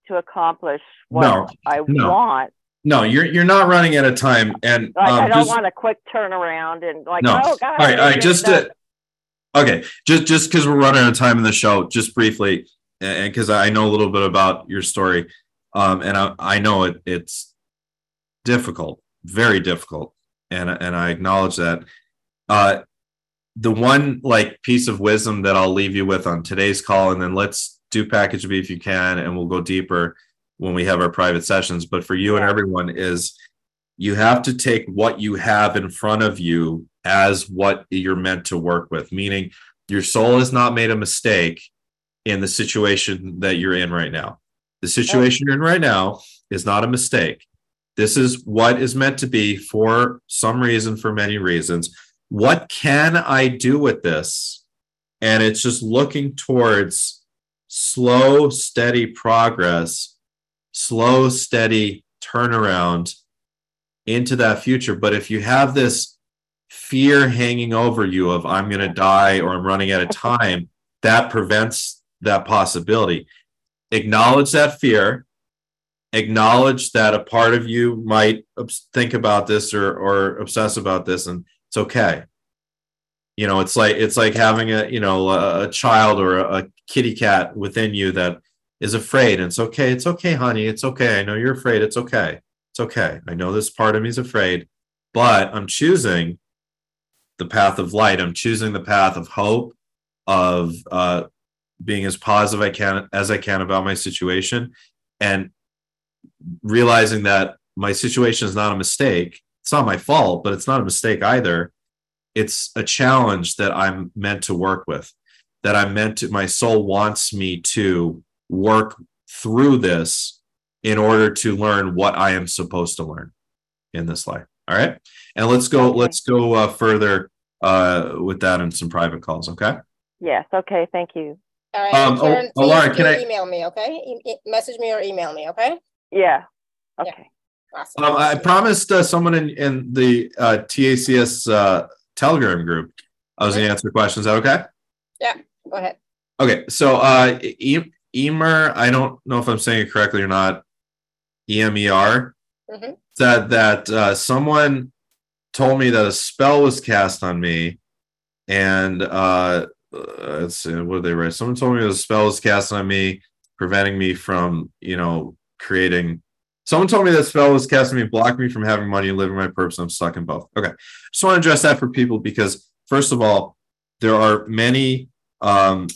to accomplish what No, I no. want? No, you're you're not running out of time, and Like, I um, don't just want a quick turnaround and like, No. oh God. all right, all I right. Just to, okay, just just because we're running out of time in the show, just briefly, and because I know a little bit about your story, um, and I I know it it's difficult, very difficult, and and I acknowledge that. Uh, the one like piece of wisdom that I'll leave you with on today's call, and then let's do package B if you can, and we'll go deeper when we have our private sessions. But for you and everyone is you have to take what you have in front of you as what you're meant to work with, meaning your soul has not made a mistake in the situation that you're in right now. The situation you're in right now is not a mistake. This is what is meant to be for some reason, for many reasons. What can I do with this? And it's just looking towards slow, steady progress, slow, steady turnaround into that future. But if you have this fear hanging over you of I'm going to die or I'm running out of time, that prevents that possibility. Acknowledge that fear. Acknowledge that a part of you might think about this or or obsess about this, and it's okay. You know, it's like it's like having a you know a, a child or a, a kitty cat within you that is afraid. And it's okay. It's okay, honey. It's okay. I know you're afraid. It's okay. It's okay. I know this part of me is afraid, but I'm choosing the path of light. I'm choosing the path of hope, of uh, being as positive I can as I can about my situation, and realizing that my situation is not a mistake. It's not my fault, but it's not a mistake either. It's a challenge that I'm meant to work with. That I'm meant to. My soul wants me to work through this in order to learn what I am supposed to learn in this life. All right. And let's go, Okay. let's go uh, further uh, with that in some private calls. Okay. Yes. Okay. Thank you. All right. Um, oh, Karen, oh, please Laura, can I- email me? Okay. E- message me or email me. Okay. Yeah. Okay. Awesome. Um, I promised uh, someone in, in the uh, TACS uh, Telegram group I was going to answer questions. Is that okay? Yeah, go ahead. Okay. So, uh, e- Emer, I don't know if I'm saying it correctly or not. E M E R. Mhm. Said that uh, someone told me that a spell was cast on me, and uh, uh, let's see, what did they write? Someone told me that a spell was cast on me, preventing me from, you know, creating. Someone told me that spell was cast on me, blocking me from having money and living my purpose. I'm stuck in both. Okay, just want to address that for people because first of all, there are many um,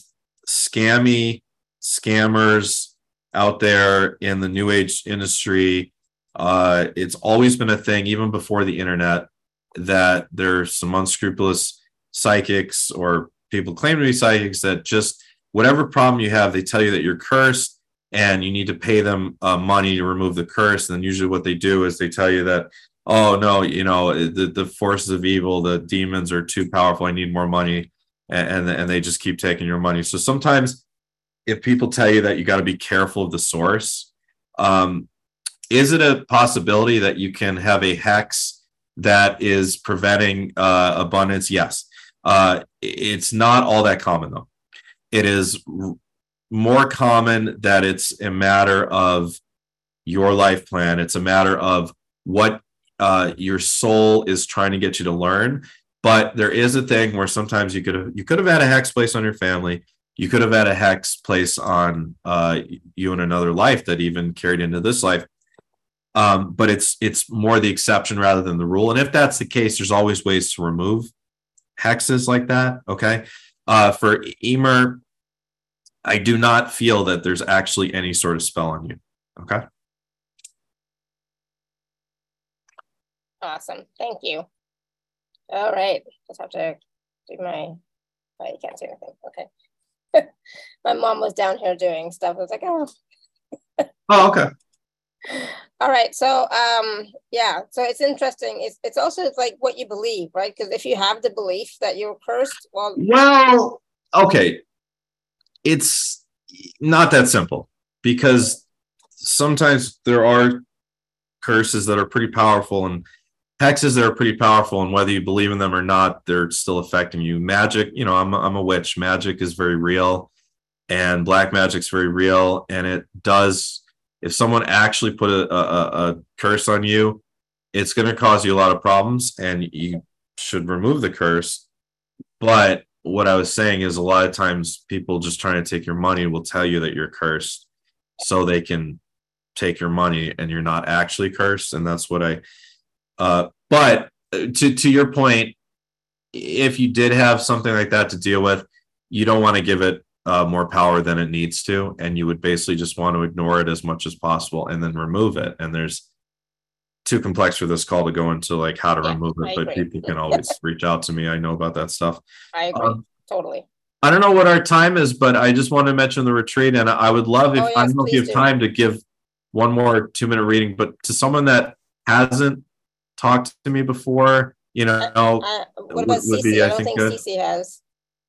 scammy scammers out there in the new age industry. Uh, it's always been a thing, even before the internet, that there's some unscrupulous psychics or people claim to be psychics that just whatever problem you have, they tell you that you're cursed and you need to pay them uh, money to remove the curse. And then usually what they do is they tell you that, oh no, you know, the, the forces of evil, the demons are too powerful. I need more money and and they just keep taking your money. So sometimes if people tell you that you got to be careful of the source, um, is it a possibility that you can have a hex that is preventing uh, abundance? Yes. Uh, it's not all that common though. It is r- more common that it's a matter of your life plan. It's a matter of what uh, your soul is trying to get you to learn. But there is a thing where sometimes you could have you could have had a hex place on your family. You could have had a hex place on uh, you in another life that even carried into this life. Um, but it's it's more the exception rather than the rule. And if that's the case, there's always ways to remove hexes like that. Okay. Uh, for Emer, I do not feel that there's actually any sort of spell on you. Okay. Awesome. Thank you. All right. Just have to do my, oh, you can't see anything. Okay. my mom was down here doing stuff. I was like, oh. Oh, okay. All right. So, um, yeah. So it's interesting. It's it's also it's like what you believe, right? Because if you have the belief that you're cursed, well, Well, okay. It's not that simple because sometimes there are curses that are pretty powerful and hexes that are pretty powerful and whether you believe in them or not they're still affecting you. Magic you know i'm, I'm a witch. Magic is very real and black magic's very real and it does if someone actually put a, a, a curse on you it's going to cause you a lot of problems and you should remove the curse. But what i was saying is a lot of times people just trying to take your money will tell you that you're cursed so they can take your money and you're not actually cursed and that's what i uh, but uh, to to your point, if you did have something like that to deal with, you don't want to give it uh, more power than it needs to, and you would basically just want to ignore it as much as possible and then remove it. And there's too complex for this call to go into like how to Yeah, remove I it, but agree. people can always reach out to me. I know about that stuff. I agree Um, totally. I don't know what our time is, but I just want to mention the retreat, and I would love if Oh, I don't know if you have do. time to give one more two minute reading, but to someone that hasn't talked to me before, you know, Uh, what about would- would Cece? be, I I don't think, think good. Cece has.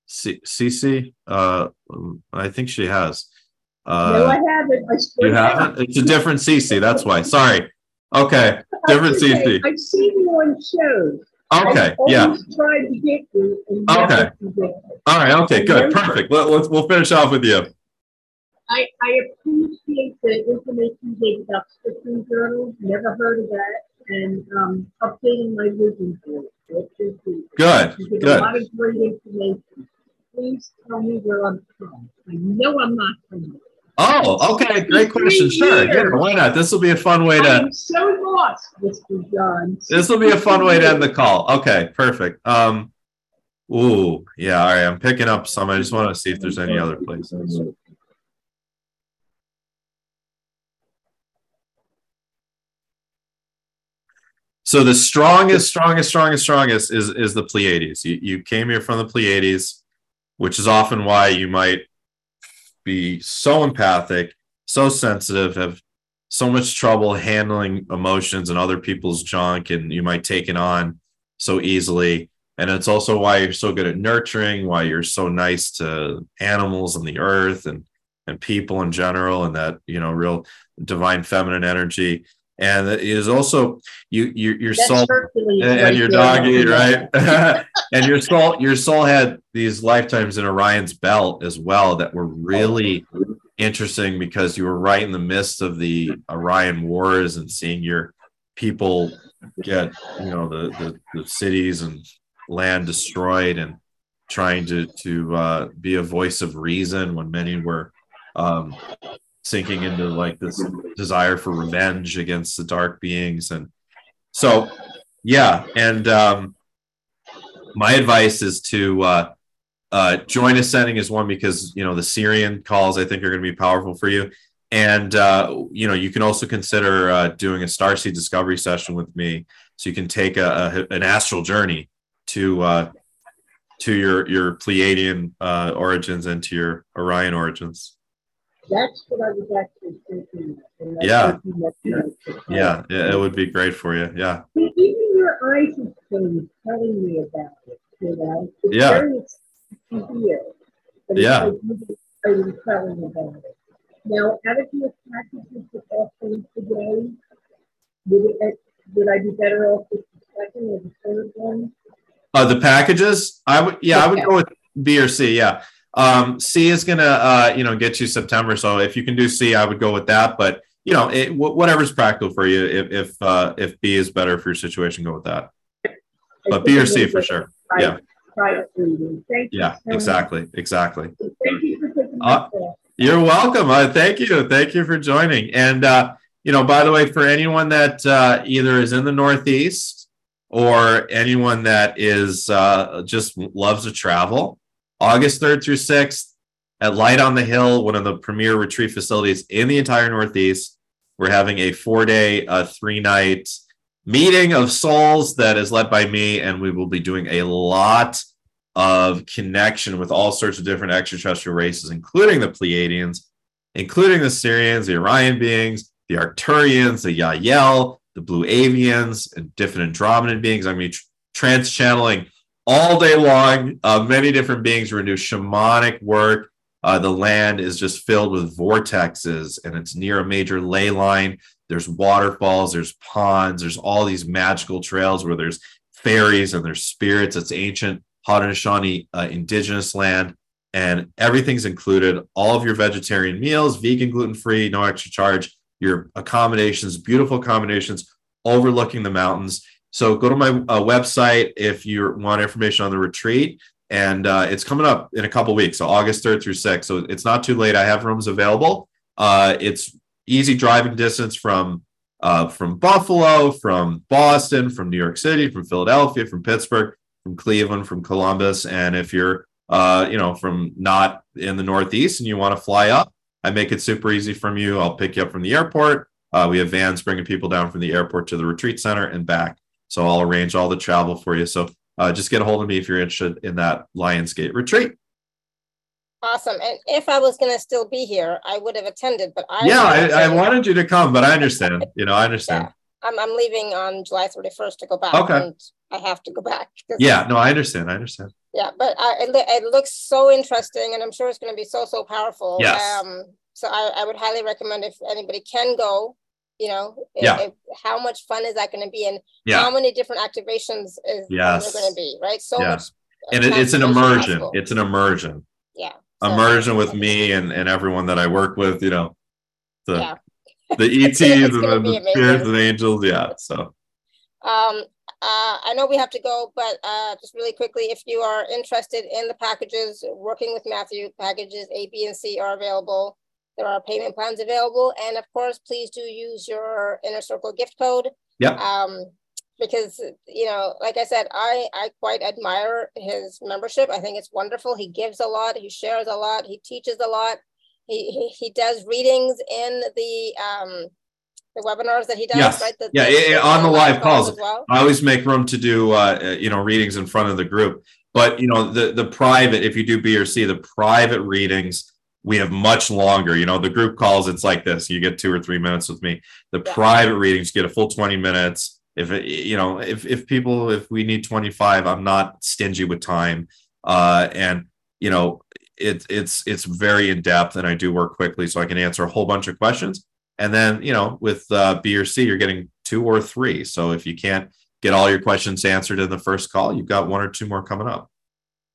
C- Cece, uh, I think she has. No, I Uh, haven't. I you swear to haven't? It's a different Cece. That's why. Sorry. Okay, different That's okay. Cece. I've seen you on shows. Okay, I've yeah. always tried to get you. Okay. never could get you. All right. Okay, good. Perfect. Let, let's we'll finish off with you. I, I appreciate the information you gave about Scripture journals. Never heard of that. And um, updating my vision board. I appreciate it. Good. Good. a lot of great information. Please tell me where I'm from. I know I'm not from. Oh, okay. Great question. Sure. Yeah, why not? This will be a fun way to. I'm so lost, Mr. John. This will be a fun way to end the call. Okay, perfect. Um, ooh, yeah. All right, I'm picking up some. I just want to see if there's any other places. So the strongest, strongest, strongest, strongest is is the Pleiades. You you came here from the Pleiades, which is often why you might be so empathic, so sensitive, have so much trouble handling emotions and other people's junk, and you might take it on so easily. And it's also why you're so good at nurturing, why you're so nice to animals and the earth and and people in general, and that you know real divine feminine energy. And it is also you you your That's soul and, right your doggy, right? and your soul, your soul had these lifetimes in Orion's belt as well that were really interesting because you were right in the midst of the Orion Wars and seeing your people get, you know, the the, the cities and land destroyed and trying to to uh, be a voice of reason when many were um, sinking into like this desire for revenge against the dark beings and so yeah and um my advice is to uh uh join ascending as one because you know the Sirian calls i think are going to be powerful for you. And uh you know you can also consider uh doing a starseed discovery session with me so you can take a, a an astral journey to uh to your your pleiadian uh origins and to your orion origins That's what I was actually thinking. Yeah. you meant that. yeah, yeah it would be great for you yeah Even your eyes have been telling me about it, you know. It's Yeah. very Yeah. like you telling about it. Now, out of your packages that offering today, would it, would I be better off with the second or the third one? Uh, the packages, I would, yeah, I would go with B or C. Yeah. Um, C is gonna, uh, you know, get you September. So if you can do C, I would go with that. But you know, it, wh- whatever's practical for you. If if uh, if B is better for your situation, go with that. But B or C for sure. Yeah. Private reading. Thank you. Yeah, exactly, exactly. Thank you for taking uh, You're welcome. Uh, thank you. Thank you for joining. And, uh, you know, by the way, for anyone that uh, either is in the Northeast or anyone that is uh, just loves to travel, August 3rd through 6th at Light on the Hill, one of the premier retreat facilities in the entire Northeast, we're having a four day, uh, three night meeting of souls that is led by me. And we will be doing a lot of connection with all sorts of different extraterrestrial races, including the Pleiadians, including the Sirians, the Orion beings, the Arcturians, the Yahyel, the Blue Avians, and different Andromedan beings. I'm going to be trance channeling all day long. Uh, many different beings. Going do shamanic work. Uh, the land is just filled with vortexes and it's near a major ley line. There's waterfalls, there's ponds, there's all these magical trails where there's fairies and there's spirits. It's ancient Haudenosaunee uh, indigenous land, and everything's included. All of your vegetarian meals, vegan, gluten free, no extra charge. Your accommodations, beautiful accommodations overlooking the mountains. So go to my uh, website if you want information on the retreat. And uh, it's coming up in a couple weeks, so August 3rd through 6th. So it's not too late. I have rooms available. Uh, it's easy driving distance from uh, from Buffalo, from Boston, from New York City, from Philadelphia, from Pittsburgh, from Cleveland, from Columbus. And if you're, uh, you know, from not in the Northeast and you want to fly up, I make it super easy from you. I'll pick you up from the airport. Uh, we have vans bringing people down from the airport to the retreat center and back. So I'll arrange all the travel for you. So uh, just get a hold of me if you're interested in that Lionsgate retreat. Awesome. And if I was going to still be here, I would have attended, but I. yeah, I, I wanted you to come, but I understand. You know, I understand. I'm, I'm leaving on July 31st to go back. Okay. And I have to go back. Yeah, no, I understand. I understand. Yeah, but I, it, it looks so interesting and I'm sure it's going to be so, so powerful. Yes. Um, so I, I would highly recommend if anybody can go, you know, Yeah. if- how much fun is that going to be and Yeah. how many different activations is Yes. there going to be, right? So Yeah. much. And it, it's an immersion. possible. It's an immersion. yeah. So- Immersion with me and, and everyone that I work with, you know, the Yeah. the ETs and the, spirits and angels. Yeah. So Um, uh, I know we have to go, but uh, just really quickly, if you are interested in the packages, working with Matthew, packages A, B, and C are available. There are payment plans available. And of course, please do use your Inner Circle gift code. Yeah. Um, because, you know, like I said, I, I quite admire his membership. I think it's wonderful. He gives a lot, he shares a lot, he teaches a lot. He, he, he does readings in the, um, the webinars that he does, Yes. right? The- Yeah, the- yeah, yeah, on the live calls. as well. I always make room to do uh, you know readings in front of the group. But you know the the private, if you do B or C, the private readings we have much longer. You know the group calls, it's like this: you get two or three minutes with me. The Yeah. private readings get a full twenty minutes. If it, you know if if people if we need twenty five, I'm not stingy with time. Uh, and you know it, it's it's very in depth, and I do work quickly, so I can answer a whole bunch of questions. And then, you know, with uh, B or C, you're getting two or three. So if you can't get all your questions answered in the first call, you've got one or two more coming up.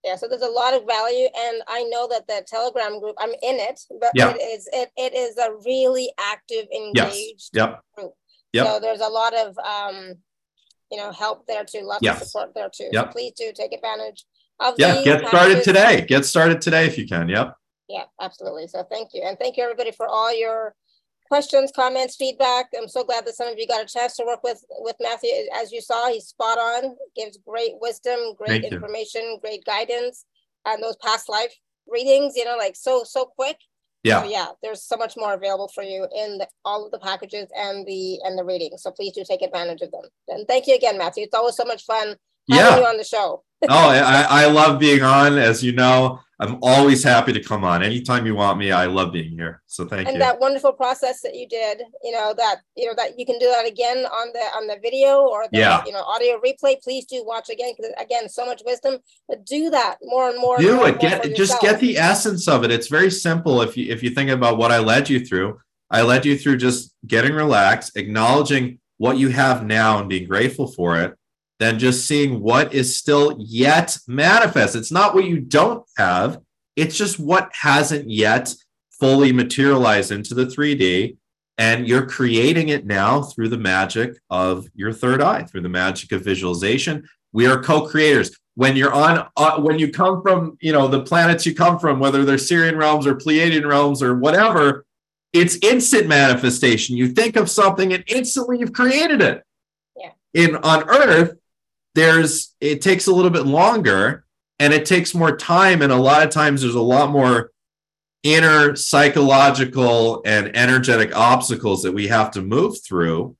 Yeah, so there's a lot of value, and I know that the Telegram group, I'm in it, but Yeah. it is it, it is a really active, Yes. engaged Yep. group. Yep. So there's a lot of um, you know, help there too, lots of support there too. So Yep. please do take advantage of Yeah. Get started today. Get started today if you can. Yep. Yeah, absolutely. So thank you. And thank you everybody for all your questions, comments, feedback. I'm so glad that some of you got a chance to work with with Matthew. As you saw, he's spot on, gives great wisdom, great Thank you. information, great guidance. And those past life readings, you know, like so, so quick. So Yeah. yeah, there's so much more available for you in the, all of the packages and the and the readings. So please do take advantage of them. And thank you again, Matthew. It's always so much fun having Yeah. you on the show. oh, I, I love being on. As you know, I'm always happy to come on. Anytime you want me, I love being here. So thank and you. And that wonderful process that you did, you know, that you know that you can do that again on the on the video or the Yeah. you know audio replay. Please do watch again because again, so much wisdom. But do that more and more. do it get just yourself. get the essence of it it's very simple if you if you think about what i led you through i led you through just getting relaxed acknowledging what you have now and being grateful for it then just seeing what is still yet manifest. It's not what you don't have it's just what hasn't yet fully materialized into the 3d and you're creating it now through the magic of your third eye through the magic of visualization. We are co-creators. When you're on uh, when you come from you know the planets you come from whether they're sirian realms or pleiadian realms or whatever it's instant manifestation. You think of something and instantly you've created it. Yeah. in on earth there's it takes a little bit longer and it takes more time. And a lot of times there's a lot more inner psychological and energetic obstacles that we have to move through.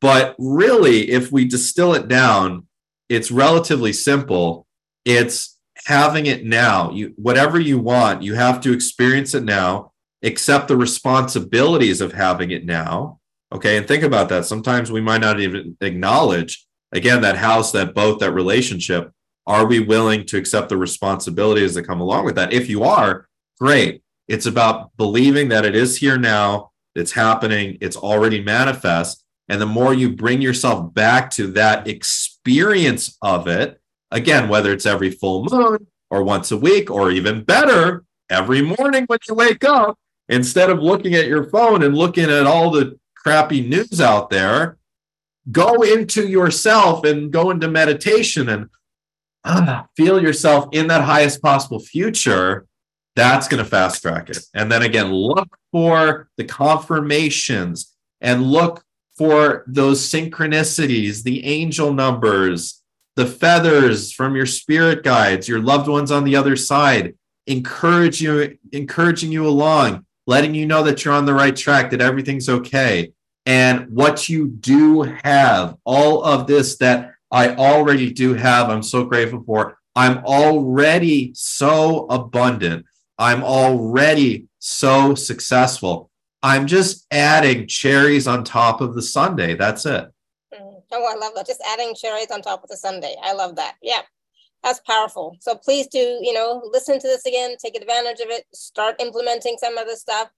But really if we distill it down it's relatively simple. It's having it now. You whatever you want you have to experience it now. Accept the responsibilities of having it now. Okay. And think about that. Sometimes we might not even acknowledge again that house that boat that relationship are we willing to accept the responsibilities that come along with that? If you are great. It's about believing that it is here now it's happening it's already manifest. And the more you bring yourself back to that experience of it, again, whether it's every full moon or once a week, or even better, every morning when you wake up, instead of looking at your phone and looking at all the crappy news out there, go into yourself and go into meditation and ah, feel yourself in that highest possible future. That's going to fast track it. And then again, look for the confirmations and look for those synchronicities, the angel numbers, the feathers from your spirit guides, your loved ones on the other side, encourage you, encouraging you along, letting you know that you're on the right track, that everything's okay. And what you do have, all of this that I already do have, I'm so grateful for. I'm already so abundant. I'm already so successful. I'm just adding cherries on top of the sundae. That's it. Mm. Oh, I love that. Just adding cherries on top of the sundae. I love that. Yeah, that's powerful. So please do, you know, listen to this again, take advantage of it, start implementing some of this stuff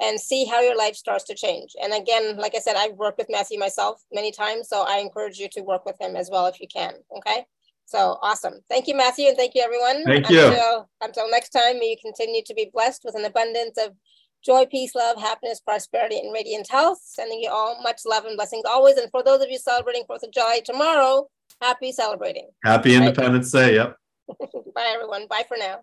and see how your life starts to change. And again, like I said, I've worked with Matthew myself many times. So I encourage you to work with him as well if you can. Okay. So awesome. Thank you, Matthew. And thank you, everyone. Thank you. Until, until next time, may you continue to be blessed with an abundance of joy, peace, love, happiness, prosperity, and radiant health. Sending you all much love and blessings always. And for those of you celebrating Fourth of July tomorrow, happy celebrating. Happy Independence Day. Yep. Bye, everyone. Bye for now.